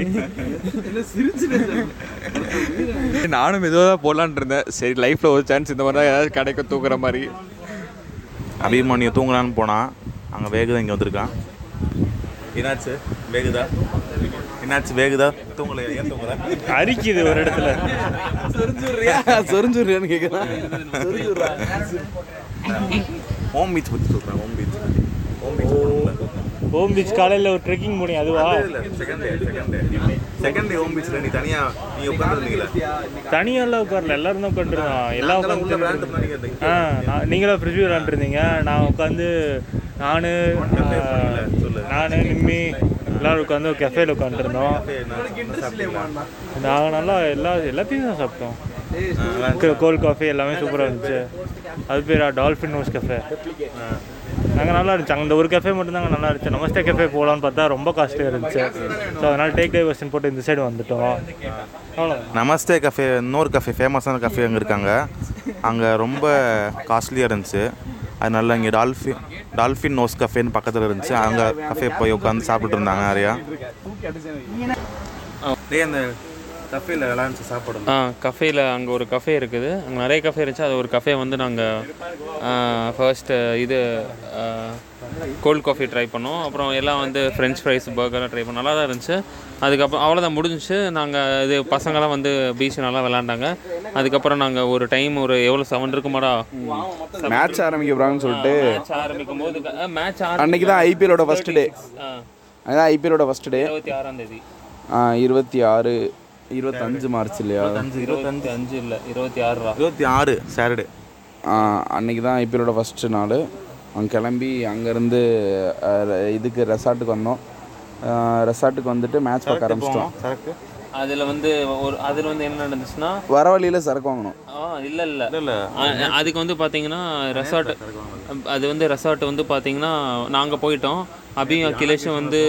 நானும் மெதுவாக தான் போடலான்னு இருந்தேன். சரி லைஃப்பில் ஒரு சான்ஸ் இந்த மாதிரி தான் ஏதாவது கிடைக்கும் தூக்குற மாதிரி. அபிமன்யு தூங்கலான்னு போனான் அங்கே வேகுதா இங்கே வந்திருக்கான் என்னாச்சு? வேகுதா? என்னாச்சு? வேகுதா? தூங்கலையா? ஏன் தூங்கல? அரிக்குது ஒரு இடத்துல. சொரிஞ்சுடுறியா? சொரிஞ்சுடுறியான்னு கேட்குறான் ஹோம் பீச் பற்றி சொல்கிறேன் Om beach Om beach Om beach காலையில் ஒரு ட்ரெக்கிங் போனீங்க அதுவா? Second day second day second day home பீச்சில் நீ தனியாக நீ உட்காந்துருந்தீங்களா உட்காரல. எல்லாரும் தான் உட்காந்துருந்தோம் எல்லாம் உட்காந்து. ஆ நான் நீங்களும் ஃப்ரிட்ஜ் விளாண்டுருந்தீங்க நான் உட்காந்து நான். நான் நிம்மி எல்லோரும் உட்காந்து ஒரு கெஃபேல உட்காந்துருந்தோம் நாங்கள் நல்லா எல்லா எல்லாத்தையும் தான் சாப்பிட்டோம். கோல்ட் காஃபி எல்லாமே சூப்பராக இருந்துச்சு. அது பேர் டால்ஃபின் ஹவுஸ் கெஃபே நாங்கள் நல்லா இருந்துச்சு. அந்த ஒரு கெஃபே மட்டும்தாங்க நல்லா இருந்துச்சு. நமஸ்தே கெஃபே போகலான்னு பார்த்தா ரொம்ப காஸ்ட்லியாக இருந்துச்சு. ஸோ அதனால் டேக் டைவர்ஷன் போட்டு இந்த சைடு வந்துட்டோம். அவ்வளோ நமஸ்தே கஃபே இன்னொரு கஃபே ஃபேமஸான கஃபே அங்கே இருக்காங்க. அங்கே ரொம்ப காஸ்ட்லியாக இருந்துச்சு. அதனால இங்கே டால்ஃபின் டால்ஃபின் நோஸ் கஃபேன்னு பக்கத்தில் இருந்துச்சு. அங்கே கஃபே போய் உட்காந்து சாப்பிட்டு இருந்தாங்க நிறையா. டேய் அந்த கஃபேல நல்லா இருந்துச்சு சாப்பாடு ஆ கஃபேல அங்கே ஒரு கஃபே இருக்குது. அங்கே நிறைய கஃபே இருந்துச்சு. அது ஒரு கஃபே வந்து நாங்கள் ஃபர்ஸ்ட்டு இது கோல்ட் காஃபி ட்ரை பண்ணோம். அப்புறம் எல்லாம் வந்து ஃப்ரெஞ்ச் ஃப்ரைஸ் பர்கர்லாம் ட்ரை பண்ணோம். நல்லா தான் இருந்துச்சு. அதுக்கப்புறம் அவ்வளோதான் முடிஞ்சிச்சு. நாங்கள் இது பசங்களாம் வந்து பீச் நல்லா விளாண்டாங்க அதுக்கப்புறம் நாங்கள் ஒரு டைம் ஒரு எவ்வளோ செவன் இருக்குமாடா? மேட்ச் ஆரம்பிக்க போகிறாங்கன்னு சொல்லிட்டு மேட்ச் ஆரம்பிக்கும் போது மேட்ச் அன்னைக்கு தான் ஐபிஎலோட ஃபர்ஸ்ட் டே அதான் ஐபிஎலோட ஃபர்ஸ்ட் டே இருபத்தி ஆறாம் தேதி. இருபத்தி ஆறு. இருபத்தஞ்சு மார்ச் இல்லையா? இருபத்தஞ்சு அஞ்சு இல்லை இருபத்தி ஆறுரூவா. இருபத்தி ஆறு சாட்டர்டே அன்னைக்கு தான் ஐபிஎலோட ஃபஸ்ட்டு நாள். அங்கே கிளம்பி அங்கேருந்து இதுக்கு ரெசார்ட்டுக்கு வந்தோம். ரெசார்ட்டுக்கு வந்துட்டு மேட்ச் பார்க்க ஆரம்பிச்சிட்டோம். சரக்கு? அதில் வந்து ஒரு அதில் வந்து என்ன நடந்துச்சுன்னா வர வழியில் சரக்கு வாங்கணும். ஆ இல்லை இல்லை. இல்லை அதுக்கு வந்து பார்த்தீங்கன்னா ரெசார்ட் அது வந்து ரெசார்ட் வந்து பார்த்தீங்கன்னா நாங்கள் போயிட்டோம். அபியும் அகிலேஷும் வந்து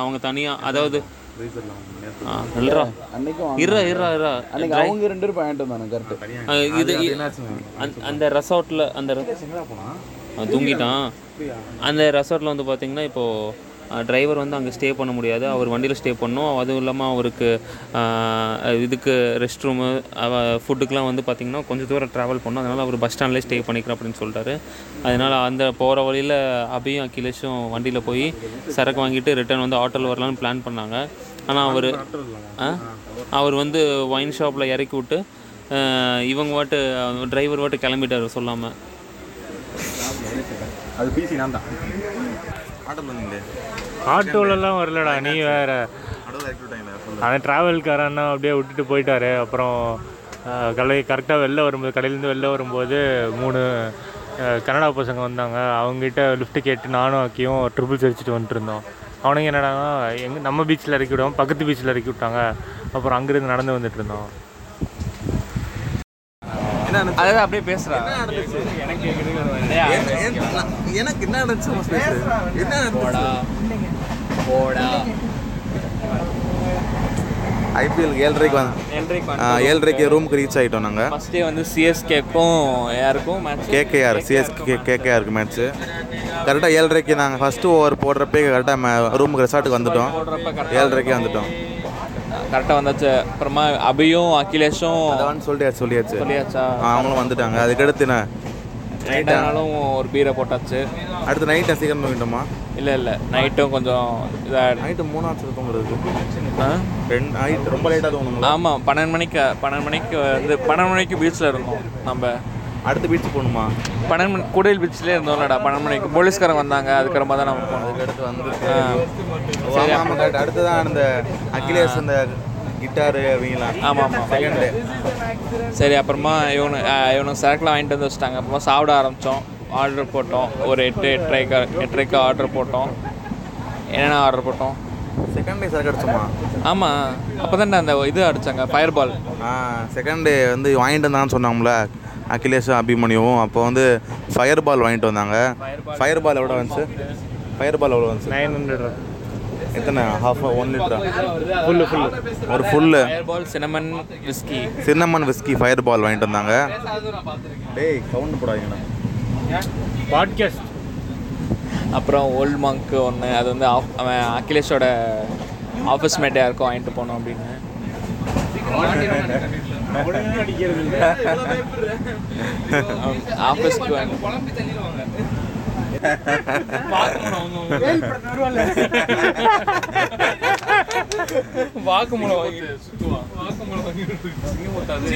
அவங்க தனியாக அதாவது அன்னைக்கு அவங்க ரெண்டு பேரும் பாயிண்ட் வந்தாங்க கரெக்ட் இது அந்த- ரெசார்ட்டில் அந்த தூங்கிட்டான். அந்த ரெசார்ட்டில் வந்து பார்த்தீங்கன்னா இப்போது டிரைவர் வந்து அங்கே ஸ்டே பண்ண முடியாது. அவர் வண்டியில் ஸ்டே பண்ணணும் அதுவும் இல்லாமல் அவருக்கு இதுக்கு ரெஸ்ட் ரூமு ஃபுட்டுக்கெலாம் வந்து பார்த்திங்கன்னா கொஞ்சம் தூரம் ட்ராவல் பண்ணணும் அதனால் அவர் பஸ் ஸ்டாண்ட்லேயே ஸ்டே பண்ணிக்கிறேன் அப்படின்னு சொல்லிட்டாரு அதனால் அந்த போகிற வழியில் அபியும் அகிலேஷும் வண்டியில் போய் சரக்கு வாங்கிட்டு ரிட்டர்ன் வந்து ஆட்டோவில் வரலான்னு பிளான் பண்ணாங்க. ஆனால் அவர் அவர் வந்து ஒயின் ஷாப்பில் இறக்கி விட்டு இவங்க வாட்டு டிரைவர் வாட்டு கிளம்பிட்டாரு சொல்லாமல் அது பிசி நான் தான். ஆட்டோலலாம் வரலடா நீ வேற. அவன் ட்ராவல்காரன்னா அப்படியே விட்டுட்டு போயிட்டாரு. அப்புறம் கலை கரெக்டாக வெளில வரும்போது கடையிலேருந்து வெளில வரும்போது மூணு கனடா பசங்க வந்தாங்க. அவங்ககிட்ட லிஃப்ட் கேட்டு நானும் அக்கியும் ட்ரிபிள்ஸ் அடிச்சுட்டு வந்துட்டு இருந்தோம். அவனுங்க என்னடானா எங்க நம்ம பீச்சில் இறக்கி விடுவோம் பக்கத்து பீச்சில் இறக்கி விட்டாங்க. அப்புறம் அங்கேருந்து நடந்து வந்துட்டு இருந்தோம். அதான் அப்படியே பேசுகிறா எனக்கு என்ன நடந்துச்சு என்ன போடா போடா. ஐபிஎல் ஏழரைக்கு வந்து ஏழரைக்கு ரூமுக்கு ரீச் ஆகிட்டோம் நாங்கள் ஃபஸ்ட் டே வந்து சிஎஸ்கேக்கும் யாருக்கும் மேட்ச் கேகேஆர் சிஎஸ்கே கேகேஆருக்கு மேட்ச்சு கரெக்டாக ஏழரைக்கு நாங்கள் ஃபஸ்ட்டு ஓவர் போடுறப்பே கரெக்டாக ரூமுக்கு ரெசார்ட்டுக்கு வந்துட்டோம். ஏழரைக்கே வந்துட்டோம். கரெக்டாக வந்தாச்சு. அப்புறமா அபியும் அகிலேஷும் சொல்லியாச்சு சொல்லியாச்சு. சொல்லியாச்சா? அவங்களும் வந்துட்டாங்க. அதுக்கடுத்து நான் நைட்டானாலும் ஒரு பீரை போட்டாச்சு. அடுத்து நைட்டை சீக்கிரம் தூங்கிட்டோமா இல்லை இல்லை. நைட்டும் கொஞ்சம் இதாக நைட்டு மூணாச்சு தூங்குறதுக்கு ரெண்டு நைட் ரொம்ப லேட்டாக தூங்கணுங்களா? ஆமாம் பன்னெண்டு மணிக்கு பன்னெண்டு மணிக்கு வந்து பன்னெண்டு மணிக்கு பீச்சில் இருந்தோம் நம்ம. அடுத்த பீச் போகணுமா? பன்னெண்டு மணி கூடையில் பீச்லேயே இருந்தோம்லடா பன்னெண்டு மணிக்கு. போலீஸ்காரங்க வந்தாங்க அதுக்கப்புறமா தான் நம்ம போனோம் அடுத்து வந்து ஆ. சரி. ஆமாம் ஆமாம் கரெக்ட் அடுத்து தான் இந்த அகிலேஷ் இந்த கிட்டாரு அவங்களாம் ஆமாம் ஆமாம் செகண்ட் டே சரி அப்புறமா இவனு இவனுக்கு சரக்குலாம் வாங்கிட்டு வந்து வச்சிட்டாங்க. அப்புறமா சாப்பிட ஆரம்பித்தோம் ஆர்டர் போட்டோம். ஒரு எட்டு எட்டரைக்கு எட்டரைக்கு ஆர்டர் போட்டோம். என்னென்ன ஆர்டர் போட்டோம்? செகண்ட் டே சரக்கு அடிச்சோமா? ஆமாம் அப்போ தான் அந்த இது அடித்தாங்க ஃபயர் பால் ஆ செகண்ட் டே வந்து வாங்கிட்டு வந்தான்னு சொன்னாங்களே அகிலேஷும் அபிமன்யுவும். அப்போ வந்து ஃபயர் பால் வாங்கிட்டு வந்தாங்க. ஃபயர் பால் எவ்வளோ வந்துச்சு? ஃபயர் பால் எவ்வளோ வந்துச்சு? நைன் ஹண்ட்ரட் எத்தனை? ஹாஃப் ஒன் லிட்டரா ஃபுல்லு ஃபுல்லு ஒரு full ball cinnamon whisky cinnamon whisky fire ball வாங்கிட்டு வந்தாங்க. டேய் சவுண்ட் போடாதீங்கண்ணா பாட்காஸ்ட் அப்புறம் ஓல்ட் மங்க் ஒன்று அது வந்து ஆஃப் அவன் அகிலேஷோட ஆஃபீஸ் மேட்டே யாருக்கும் வாங்கிட்டு போனோம் அப்படின்னு. ஆஃபீஸ்க்கு வாக்குமூலம்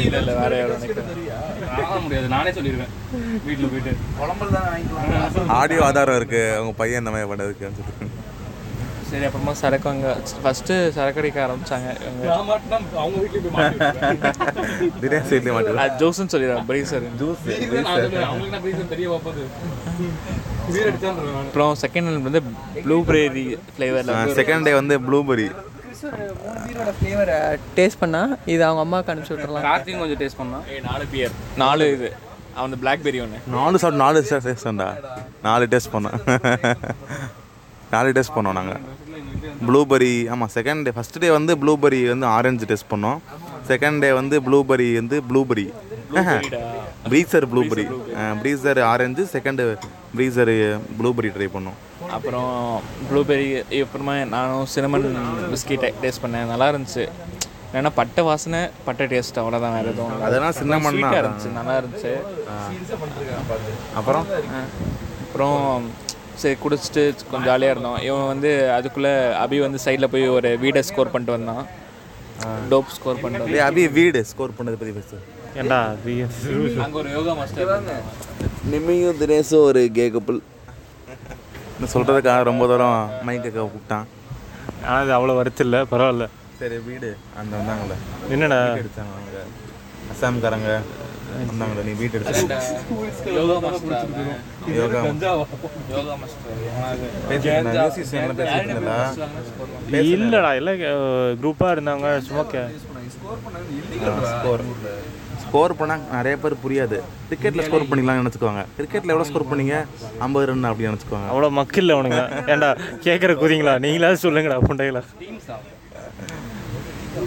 இல்லை இல்லை வேற யாரும் முடியாது நானே சொல்லிடுவேன் வீட்டில் போயிட்டு ஆடியோ ஆதாரம் இருக்குது அவங்க பையன் இந்த மாதிரி பண்ணதுக்கு சொல்லிட்டு சரி அப்புறமா சரக்கு அங்க ஃபஸ்ட்டு சரக்கு அடிக்க ஆரம்பிச்சாங்க இவங்க. அவங்க வீட்டுல போய் மாட்டி தினேஷ் வீட்லயே மாட்டுது அது ஜூஸ்ன்னு சொல்லிடுறேன் பிரீசர். ஜூஸ் அப்புறம் செகண்ட் ஹேண்ட் வந்து ப்ளூபெரி ஃப்ளேவரில் செகண்ட் டே வந்து ப்ளூபெரி ஃப்ளேவர் டேஸ்ட் பண்ணா இது அவங்க அம்மாவுக்கு அனுப்பிச்சி விட்றலாம் கார்த்திக் கொஞ்சம் டேஸ்ட் பண்ணா நாலு பியர் நாலு இது. அவன் பிளாக்பெரி ஒன்று நாலு சாப்பிட்டு நாலு டேஸ்ட் பண்ணா நாலு டேஸ்ட் பண்ணோம். நாலு டேஸ்ட் பண்ணோம் நாங்கள் ப்ளூபெரி ஆமாம் செகண்ட் டே ஃபஸ்ட் டே வந்து ப்ளூபெரி வந்து ஆரஞ்சு டேஸ்ட் பண்ணோம். செகண்ட் டே வந்து ப்ளூபெரி வந்து blueberry Breezer blueberry Breezer orange second Breezer blueberry try பண்ணோம். அப்புறம் ப்ளூபெரி அப்புறமா நானும் சினமன் பிஸ்கெட் டேஸ்ட் பண்ணேன். நல்லா இருந்துச்சு. ஏன்னா பட்டை வாசனை பட்டை டேஸ்ட் அவ்வளோதான் வேறு எதுவும். அதெல்லாம். Sweet-ஆ இருந்துச்சு நல்லா இருந்துச்சு. அப்புறம்? அப்புறம் சரி குடிச்சிட்டு கொஞ்சம் ஜாலியாக இருந்தோம். இவன் வந்து அதுக்குள்ளே அபி வந்து சைடில் போய் ஒரு வீடை ஸ்கோர் பண்ணிட்டு வந்தான். டோப் ஸ்கோர் பண்ணிட்டு டேய் அபி வீடு ஸ்கோர் பண்ணது பற்றி பேசு. ஏண்டா அங்கே ஒரு யோகா மாஸ்டர் நிம்மியும் தினேஷும் ஒரு கே கப்புள் இன்னும் சொல்கிறதுக்காக ரொம்ப தூரம் மைக்க கூப்பிட்டான். ஆனால் அது அவ்வளோ வருத்து இல்லை பரவாயில்ல. சரி வீடு. அந்த வந்தாங்கல்ல. என்னடா? எடுத்தாங்க அசாம்காரங்க. வந்தாங்கல்ல நீ வீடு எடுத்த யோகா மாஸ்டர் யோகா யோகா மாஸ்டர் பேசியிருந்தா இல்லைடா இல்லை குரூப்பாக இருந்தாங்க சும்மா கே ஸ்கோர் ஸ்கோர் பண்ணால் நிறைய பேர் புரியாது. கிரிக்கெட்டில் ஸ்கோர் பண்ணிக்கலாம்னு நினச்சிக்குவாங்க. கிரிக்கெட்டில் எவ்வளோ ஸ்கோர் பண்ணீங்க? ஐம்பது ரன் அப்படி நினச்சிக்குவாங்க. அவ்வளோ மக்கள் இல்லை அவனுங்க ஏன்டா கேட்குற குதிங்களா? நீங்களாவது சொல்லுங்கடா புண்டைகளா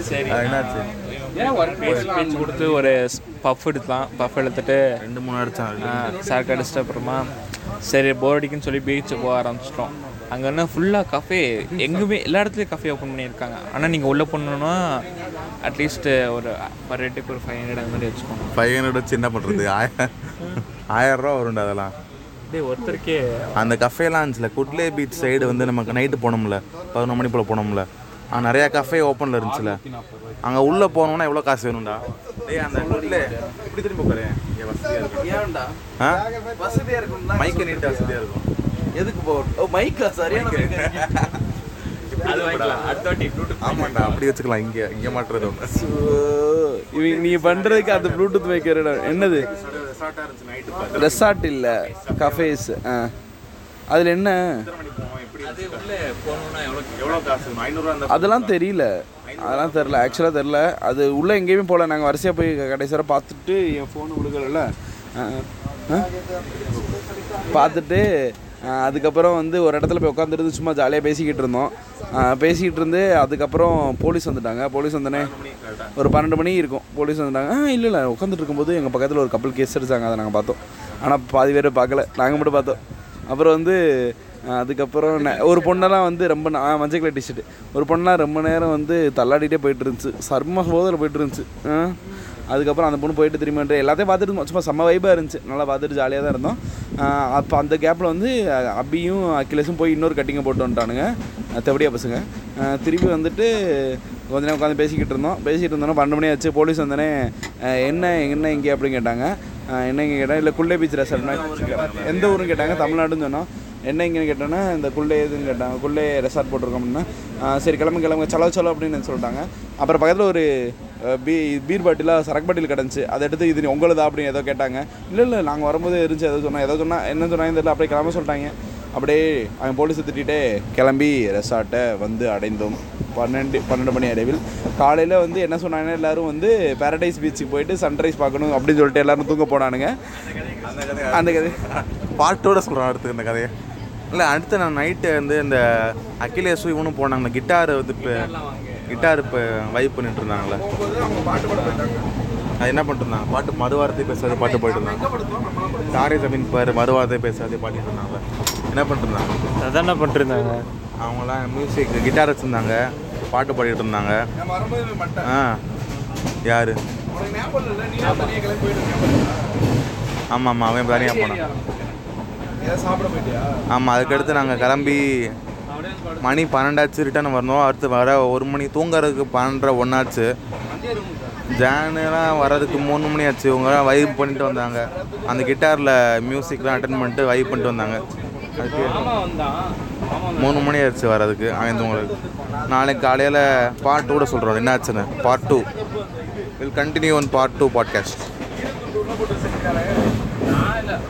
சரி. என்னாச்சு? ஸ்பீச் கொடுத்து ஒரு பஃப் எடுத்தான் பஃப் எடுத்துட்டு ரெண்டு மூணு அடிச்சான் சாக்கு அடிச்சிட்டு அப்புறமா சரி போர் அடிக்குன்னு சொல்லி பீச்சு போக ஆரம்பிச்சிட்டோம். அங்கே என்ன ஃபுல்லாக கஃபே எங்குமே எல்லா இடத்துலையும் கஃபே ஓப்பன் பண்ணியிருக்காங்க. ஆனால் நீங்கள் உள்ளே போகணுன்னா அட்லீஸ்ட் ஒரு பர் ரேட்டுக்கு ஒரு ஃபைவ் ஹண்ட்ரட் அந்த மாதிரி வச்சுக்கோங்க. ஃபைவ் ஹண்ட்ரட் வச்சு என்ன பண்ணுறது ஆயிரம் ஆயிரம் ரூபா வரும்டா அதெல்லாம். ஒருத்தருக்கே. அந்த கஃபேலாம் இருந்துச்சுல குட்லே பீச் சைடு வந்து நமக்கு நைட்டு போனோம்ல பதினொரு மணி போல் போனோம்ல. அங்கே நிறையா கஃபே ஓப்பனில் இருந்துச்சுல. அங்கே உள்ளே போனோம்னா எவ்வளோ காசு வேணும்டா? டேய் அந்த குட்லே இப்படி திரும்பி உட்காரு? இங்கே வசதியாக இருக்கும் ஏன்டா ஆ? வசதியாக இருக்கும்னா மைக்கு நீட்டாக வசதியாக இருக்கும். எதுக்கு போ? ஓ மைக்கா சரியான. அது வாங்கிக்கலாம். ப்ளூடூத் ஆமாண்டா அப்படி வச்சுக்கலாம். இங்கே இங்கே மாட்டுறது இவங்க நீ பண்ணுறதுக்கு அந்த ப்ளூடூத் மைக்கர் என்னது? நைட்டு ரெசார்ட் இல்லை கஃபேஸ் ஆ. அதில் என்ன? எவ்வளோ காசு அதெல்லாம் தெரியல. அதெல்லாம் தெரில ஆக்சுவலாக தெரில அது உள்ளே எங்கேயுமே போகல நாங்கள் வரிசையாக போய் கடைசியாக பார்த்துட்டு என் ஃபோனு கொடுக்கல பார்த்துட்டு அதுக்கப்புறம் வந்து ஒரு இடத்துல போய் உட்காந்துருந்து சும்மா ஜாலியாக பேசிக்கிட்டு இருந்தோம். பேசிக்கிட்டு இருந்து அதுக்கப்புறம் போலீஸ் வந்துட்டாங்க. போலீஸ் வந்தோடனே ஒரு பன்னெண்டு மணி இருக்கும். போலீஸ் வந்துட்டாங்க. ஆ இல்லை இல்லை. உட்காந்துட்டு இருக்கும்போது எங்கள் பக்கத்தில் ஒரு கப்பல் கேஸ் எடுத்தாங்க அதை நாங்கள் பார்த்தோம். ஆனால் பாதி பேர் பார்க்கல. நாங்கள் மட்டும் பார்த்தோம். அப்புறம் வந்து அதுக்கப்புறம் ஒரு பொண்ணெல்லாம் வந்து ரொம்ப நான் மஞ்சள் கலர் டிஷர்ட் ஒரு பொண்ணெல்லாம் ரொம்ப நேரம் வந்து தள்ளாடிட்டே போயிட்டு இருந்துச்சு. சர்ம சோதனை போயிட்டு இருந்துச்சு. அதுக்கப்புறம் அந்த பொண்ணு போயிட்டு திரும்பி வந்துட்டு எல்லாத்தையும் பார்த்துட்டு சும்மா செம்ம வைப்பாக இருந்துச்சு. நல்லா பார்த்துட்டு ஜாலியாக தான் இருந்தோம். அப்போ அந்த கேப்பில் வந்து அபியும் அக்கிலேஷும் போய் இன்னொரு கட்டிங்கை போட்டு வந்துட்டானுங்க. தெவடியா பசங்க. திருப்பி வந்துட்டு கொஞ்ச நேரம் உட்காந்து பேசிக்கிட்டு இருந்தோம். பேசிக்கிட்டு இருந்தோன்னா பன்னெண்டு மணி ஆச்சு. போலீஸ் வந்தோடனே என்ன என்ன இங்கே? அப்படின்னு கேட்டாங்க. என்ன இங்கே? கேட்டாங்க. இல்லை குள்ளே பீச் ரெசார்ட்னா எந்த ஊருன்னு? கேட்டாங்க. தமிழ்நாடுன்னு சொன்னோம். என்ன இங்கேன்னு கேட்டோன்னா இந்த குள்ளே எதுன்னு கேட்டாங்க. குள்ளே ரெசார்ட் போட்டிருக்கோம் அப்படின்னா சரி கிளம்பு கிளம்பு. செலவு செலவு அப்படின்னு சொல்லிட்டாங்க. அப்புறம் பக்கத்தில் ஒரு பீ பீர் பாட்டிலாக சரக்கு பாட்டில் கிடந்துச்சு. அதை எடுத்து இது உங்களுதா அப்படின்னு ஏதோ கேட்டாங்க. இல்லை இல்லை நாங்கள் வரும்போது இருந்துச்சு ஏதோ சொன்னால் ஏதோ சொன்னால் என்ன சொன்னாங்க தெரியல. அப்படியே கிளம்ப சொல்லிட்டாங்க. அப்படியே அவன் போலீஸை திட்டிகிட்டே கிளம்பி ரெசார்ட்டை வந்து அடைந்தோம். பன்னெண்டு பன்னெண்டு மணி அளவில் காலையில் வந்து என்ன சொன்னாங்கன்னா எல்லாரும் வந்து பேரடைஸ் பீச்சுக்கு போயிட்டு சன்ரைஸ் பார்க்கணும் அப்படின்னு சொல்லிட்டு எல்லாரும் தூங்க போனானுங்க. அந்த கதை. பாட்டோட சொல்கிறான் அடுத்து இந்த கதையை. இல்லை அடுத்து நான் நைட்டு வந்து இந்த அகிலேஷும் இவனும் போனாங்க. கிட்டார் வந்து இப்போ கிட்டார் இப்போ வைப் பண்ணிட்டு இருந்தாங்களே அது என்ன பண்ணிட்டு இருந்தாங்க பாட்டு மறுவாரத்தை பேசாத பாட்டு போயிட்டு இருந்தாங்க தாரே ஜமீன் பாரு மறுவாரத்தை பேசாதே பாடிட்டு இருந்தாங்க என்ன பண்ணிட்டு இருந்தாங்க அதான் என்ன பண்ணிருந்தாங்க அவங்களாம் மியூசிக் கிட்டார் வச்சுருந்தாங்க. பாட்டு பாடிட்டு இருந்தாங்க ஆ யார்? ஆமாம் ஆமாம் அவன் தனியாக போனான். ஆமாம் அதுக்கடுத்து நாங்கள் கிளம்பி மணி பன்னெண்டாச்சு ரிட்டர்ன் வரணும். அடுத்து வர ஒரு மணி தூங்குறதுக்கு பன்னெண்டரை ஒன்றாச்சு ஜானுலாம் வர்றதுக்கு மூணு மணி ஆச்சு. இவங்கலாம் வைப் பண்ணிட்டு வந்தாங்க. அந்த கிட்டாரில் மியூசிக்லாம் அட்டன் பண்ணிட்டு வைப் பண்ணிட்டு வந்தாங்க. அதுக்கு மூணு மணி ஆயிடுச்சு வரதுக்கு அங்கேருந்து நாளைக்கு காலையில் பார்ட் டூட சொல்கிறோம் என்னாச்சுன்னு? Part two will continue on part two podcast